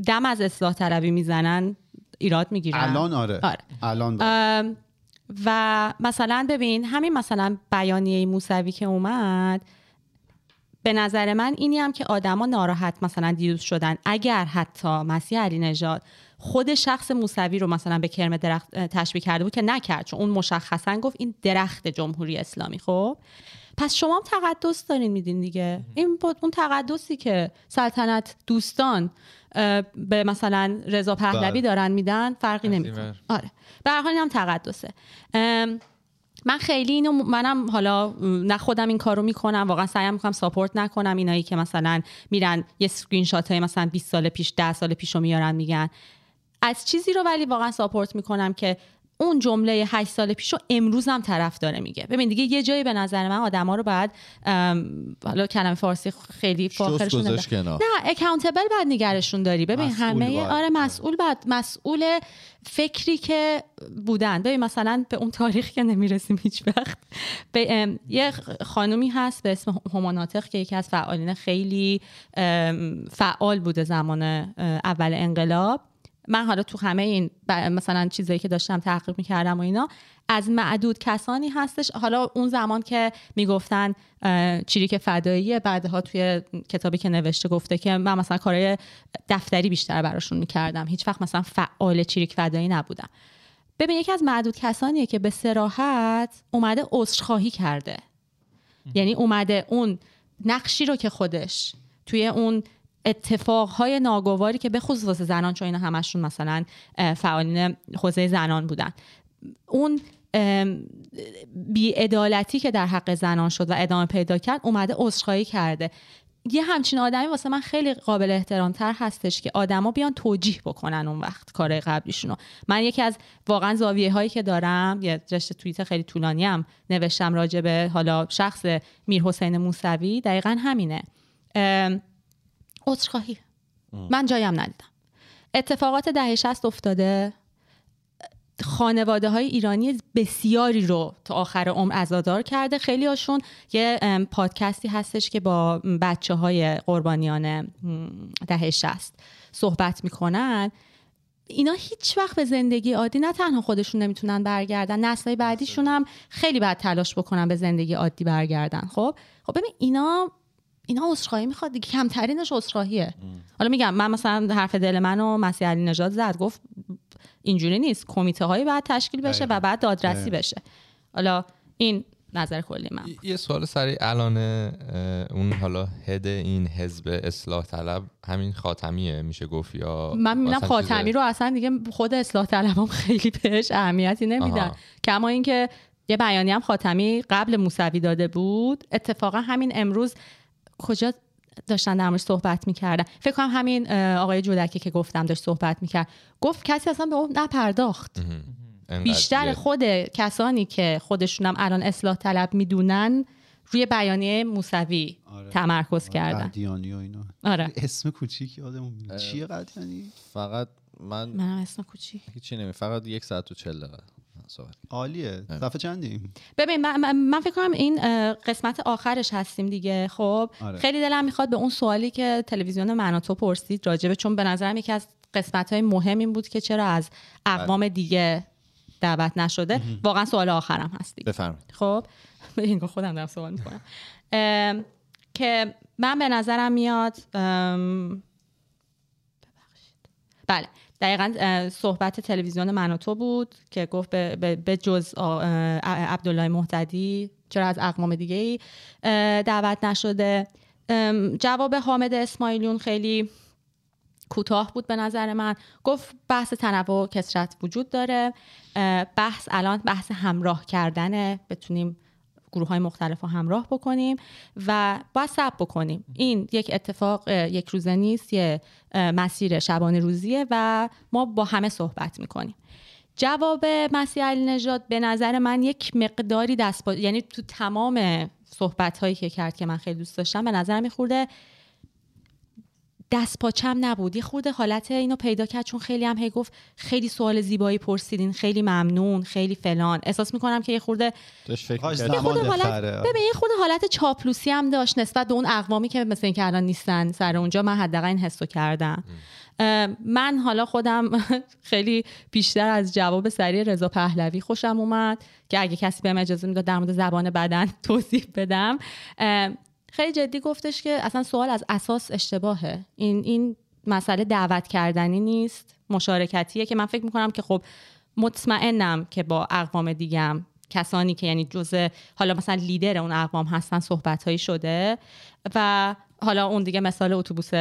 دم از اصلاح طلبی می‌زنن ایراد می‌گیرم. الان؟ آره, آره. الان و مثلا ببین همین مثلا بیانیه موسوی که اومد به نظر من اینی هم که آدما ناراحت مثلا دیروز شدن. اگر حتی مسیح علی نژاد خود شخص موسوی رو مثلا به کرم درخت تشبیه کرده بود که نکرد چون اون مشخصا گفت این درخت جمهوری اسلامی. خب؟ پس شما هم تقدس دارین میدین دیگه؟ این بود اون تقدسی که سلطنت دوستان به مثلا رضا پهلوی بله. دارن میدن فرقی نمی‌کنه. ور. آره. به هر حال اینم تقدسه. من خیلی اینو منم حالا نه خودم این کارو می‌کنم واقعا سعی می‌کنم support نکنم اینایی که مثلا میرن یه اسکرین شات های مثلا 20 سال پیش 10 سال پیش رو میارن میگن. از چیزی رو ولی واقعا support می‌کنم که اون جمله هشت سال پیش رو امروز هم طرف داره میگه. ببین دیگه یه جایی به نظر من آدما رو باید ام، حالا کلمه فارسی خیلی فاخرشون نه accountable بعد نگهشون داری. ببین همه باید. آره مسئول بعد مسئول فکری که بودن. ببین مثلا به اون تاریخ که نمی‌رسیم هیچ وقت به یه خانومی هست به اسم هموناتق که یکی از فعالین خیلی فعال بوده زمان اول انقلاب. من حالا تو همه این مثلا چیزایی که داشتم تحقیق می‌کردم و اینا از معدود کسانی هستش. حالا اون زمان که می‌گفتن چیریک فدایی بعدها توی کتابی که نوشته گفته که من مثلا کارهای دفتری بیشتر براشون می‌کردم. هیچ وقت مثلا فعال چیریک فدایی نبودم. ببین یکی از معدود کسانیه که به سراحت اومده عذرخواهی کرده. یعنی اومده اون نقشی رو که خودش توی اون اتفاقهای ناگواری که به خصوص واسه زنان چون اینا همشون مثلا فعالین حوزه زنان بودن. اون بیعدالتی که در حق زنان شد و ادامه پیدا کرد اومده عذرخواهی کرده. یه همچین آدمی واسه من خیلی قابل احترام تر هستش که آدما بیان توجیه بکنن اون وقت کار قبلیشونو. من یکی از واقعا زاویه هایی که دارم یه رشته توییت خیلی طولانی هم نوشتم راجع به حالا شخص میر حسین موسوی دقیقا همینه. عذرخواهی. من جایم ندیدم. اتفاقات دهه 60 افتاده خانواده های ایرانی بسیاری رو تا آخر عمر عزادار کرده. خیلی هاشون یه پادکستی هستش که با بچه های قربانیان دهه 60 صحبت می‌کنن. اینا هیچ وقت به زندگی عادی نه تنها خودشون نمی‌تونن برگردن نسلهای بعدیشون هم خیلی باید تلاش بکنن به زندگی عادی برگردن. خب؟ خب ببین اینا اینا عذرخواهی می‌خواد دیگه کمترینش عذرخواهیه. حالا میگم من مثلا حرف دل منو مسیح علی نژاد زد گفت اینجوری نیست. کمیته هایی باید تشکیل بشه و بعد دادرسی دقیقاً. بشه. حالا این نظر کلی من. ی- یه سوال سریع الان اون حالا هد این حزب اصلاح طلب همین خاتمیه میشه گفت یا من می‌بینم خاتمی رو اصلا دیگه خود اصلاح طلبام خیلی بهش اهمیتی نمیدن. کما اینکه یه بیانیه هم خاتمی قبل موسوی داده بود. اتفاقا همین امروز کجا داشتن در موردش صحبت می‌کردن؟ فکر کنم همین آقای جودکی که گفتم داشت صحبت می‌کرد. گفت کسی اصلا به اون نپرداخت. بیشتر خود کسانی که خودشونم الان اصلاح طلب می‌دونن روی بیانیه موسوی آره. تمرکز کردن. قدیانی و اینا. آره. اسم کوچیک یادمون میاد چیه قدیانی؟ فقط من منم اسم کوچی هیچی نمی فقط یک ساعت و چل دقیقه. صحبت عالیه. صفحه چندیم؟ ببین من, من- فکر کنم این قسمت آخرش هستیم دیگه خب؟ آره. خیلی دلم می‌خواد به اون سوالی که تلویزیون من و تو پرسید راجبه چون به نظرم یکی از قسمت های مهم این بود که چرا از اقوام دیگه دعوت نشده. واقعا سوال آخرم هست دیگه. بفرمایید. خب؟ انگار خودم دارم سوال می‌کنم. که من به نظرم میاد ببخشید. بله. دقیقا صحبت تلویزیون من و تو بود که گفت به, به, به جز عبدالله محتدی چرا از اقوام دیگه ای دعوت نشده. جواب حامد اسماعیلیون خیلی کوتاه بود به نظر من. گفت بحث تنوع و کسرت وجود داره. بحث الان بحث همراه کردنه. بتونیم گروه های مختلف رو همراه بکنیم و باید صبر بکنیم. این یک اتفاق یک روزه نیست یه مسیر شبانه روزیه و ما با همه صحبت می‌کنیم. جواب مسیح علی نژاد به نظر من یک مقداری دست با- یعنی تو تمام صحبت هایی که کرد که من خیلی دوست داشتم به نظرم میخورده دست پاچم نبود یه خورده حالت اینو پیدا کرد چون خیلی هم هی گفت خیلی سوال زیبایی پرسیدین خیلی ممنون خیلی فلان. احساس می‌کنم که یه خورده فکر. یه خورده حالت. ببین یه خورده حالت چاپلوسی هم داشت نسبت به اون اقوامی که مثل اینکه الان نیستن سر اونجا. من حداقل این حسو کردم. من حالا خودم خیلی بیشتر از جواب سریع رضا پهلوی خوشم اومد که اگه کسی بهم اجازه می‌داد در مورد زبان بدن توضیح بدم. خیلی جدی گفتش که اصلا سوال از اساس اشتباهه. این این مسئله دعوت کردنی نیست مشارکتیه که من فکر می‌کنم که خب مطمئنم که با اقوام دیگم کسانی که یعنی جزء حالا مثلا لیدر اون اقوام هستن صحبت هایی شده و حالا اون دیگه مثال اتوبوس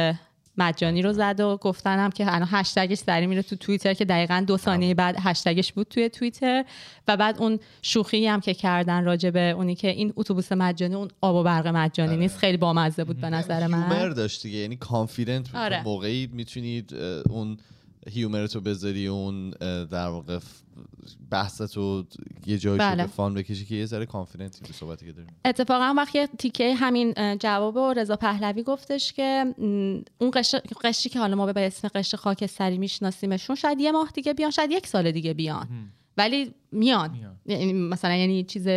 مجانی رو زد و گفتن هم که الان هشتگش سری میره تو توییتر که دقیقا دو ثانیه بعد هشتگش بود توی توییتر. و بعد اون شوخی هم که کردن راجع به اونی که این اتوبوس مجانی اون آب و برق مجانی نیست خیلی بامزه بود به نظر هیومر من. داشت دیگه یعنی کانفیدنت آره. موقعی می‌تونید اون هیومرتو بذاری اون در واقع ف- بحثتو یه جایی بله. به فان بکشی که یه ذره کانفیدنتی به صحبتی که داریم. اتفاقا وقتی تیکه همین جواب و رضا پهلوی گفتش که اون قشر قشری که حالا ما به اسم قشر خاکستری میشناسیمشون شاید یه ماه دیگه بیان شاید یک سال دیگه بیان. ولی میان. میان. یعنی مثلا یعنی چیز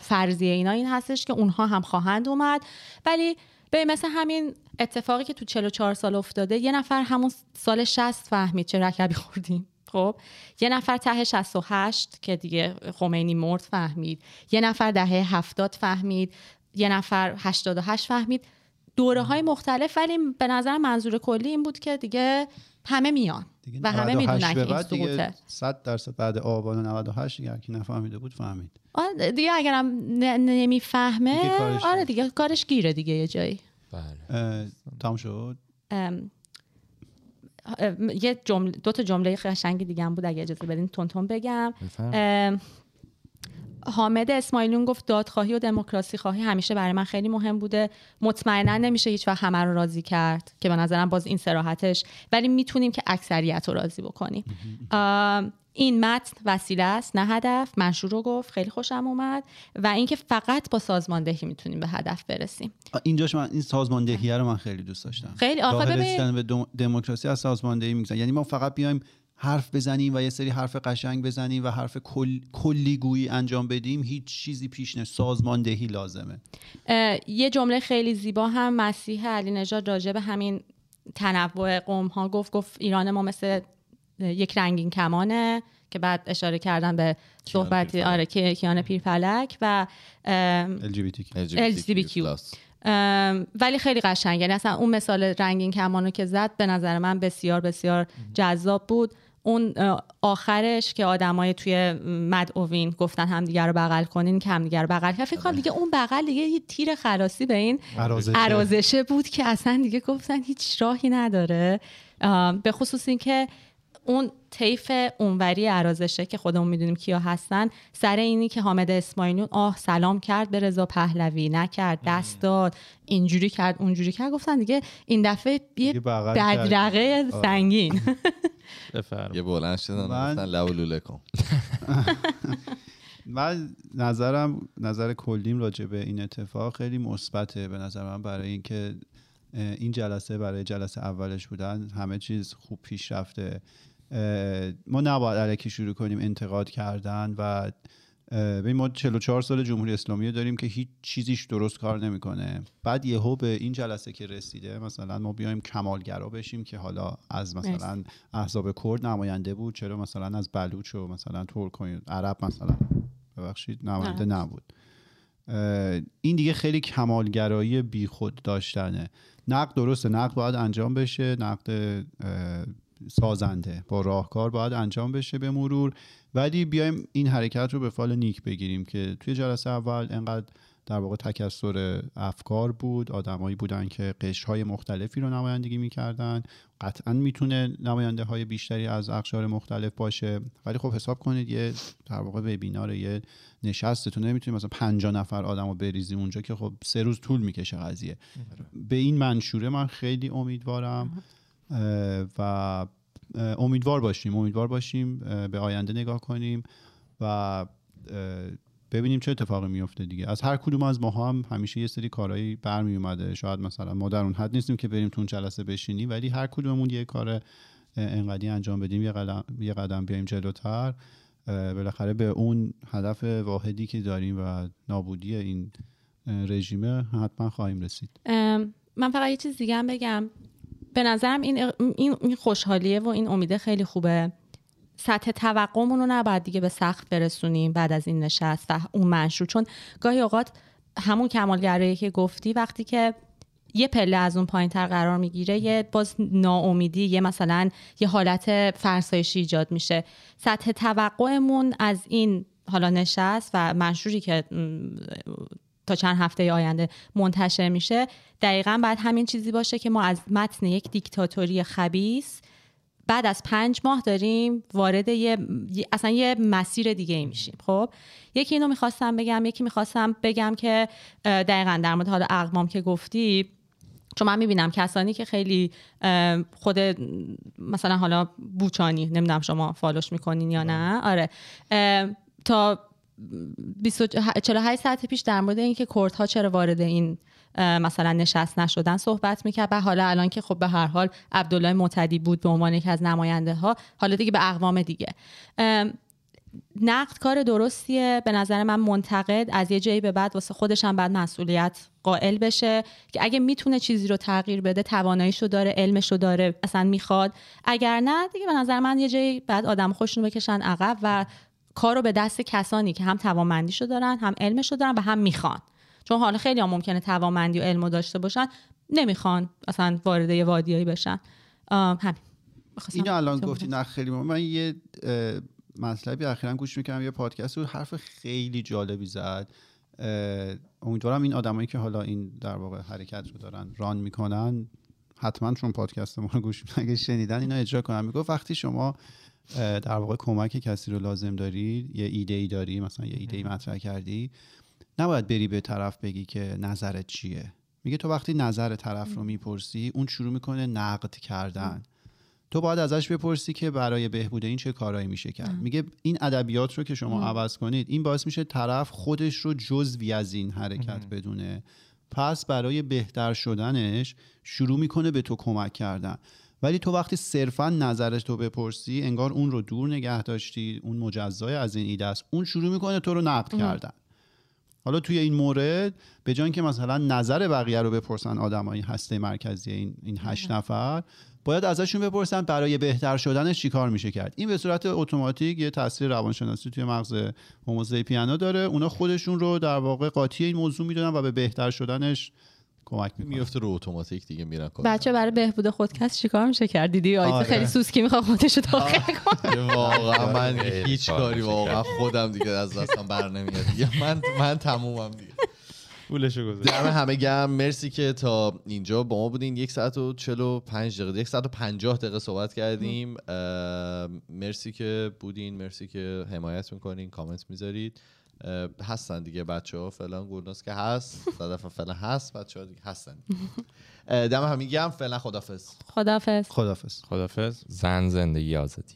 فرضیه اینا این هستش که اونها هم خواهند اومد. ولی به مثل همین اتفاقی که تو 44 سال افتاده یه نفر همون سال 60 فهمید چه رکبی خوردیم. خب یه نفر ته 68 که دیگه خمینی مرد فهمید. یه نفر دهه 70 فهمید. یه نفر 88 فهمید. دوره های مختلف ولی به نظر منظور کلی این بود که دیگه همه میان دیگه و همه 98 می‌دونن که این سقوطه. 100 درصد بعد آبان 98 دیگه هر کی نفهمیده بود فهمید. آره دیگه اگرم نمی‌فهمه آره. دیگه کارش گیره دیگه یه جایی. بله. اه، تمام شد؟ یه جمله دو تا جمله قشنگ دیگه هم بود اگه اجازه بدین تون بگم. ام، حامد اسماعیلون گفت دادخواهی و دموکراسی خواهی همیشه برای من خیلی مهم بوده. مطمئنا نمیشه هیچ وقت همه رو راضی کرد که به نظرم باز این سراحتش ولی می‌تونیم که اکثریت رو راضی بکنیم. این متن وسیله است نه هدف. منشور رو گفت خیلی خوشم اومد. و اینکه فقط با سازماندهی می‌تونیم به هدف برسیم. اینجاش من این سازماندهی رو من خیلی دوست داشتم. خیلی؟ آخه به دم- دموکراسی از سازماندهی میگذن یعنی ما فقط بیایم حرف بزنیم و یه سری حرف قشنگ بزنیم و حرف کل... کلیگویی انجام بدیم هیچ چیزی پیش نه سازماندهی لازمه. یه جمله خیلی زیبا هم مسیح علی نژاد راجع به همین تنوع قوم ها گفت گفت ایران ما مثل یک رنگین کمانه که بعد اشاره کردن به صحبت. آره که- کیان پیرفلک و LGBTQ ولی خیلی قشنگ. یعنی اصلا اون مثال رنگین کمانو که زد به نظر من بسیار بسیار جذاب بود. اون آخرش که آدمای توی مدعوین گفتن همدیگه رو بغل کنین که همدیگه رو بغل کرد فکر کنم دیگه اون بغل دیگه یه تیر خلاصی به این عرازشه. بود که اصلا دیگه گفتن هیچ راهی نداره. به خصوص اینکه اون طیف اونوری عرازشه که خودمون می‌دونیم کیا هستن سر اینی که حامد اسماعیلیون آه سلام کرد به رضا پهلوی نکرد دست داد اینجوری کرد اونجوری کرد. گفتن دیگه این دفعه یه. بدرقه سنگین. بفرم یه بلند شدن گفتن لب و لوله کن. من نظرم نظر کلیم راجع به این اتفاق خیلی مثبته به نظر من برای اینکه این جلسه برای جلسه اولش بودن همه چیز خوب پیش رفته. ما نباید علکی شروع کنیم انتقاد کردن و ببین ما 44 سال جمهوری اسلامی داریم که هیچ چیزیش درست کار نمی‌کنه. بعد یهو به این جلسه که رسیده مثلا ما بیایم کمالگرا بشیم که حالا از مثلا احزاب کرد نماینده بود چرا مثلا از بلوچ و مثلا ترک و عرب مثلا؟ ببخشید نماینده. نبود. این دیگه خیلی کمالگرایی بیخود داشتنه. نقد درسته نقد باید انجام بشه نقد سازنده با راهکار باید انجام بشه به مرور. ولی بیایم این حرکت رو به فال نیک بگیریم که توی جلسه اول انقدر در واقع تکسر افکار بود آدمایی بودن که قشرهای مختلفی رو نمایندگی می‌کردن. قطعا می‌تونه نماینده های بیشتری از اقشار مختلف باشه. ولی خب حساب کنید یه در واقع وبینار یه نشسته تو نمی‌تونی مثلا 50 نفر آدم رو بریزی اونجا که خب سه روز طول می‌کشه قضیه. به این منشوره من خیلی امیدوارم. و امیدوار باشیم امیدوار باشیم به آینده نگاه کنیم و ببینیم چه اتفاقی میفته دیگه. از هر کدوم از ما هم همیشه یه سری کارهایی برمی اومده. شاید مثلا ما در اون حد نیستیم که بریم تو اون جلسه بشینیم ولی هر کدوممون یه کار انقدی انجام بدیم. یه قدم, یه قدم بیایم جلوتر. بالاخره به اون هدف واحدی که داریم و نابودی این رژیمه حتما خواهیم رسید. من فقط یه چیز دیگه هم بگم. به نظرم این, این, خوشحالیه و این امیده خیلی خوبه. سطح توقعمون رو نباید دیگه به سقف برسونیم بعد از این نشست و اون منشور. چون گاهی اوقات همون کمالگرایی که گفتی وقتی که یه پله از اون پایین تر قرار می‌گیره یه باز ناامیدی یه مثلا یه حالت فرسایشی ایجاد میشه. سطح توقعمون از این حالا نشست و منشوری که تا چند هفته آینده منتشر میشه. دقیقا بعد همین چیزی باشه که ما از متن یک دیکتاتوری خبیس بعد از پنج ماه داریم وارد یه اصلا یه مسیر دیگه ای میشیم. خب؟ یکی اینو می‌خواستم بگم یکی می‌خواستم بگم که دقیقا در مورد حالا اقوام که گفتی چون من می‌بینم کسانی که خیلی خود مثلا حالا بوچانی نمی‌دونم شما فالوش می‌کنین یا نه. آره. تا 20 48 ساعت پیش در مورد اینکه کردها چرا وارد این مثلا نشست نشدن صحبت می‌کرد و حالا الان که خب به هر حال عبدالله معتدی بود به عنوان یکی از نماینده ها حالا دیگه به اقوام دیگه. نقد کار درستیه. به نظر من منتقد. از یه جایی به بعد واسه خودش هم بعد مسئولیت قائل بشه که اگه می‌تونه چیزی رو تغییر بده تواناییشو داره علمشو داره اصلا می‌خواد. اگر نه دیگه به نظر من یه جایی بعد آدم خوشونو بکشن عقب و کار رو به دست کسانی که هم توانمندیشو دارن هم علمشو دارن و هم می‌خوان. چون حالا خیلی هم ممکنه توانمندی و علمو داشته باشن نمی‌خوان اصلا وارد یه وادیایی بشن. همین. اینو الان گفتی نه خیلی مهم. من یه مطلبی اخیرا گوش می‌کردم یه پادکست بود حرف خیلی جالبی زد. امیدوارم این آدمایی که حالا این در واقع حرکت رو دارن ران می‌کنن حتما چون پادکست ما رو گوش اگه شنیدن اینا اجرا کنن. می‌گفت وقتی شما در واقع کمک کسی رو لازم داری یه ایده ای داری مثلا یه ایده ای مطرح کردی نباید بری به طرف بگی که نظرت چیه. میگه تو وقتی نظر طرف رو می‌پرسی اون شروع می‌کنه نقد کردن. تو باید ازش بپرسی که برای بهبود این چه کارایی میشه کرد. میگه این ادبیات رو که شما عوض کنید این باعث میشه طرف خودش رو جزوی از این حرکت بدونه. پس برای بهتر شدنش شروع می‌کنه به تو کمک کردن. ولی تو وقتی صرفا نظرش تو بپرسی انگار اون رو دور نگه داشتی اون مجزای از این ایده است. اون شروع می‌کنه تو رو نقد کردن. حالا توی این مورد به جای که مثلا نظر بقیه رو بپرسن آدمای هسته مرکزی این این هشت نفر باید ازشون بپرسن برای بهتر شدنش چیکار میشه کرد. این به صورت اتوماتیک یه تاثیر روانشناسی توی مغز هوموساپیانا داره. اونا خودشون رو در واقع قاطی این موضوع می‌دونن و به بهتر شدنش کمک می‌کنن میفته رو اتوماتیک دیگه میرن کار بچه برای بهبود خودکست چیکار میشه کرد؟ دیدی؟ آیت آره. خیلی سوسکی می‌خواد خودش رو داخل کنه. واقعا من خیلی هیچ کار کاری واقعا. خودم دیگه از دستم بر نمیاد. دیگه من من تمومم دیگه. پولشو گذاشت. دم همه گم مرسی که تا اینجا با ما بودین. یک ساعت و چل و پنج دقیقه. یک ساعت و پنجاه دقیقه صحبت کردیم. مرسی که بودین. مرسی که حمایت می‌کنین. کامنت می‌ذارید. هستن دیگه بچه ها فعلا گلناس که هست صدف فعلا هست بچه ها دیگه هستن. دم همه گم فعلا خدافز خدافظ خدافظ خدافظ زن زندگی آزادی.